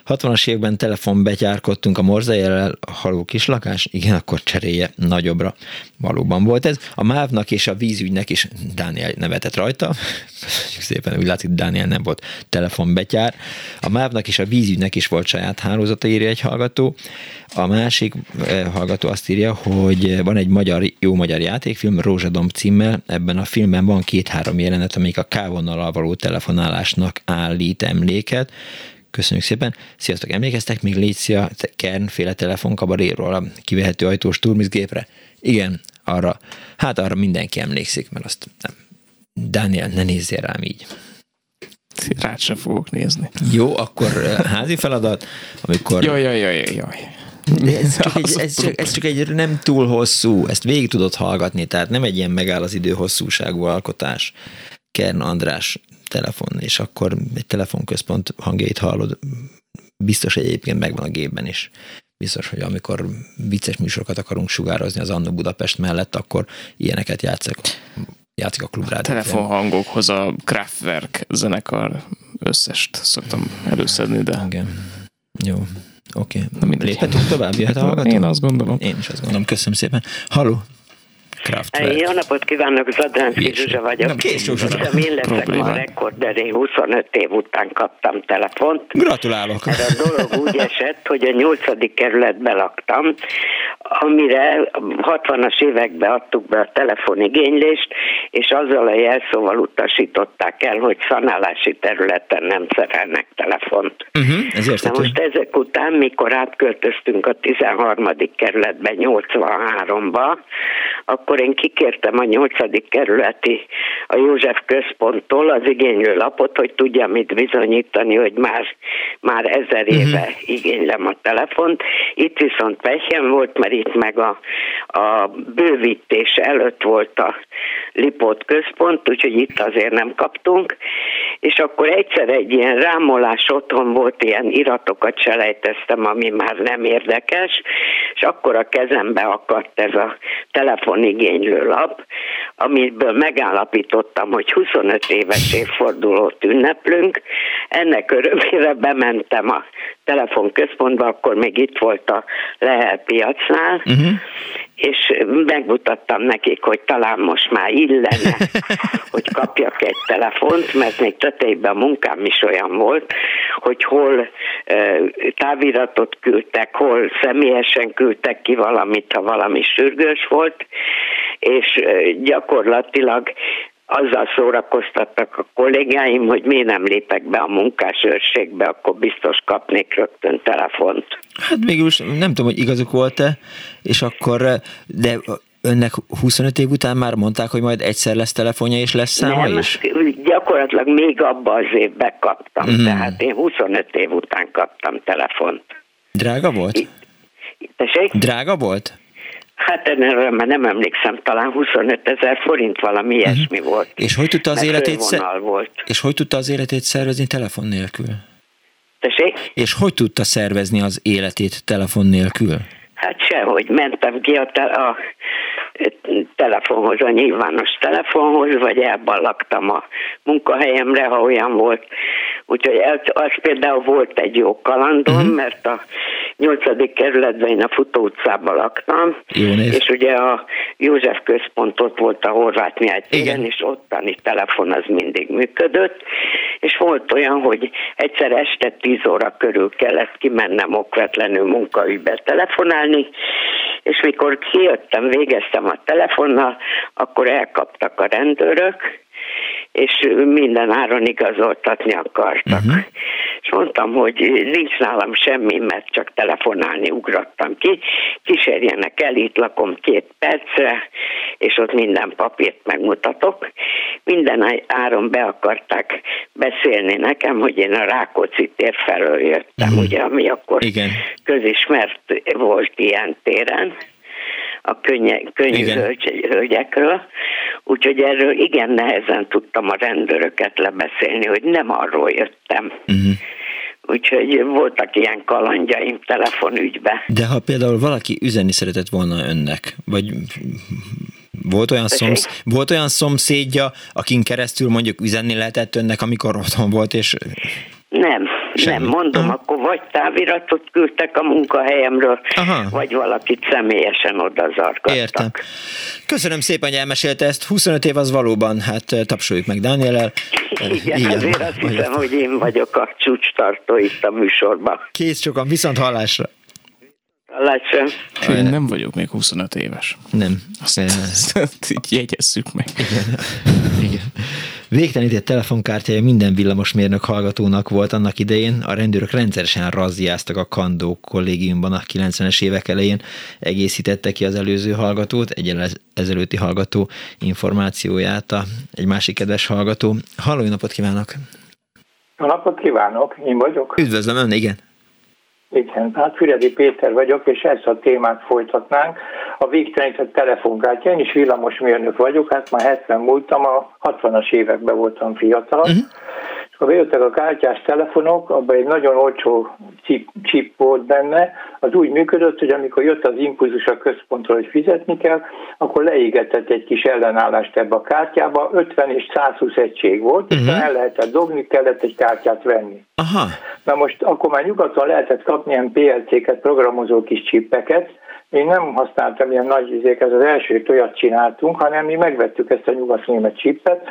60-as években telefon betyárkodtunk a morzajellel, haló kislakás, igen, akkor cserélje nagyobbra. Valóban volt ez. A MÁV-nak és a vízügynek is Dániel nevetett rajta. Szépen úgy látszik, Dániel nem volt telefonbetyár. A MÁV-nak és a vízügynek is volt saját hálózata, írja egy hallgató. A másik eh, hallgató azt írja, hogy van egy magyar, jó magyar játékfilm, Rózsadom címmel. Ebben a filmben van két-három jelenet, amik a kávonnal való telefonálásnak állít emléket. Köszönjük szépen. Sziasztok, emlékeztek még Lécia Kernféle telefonkabaréról a kivehető ajtós turmizgépre? Igen, arra, hát arra mindenki emlékszik, mert azt nem. Daniel, ne nézzél rám így. Rád sem fogok nézni. Jó, akkor házi feladat, amikor... Jaj, jaj, jaj, jaj. De ez csak, egy, ez, csak, ez csak egy nem túl hosszú, ezt végig tudod hallgatni, tehát nem egy ilyen megáll az idő hosszúságú alkotás. Kern András telefon, és akkor egy telefonközpont hangjait hallod, biztos egyébként megvan a gépben is biztos, hogy amikor vicces műsorokat akarunk sugározni az Anno Budapest mellett, akkor ilyeneket játszok játszik a klubrádió. Telefonhangokhoz a Kraftwerk zenekar összest szoktam előszedni, de... Igen. Jó. Oké. Okay. Léphetünk tovább, jöhet a hallgató? Én azt gondolom. Én is azt gondolom. Köszönöm szépen. Halló, Kraftwerk. Jó napot kívánok, Zadránszki Zsuzsa vagyok. Nem, kés, Zsuzsa. Én leszek ma a rekorder, én 25 év után kaptam telefont. Gratulálok. Mert a dolog úgy esett, hogy a 8. kerületben laktam, amire 60-as években adtuk be a telefonigénylést, és azzal a jelszóval utasították el, hogy szanálási területen nem szerelnek telefont. Uh-huh, ez Na most ezek után, mikor átköltöztünk a 13. kerületbe 83-ba, akkor én kikértem a 8. kerületi a József központtól az igénylő lapot, hogy tudja mit bizonyítani, hogy már, már ezer éve uh-huh. igénylem a telefont. Itt viszont pehjem volt, mert itt meg a, a bővítés előtt volt a Lipót központ, úgyhogy itt azért nem kaptunk, és akkor egyszer egy ilyen rámolás otthon volt, ilyen iratokat selejteztem, ami már nem érdekes, és akkor a kezembe akadt ez a telefonigénylő lap, amiből megállapítottam, hogy 25 éves évfordulót ünneplünk. Ennek örömére bementem a telefonközpontba, akkor még itt volt a Lehel piacnál, uh-huh és megmutattam nekik, hogy talán most már illene, hogy kapjak egy telefont, mert még tetejében a munkám is olyan volt, hogy hol táviratot küldtek, hol személyesen küldtek ki valamit, ha valami sürgős volt, és gyakorlatilag azzal szórakoztattak a kollégáim, hogy miért nem lépek be a munkásőrségbe, akkor biztos kapnék rögtön telefont. Hát mégis nem tudom, hogy igazuk volt-e, és akkor, de önnek 25 év után már mondták, hogy majd egyszer lesz telefonja és lesz száma nem, is? gyakorlatilag még abba az évben kaptam, mm. tehát én 25 év után kaptam telefont. Drága volt? Tessék? Drága volt? Hát erre már nem emlékszem, talán 25 ezer forint valami uh-huh. ilyesmi volt. És hogy tudta az életét szer- volt. És hogy tudta az életét szervezni telefon nélkül? Tessék? És hogy tudta szervezni az életét telefon nélkül? Hát sehogy. Mentem ki a, te- a telefonhoz, a nyilvános telefonhoz, vagy elballagtam a munkahelyemre, ha olyan volt. Úgyhogy ez, az például volt egy jó kalandom, uh-huh. mert a nyolcadik kerületben én a Futó utcában laktam, és ugye a József központot volt a Horváth Mihály téren, és ottani telefon az mindig működött, és volt olyan, hogy egyszer este 10 óra körül kellett kimennem okvetlenül munkaügybe telefonálni, és mikor kijöttem, végeztem a telefonnal, akkor elkaptak a rendőrök, és minden áron igazoltatni akartak. Uh-huh. És mondtam, hogy nincs nálam semmi, mert csak telefonálni ugrottam ki. Kísérjenek el, itt lakom két percre, és ott minden papírt megmutatok. Minden áron be akarták beszélni nekem, hogy én a Rákóczi tér felől jöttem, uh-huh. ugye, ami akkor Igen. közismert volt ilyen téren a könnye, könnyű hölgy, hölgyekről, úgyhogy erről igen nehezen tudtam a rendőröket lebeszélni, hogy nem arról jöttem. Uh-huh. Úgyhogy voltak ilyen kalandjaim telefonügybe. De ha például valaki üzenni szeretett volna önnek, vagy volt olyan, szomsz, volt olyan szomszédja, akin keresztül mondjuk üzenni lehetett önnek, amikor otthon volt, és nem, Semmi. nem mondom, Aha. akkor vagy táviratot küldtek a munkahelyemről, Aha. vagy valakit személyesen oda zargattak. Értem. Köszönöm szépen, hogy elmesélte ezt. 25 év az valóban, hát tapsoljuk meg Dánielel. Igen, Igen azért azt hiszem, hogy én vagyok a csúcstartó itt a műsorban. Kész sokan, viszont hallásra. Hallásra. Én nem vagyok még 25 éves. Nem. Azt, azt, azt így jegyezzük meg. Igen. Igen. Végtelenített telefonkártyája minden villamosmérnök hallgatónak volt annak idején. A rendőrök rendszeresen razziáztak a Kandó kollégiumban a 90-es évek elején. Egészítette ki az előző hallgatót, egy ezelőtti hallgató információját a, egy másik kedves hallgató. Halló, napot kívánok! Jó napot kívánok, én vagyok. Üdvözlöm, ön, igen. Igen, hát Füredi Péter vagyok, és ezt a témát folytatnánk. A végtelenített telefonkártya, én is villamosmérnök vagyok, hát már 70 múltam, a 60-as években voltam fiatal, uh-huh. Akkor bejöttek a kártyás telefonok, abban egy nagyon olcsó chip, chip volt benne, az úgy működött, hogy amikor jött az impulzus a központról, hogy fizetni kell, akkor leégetett egy kis ellenállást ebbe a kártyába, 50 és 120 egység volt, uh-huh. és el lehetett dobni, kellett egy kártyát venni. Aha. Na most akkor már nyugaton lehetett kapni ilyen PLC-ket, programozó kis csippeket, én nem használtam ilyen nagy izéket, az első olyat csináltunk, hanem mi megvettük ezt a nyugat-német csippet,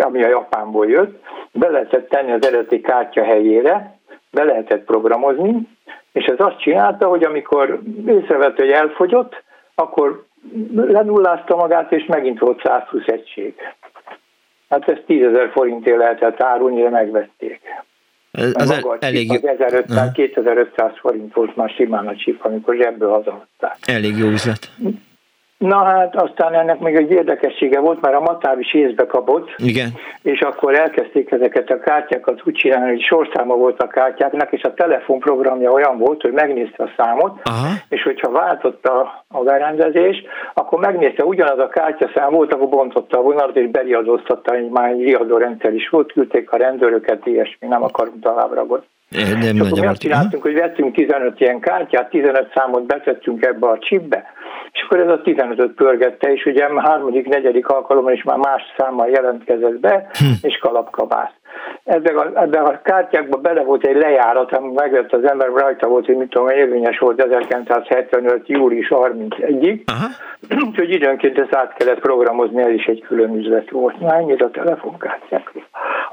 ami a Japánból jött, be lehetett tenni az eredeti kártya helyére, be lehetett programozni, és ez azt csinálta, hogy amikor észrevett, hogy elfogyott, akkor lenullázta magát, és megint volt 120 egység. Hát ezt 10 ezer forintért lehetett árulni, de megvették. Az maga el, elég jó. 1500, 2500 forint volt már simán a csip, amikor zsebből hazahozták. Elég jó üzlet. Na hát aztán ennek még egy érdekessége volt, mert a Matáv is észbe kapott. Igen. És akkor elkezdték ezeket a kártyákat úgy csinálni, hogy sorszáma volt a kártyáknak, és a telefonprogramja olyan volt, hogy megnézte a számot, Aha. és hogyha váltott a, a berendezés, akkor megnézte, ugyanaz a kártyaszám volt, akkor bontotta a vonalat, és beriadóztatta, hogy már egy riadórendszer is volt, küldték a rendőröket, ilyesmi, nem akarunk tovább Nem és akkor mi azt csináltunk, hogy vettünk 15 ilyen kártyát, 15 számot betettünk ebbe a chipbe, és akkor ez a 15-öt pörgette, és ugye harmadik, negyedik alkalommal is már más számmal jelentkezett be, hm. és kalapkabász. Ebben a, ebben a kártyákban bele volt egy lejárat, ami megvett az ember, rajta volt, hogy mit tudom, érvényes volt 1975. július 31-ig, úgyhogy időnként ezt át kellett programozni, ez is egy külön üzlet volt. Na, ennyit a telefonkártyákról.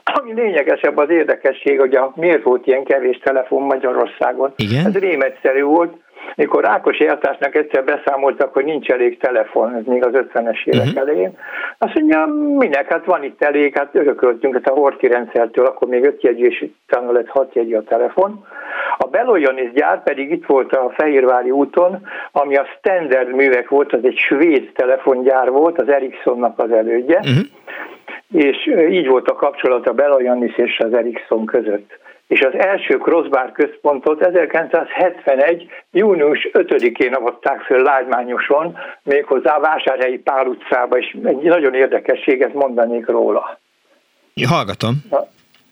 Ami lényegesebb az érdekesség, hogy a, miért volt ilyen kevés telefon Magyarországon. Igen? Ez rémegyszerű volt, mikor Rákos Eltásnak egyszer beszámoltak, hogy nincs elég telefon, ez még az 50-es évek uh-huh. elején, azt mondja, minek, hát van itt elég, hát örököltünk hát a Horti rendszertől, akkor még 5 jegyű, és utána lett 6 jegyű a telefon. A Beloyanis gyár pedig itt volt a Fehérvári úton, ami a Standard művek volt, az egy svéd telefongyár volt, az Ericssonnak az elődje, uh-huh. És így volt a kapcsolat a Beloyanis és az Ericsson között és az első crossbar központot 1971. június 5-én avatták föl Lágymányoson, méghozzá Vásárhelyi Pál utcába, és egy nagyon érdekességet mondanék róla. Hallgatom.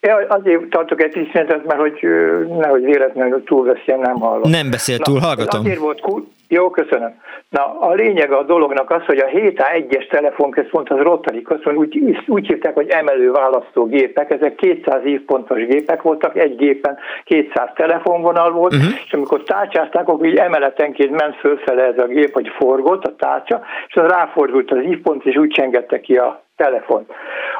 Ja, azért tartok egy kis mert hogy nehogy véletlenül túlveszjen, nem hallom. Nem beszél túl, Na, hallgatom. Azért volt jó, köszönöm. Na, a lényeg a dolognak az, hogy a 7A1-es telefonközpont az Rotary központ, úgy, úgy hívták, hogy emelő választógépek, ezek 200 évpontos gépek voltak, egy gépen 200 telefonvonal volt, uh-huh. és amikor tárcsázták, akkor így emeletenként ment fölfele ez a gép, hogy forgott a tárcsa, és az ráfordult az évpont, és úgy csengette ki a telefon.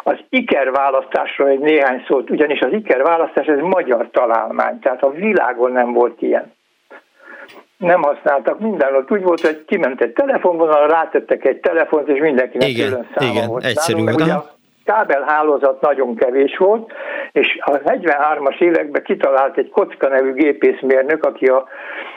Az IKER választásról egy néhány szót, ugyanis az IKER választás ez magyar találmány, tehát a világon nem volt ilyen nem használtak mindenhol. Úgy volt, hogy kiment egy telefonvonal, rátettek egy telefont, és mindenkinek igen, külön száma igen, volt. Egyszerű Nálunk, ugye a kábelhálózat nagyon kevés volt, és a 43-as években kitalált egy Kocka nevű gépészmérnök, aki a,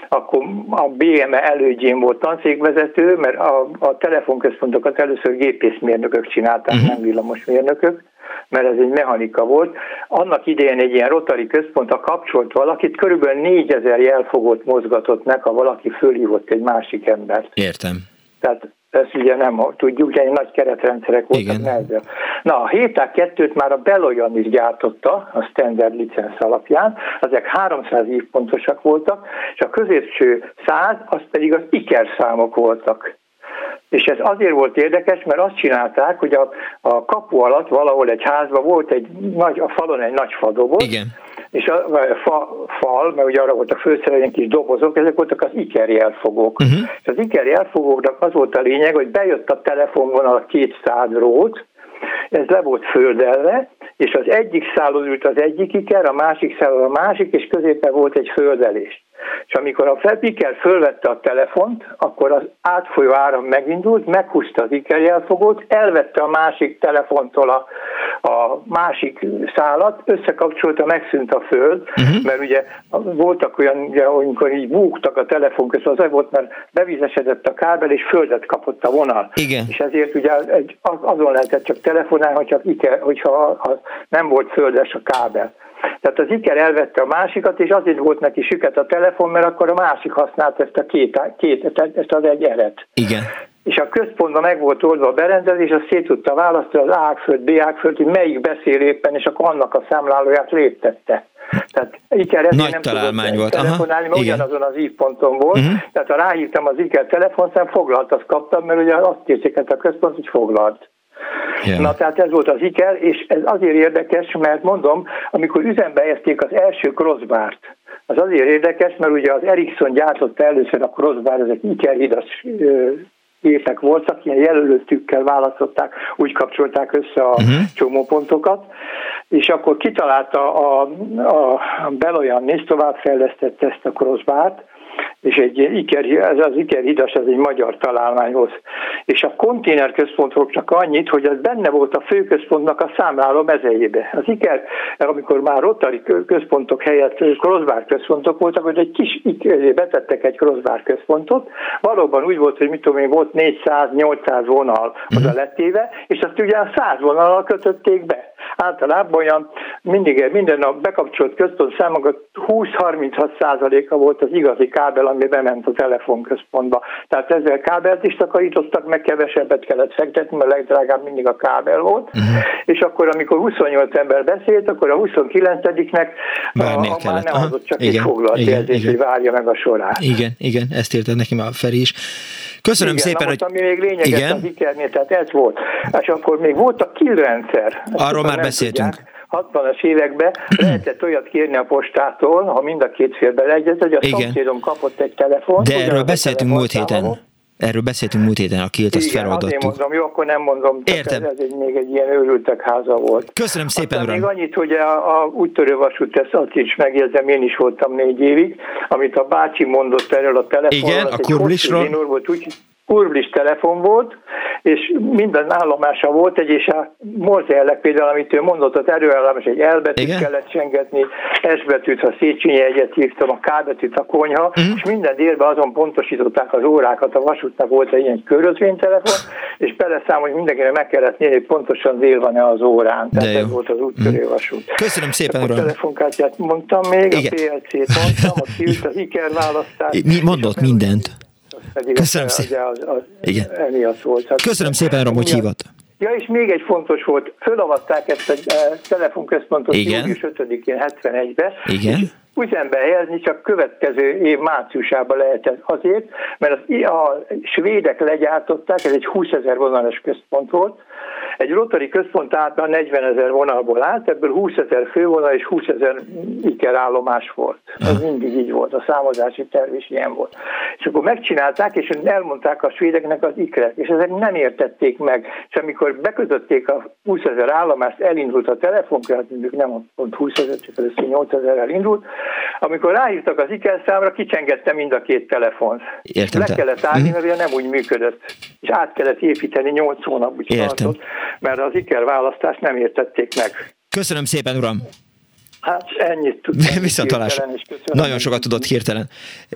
akkor a BME elődjén volt tanszékvezető, mert a, a telefonközpontokat először gépészmérnökök csinálták, uh-huh. nem villamosmérnökök mert ez egy mechanika volt. Annak idején egy ilyen rotari központ, a kapcsolt valakit, körülbelül 4000 jelfogót mozgatott meg, ha valaki fölhívott egy másik embert. Értem. Tehát ezt ugye nem tudjuk, ugye nagy keretrendszerek voltak nehezebb. Na, a 7 2 már a Beloyan is gyártotta a standard licensz alapján, ezek 300 évpontosak voltak, és a középső 100, az pedig az IKER számok voltak. És ez azért volt érdekes, mert azt csinálták, hogy a, a kapu alatt valahol egy házban volt egy nagy, a falon egy nagy fadoboz, Igen. És a, a fa, fal, mert ugye arra voltak főszereljen kis dobozok, ezek voltak az Iker jelfogók. Uh-huh. És az Iker jelfogóknak az volt a lényeg, hogy bejött a telefonvonal 200 rót, ez le volt földelve, és az egyik szálon ült az egyik iker, a másik szálon a másik, és középen volt egy földelés. És amikor a Piker fölvette a telefont, akkor az átfolyó áram megindult, meghúzta az ikerjelfogót, elvette a másik telefontól a, a másik szálat, összekapcsolta, megszűnt a föld, uh-huh. mert ugye voltak olyan, ugye, amikor így búgtak a telefon között, az volt, mert bevizesedett a kábel, és földet kapott a vonal. Igen. És ezért ugye azon lehetett csak telefonálni, hogyha, hogyha nem volt földes a kábel. Tehát az Iker elvette a másikat, és azért volt neki süket a telefon, mert akkor a másik használt ezt a két, két ezt az egy eret. Igen. És a központban meg volt oldva a berendezés, azt szét tudta választani az ágföld, B ágföld, hogy melyik beszél éppen, és akkor annak a számlálóját léptette. Tehát Iker Nagy nem találmány volt. telefonálni, mert ugyanazon az ívponton volt. Uh-huh. Tehát ha ráhívtam az Iker telefonszám, foglalt, azt kaptam, mert ugye azt készített a központ, hogy foglalt. Yeah. Na tehát ez volt az iker, és ez azért érdekes, mert mondom, amikor üzembe helyezték az első crossbárt, az azért érdekes, mert ugye az Ericsson gyártotta először a crossbar, ezek ikerhidas gépek voltak, ilyen jelölőtükkel választották, úgy kapcsolták össze a uh-huh. csomópontokat, és akkor kitalálta a, a Beloyan és továbbfejlesztette ezt a crossbárt, és egy Iker, ez az Iker hidas, ez egy magyar találmány volt. és a konténerközpontról csak annyit, hogy az benne volt a főközpontnak a számláló mezejébe. Az Iker, amikor már Rotary központok helyett crossbar központok voltak, hogy egy kis betettek egy crossbar központot, valóban úgy volt, hogy mit tudom én, volt 400-800 vonal oda mhm. lettéve, és azt ugye a 100 vonalal kötötték be. Általában olyan mindig, minden a bekapcsolt központ számokat 20-36 százaléka volt az igazi kábel, ami bement a telefonközpontba. Tehát ezzel kábelt is takarítottak, meg kevesebbet kellett fektetni, mert a legdrágább mindig a kábel volt. Uh-huh. És akkor, amikor 28 ember beszélt, akkor a 29-nek Várnia a, kellett. nem adott csak igen, egy foglalt igen, jelzés, igen. hogy várja meg a sorát. Igen, igen, ezt érted neki már Feri is. Köszönöm Igen, szépen, hogy... Ami még lényeges Igen? az ikernél, tehát ez volt. És akkor még volt a killrendszer. Arról már beszéltünk. Tudják. 60-as években lehetett olyat kérni a postától, ha mind a két fél beleegyezett, hogy a Igen. szomszédom kapott egy telefont. De erről beszéltünk múlt héten. Erről beszéltünk múlt héten, a kilt, azt feloldottuk. Igen, mondom, jó, akkor nem mondom. Értem. Ez, egy, még egy ilyen őrültek háza volt. Köszönöm szépen, Aztán uram. még annyit, hogy a, a úttörővasút, ezt azt is megjegyzem, én is voltam négy évig, amit a bácsi mondott erről a telefonról. Igen, a kurblisról. Volt, úgy, kurblis telefon volt, és minden állomása volt egy, és a morzellek például, amit ő mondott, az erőállomás egy elbetűt Igen? kellett csengetni, S betűt, ha Széchenyi egyet hívtam, a K betűt a konyha, uh-huh. és minden délben azon pontosították az órákat, a vasútnak volt egy ilyen körözvénytelefon, és beleszám, hogy mindenkinek meg kellett nézni, hogy pontosan dél van-e az órán. Tehát ez volt az mhm. vasút. Köszönöm szépen, uram. A telefonkártyát mondtam még, Igen. a PLC-t mondtam, a kiült az IKER választás. Mi mondott mindent? Köszönöm szépen. Az, az Igen. volt. Hát Köszönöm szépen, Rom, hogy hívott. Ja, és még egy fontos volt, fölavatták ezt a e, telefonközpontot július 5-én 71-be. Igen. üzembe helyezni csak következő év márciusában lehetett azért, mert az, a svédek legyártották, ez egy 20 ezer vonalas központ volt, egy rotari központ által 40 ezer vonalból állt, ebből 20 ezer fővonal és 20 ezer ikerállomás volt. Ez mindig így volt, a számozási terv is ilyen volt. És akkor megcsinálták, és elmondták a svédeknek az ikret, és ezek nem értették meg. És amikor bekötötték a 20 ezer állomást, elindult a telefonkra, hát mondjuk nem pont 20 ezer, csak először 8 ezer elindult, amikor ráírtak az iker számra, kicsengette mind a két telefon. Értem Le kellett állni, mhm. mert nem úgy működött. És át kellett építeni 8 hónapig tartott mert az IKER választást nem értették meg. Köszönöm szépen, uram! Hát ennyit tudtam. Viszontalás. Nagyon sokat tudott hirtelen,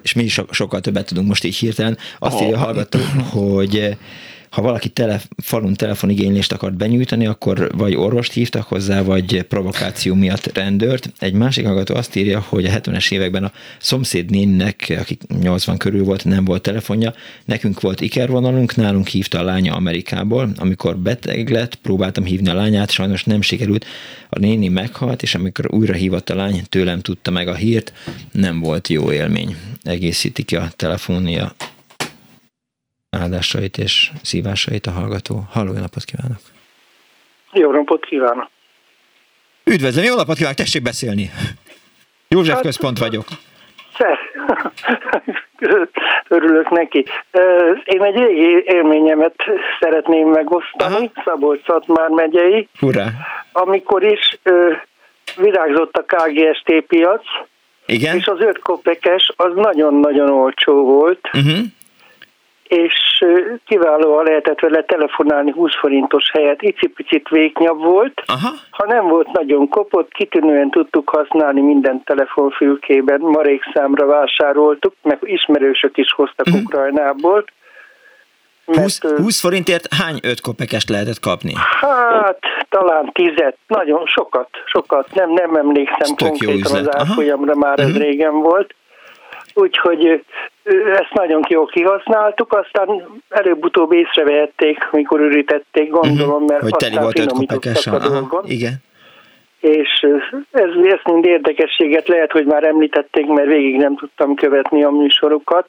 és mi is so- sokkal többet tudunk most így hirtelen. Azt írja hallgató, hogy ha valaki tele, falun telefonigénylést akart benyújtani, akkor vagy orvost hívtak hozzá, vagy provokáció miatt rendőrt. Egy másik hallgató azt írja, hogy a 70-es években a szomszéd nénnek, aki 80 körül volt, nem volt telefonja, nekünk volt ikervonalunk, nálunk hívta a lánya Amerikából. Amikor beteg lett, próbáltam hívni a lányát, sajnos nem sikerült. A néni meghalt, és amikor újra hívott a lány, tőlem tudta meg a hírt, nem volt jó élmény. Egészíti ki a telefonja áldásait és szívásait a hallgató. Halló, jó napot kívánok! Jó napot kívánok! Üdvözlöm, jó napot kívánok, tessék beszélni! József hát, Központ vagyok. Örülök neki. Én egy régi élményemet szeretném megosztani, Szabolcs-Szatmár megyei. Hurrá! Amikor is virágzott a KGST piac, Igen? és az öt kopekes az nagyon-nagyon olcsó volt. Uh-huh és kiválóan lehetett vele telefonálni 20 forintos helyet, icipicit véknyabb volt. Aha. Ha nem volt nagyon kopott, kitűnően tudtuk használni minden telefonfülkében, marék számra vásároltuk, meg ismerősök is hoztak uh-huh. Ukrajnából. 20, 20 forintért hány öt kopekest lehetett kapni? Hát, talán tizet. Nagyon sokat, sokat. Nem, nem emlékszem konkrétan az árfolyamra, már uh-huh. ez régen volt. Úgyhogy ezt nagyon jól kihasználtuk, aztán előbb-utóbb észrevehették, mikor ürítették, gondolom, mert hogy teli volt öt a dolgon. Igen. És ez, ez mind érdekességet lehet, hogy már említették, mert végig nem tudtam követni a műsorokat,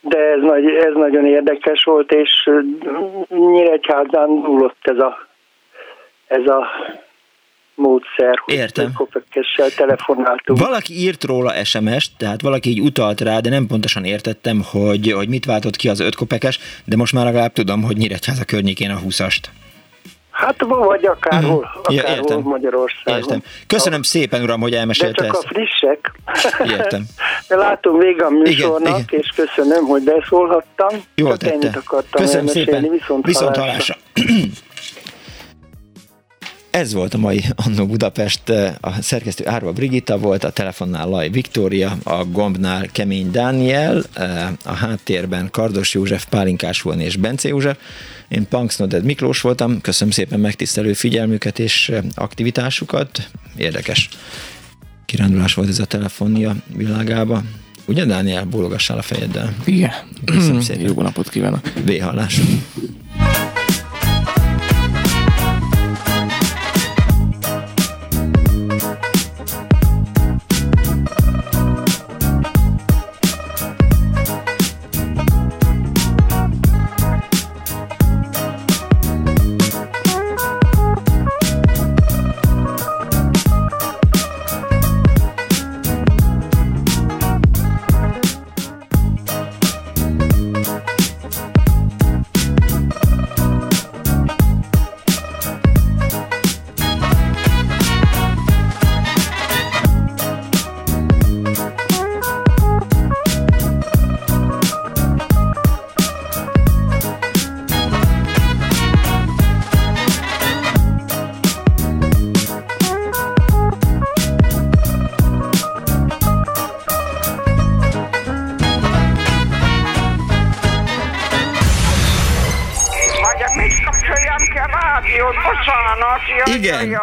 de ez, nagy, ez nagyon érdekes volt, és Nyíregyházán dúlott ez a, ez a módszer, hogy Értem. kopekessel telefonáltunk. Valaki írt róla SMS-t, tehát valaki így utalt rá, de nem pontosan értettem, hogy, hogy mit váltott ki az öt kopekes, de most már legalább tudom, hogy Nyíregyháza környékén a 20-ast. Hát vagy akárhol, uh-huh. akárhol ja, értem. Magyarországon. Értem. Köszönöm a... szépen, uram, hogy elmesélte De csak ezt. a frissek. Értem. Látom vége a műsornak, igen, és köszönöm, hogy beszólhattam. Jól tette. Köszönöm szépen. Viszont, Viszont hallásra. Ez volt a mai Annó Budapest, a szerkesztő Árva Brigitta volt, a telefonnál Laj Viktória, a gombnál Kemény Dániel, a háttérben Kardos József, Pálinkás Huan és Bence József. Én Punks Noded Miklós voltam, köszönöm szépen megtisztelő figyelmüket és aktivitásukat. Érdekes kirándulás volt ez a telefonia világába. Ugye, Dániel, bólogassál a fejeddel. Igen. Köszönöm szépen. Jó napot kívánok. Véhallás.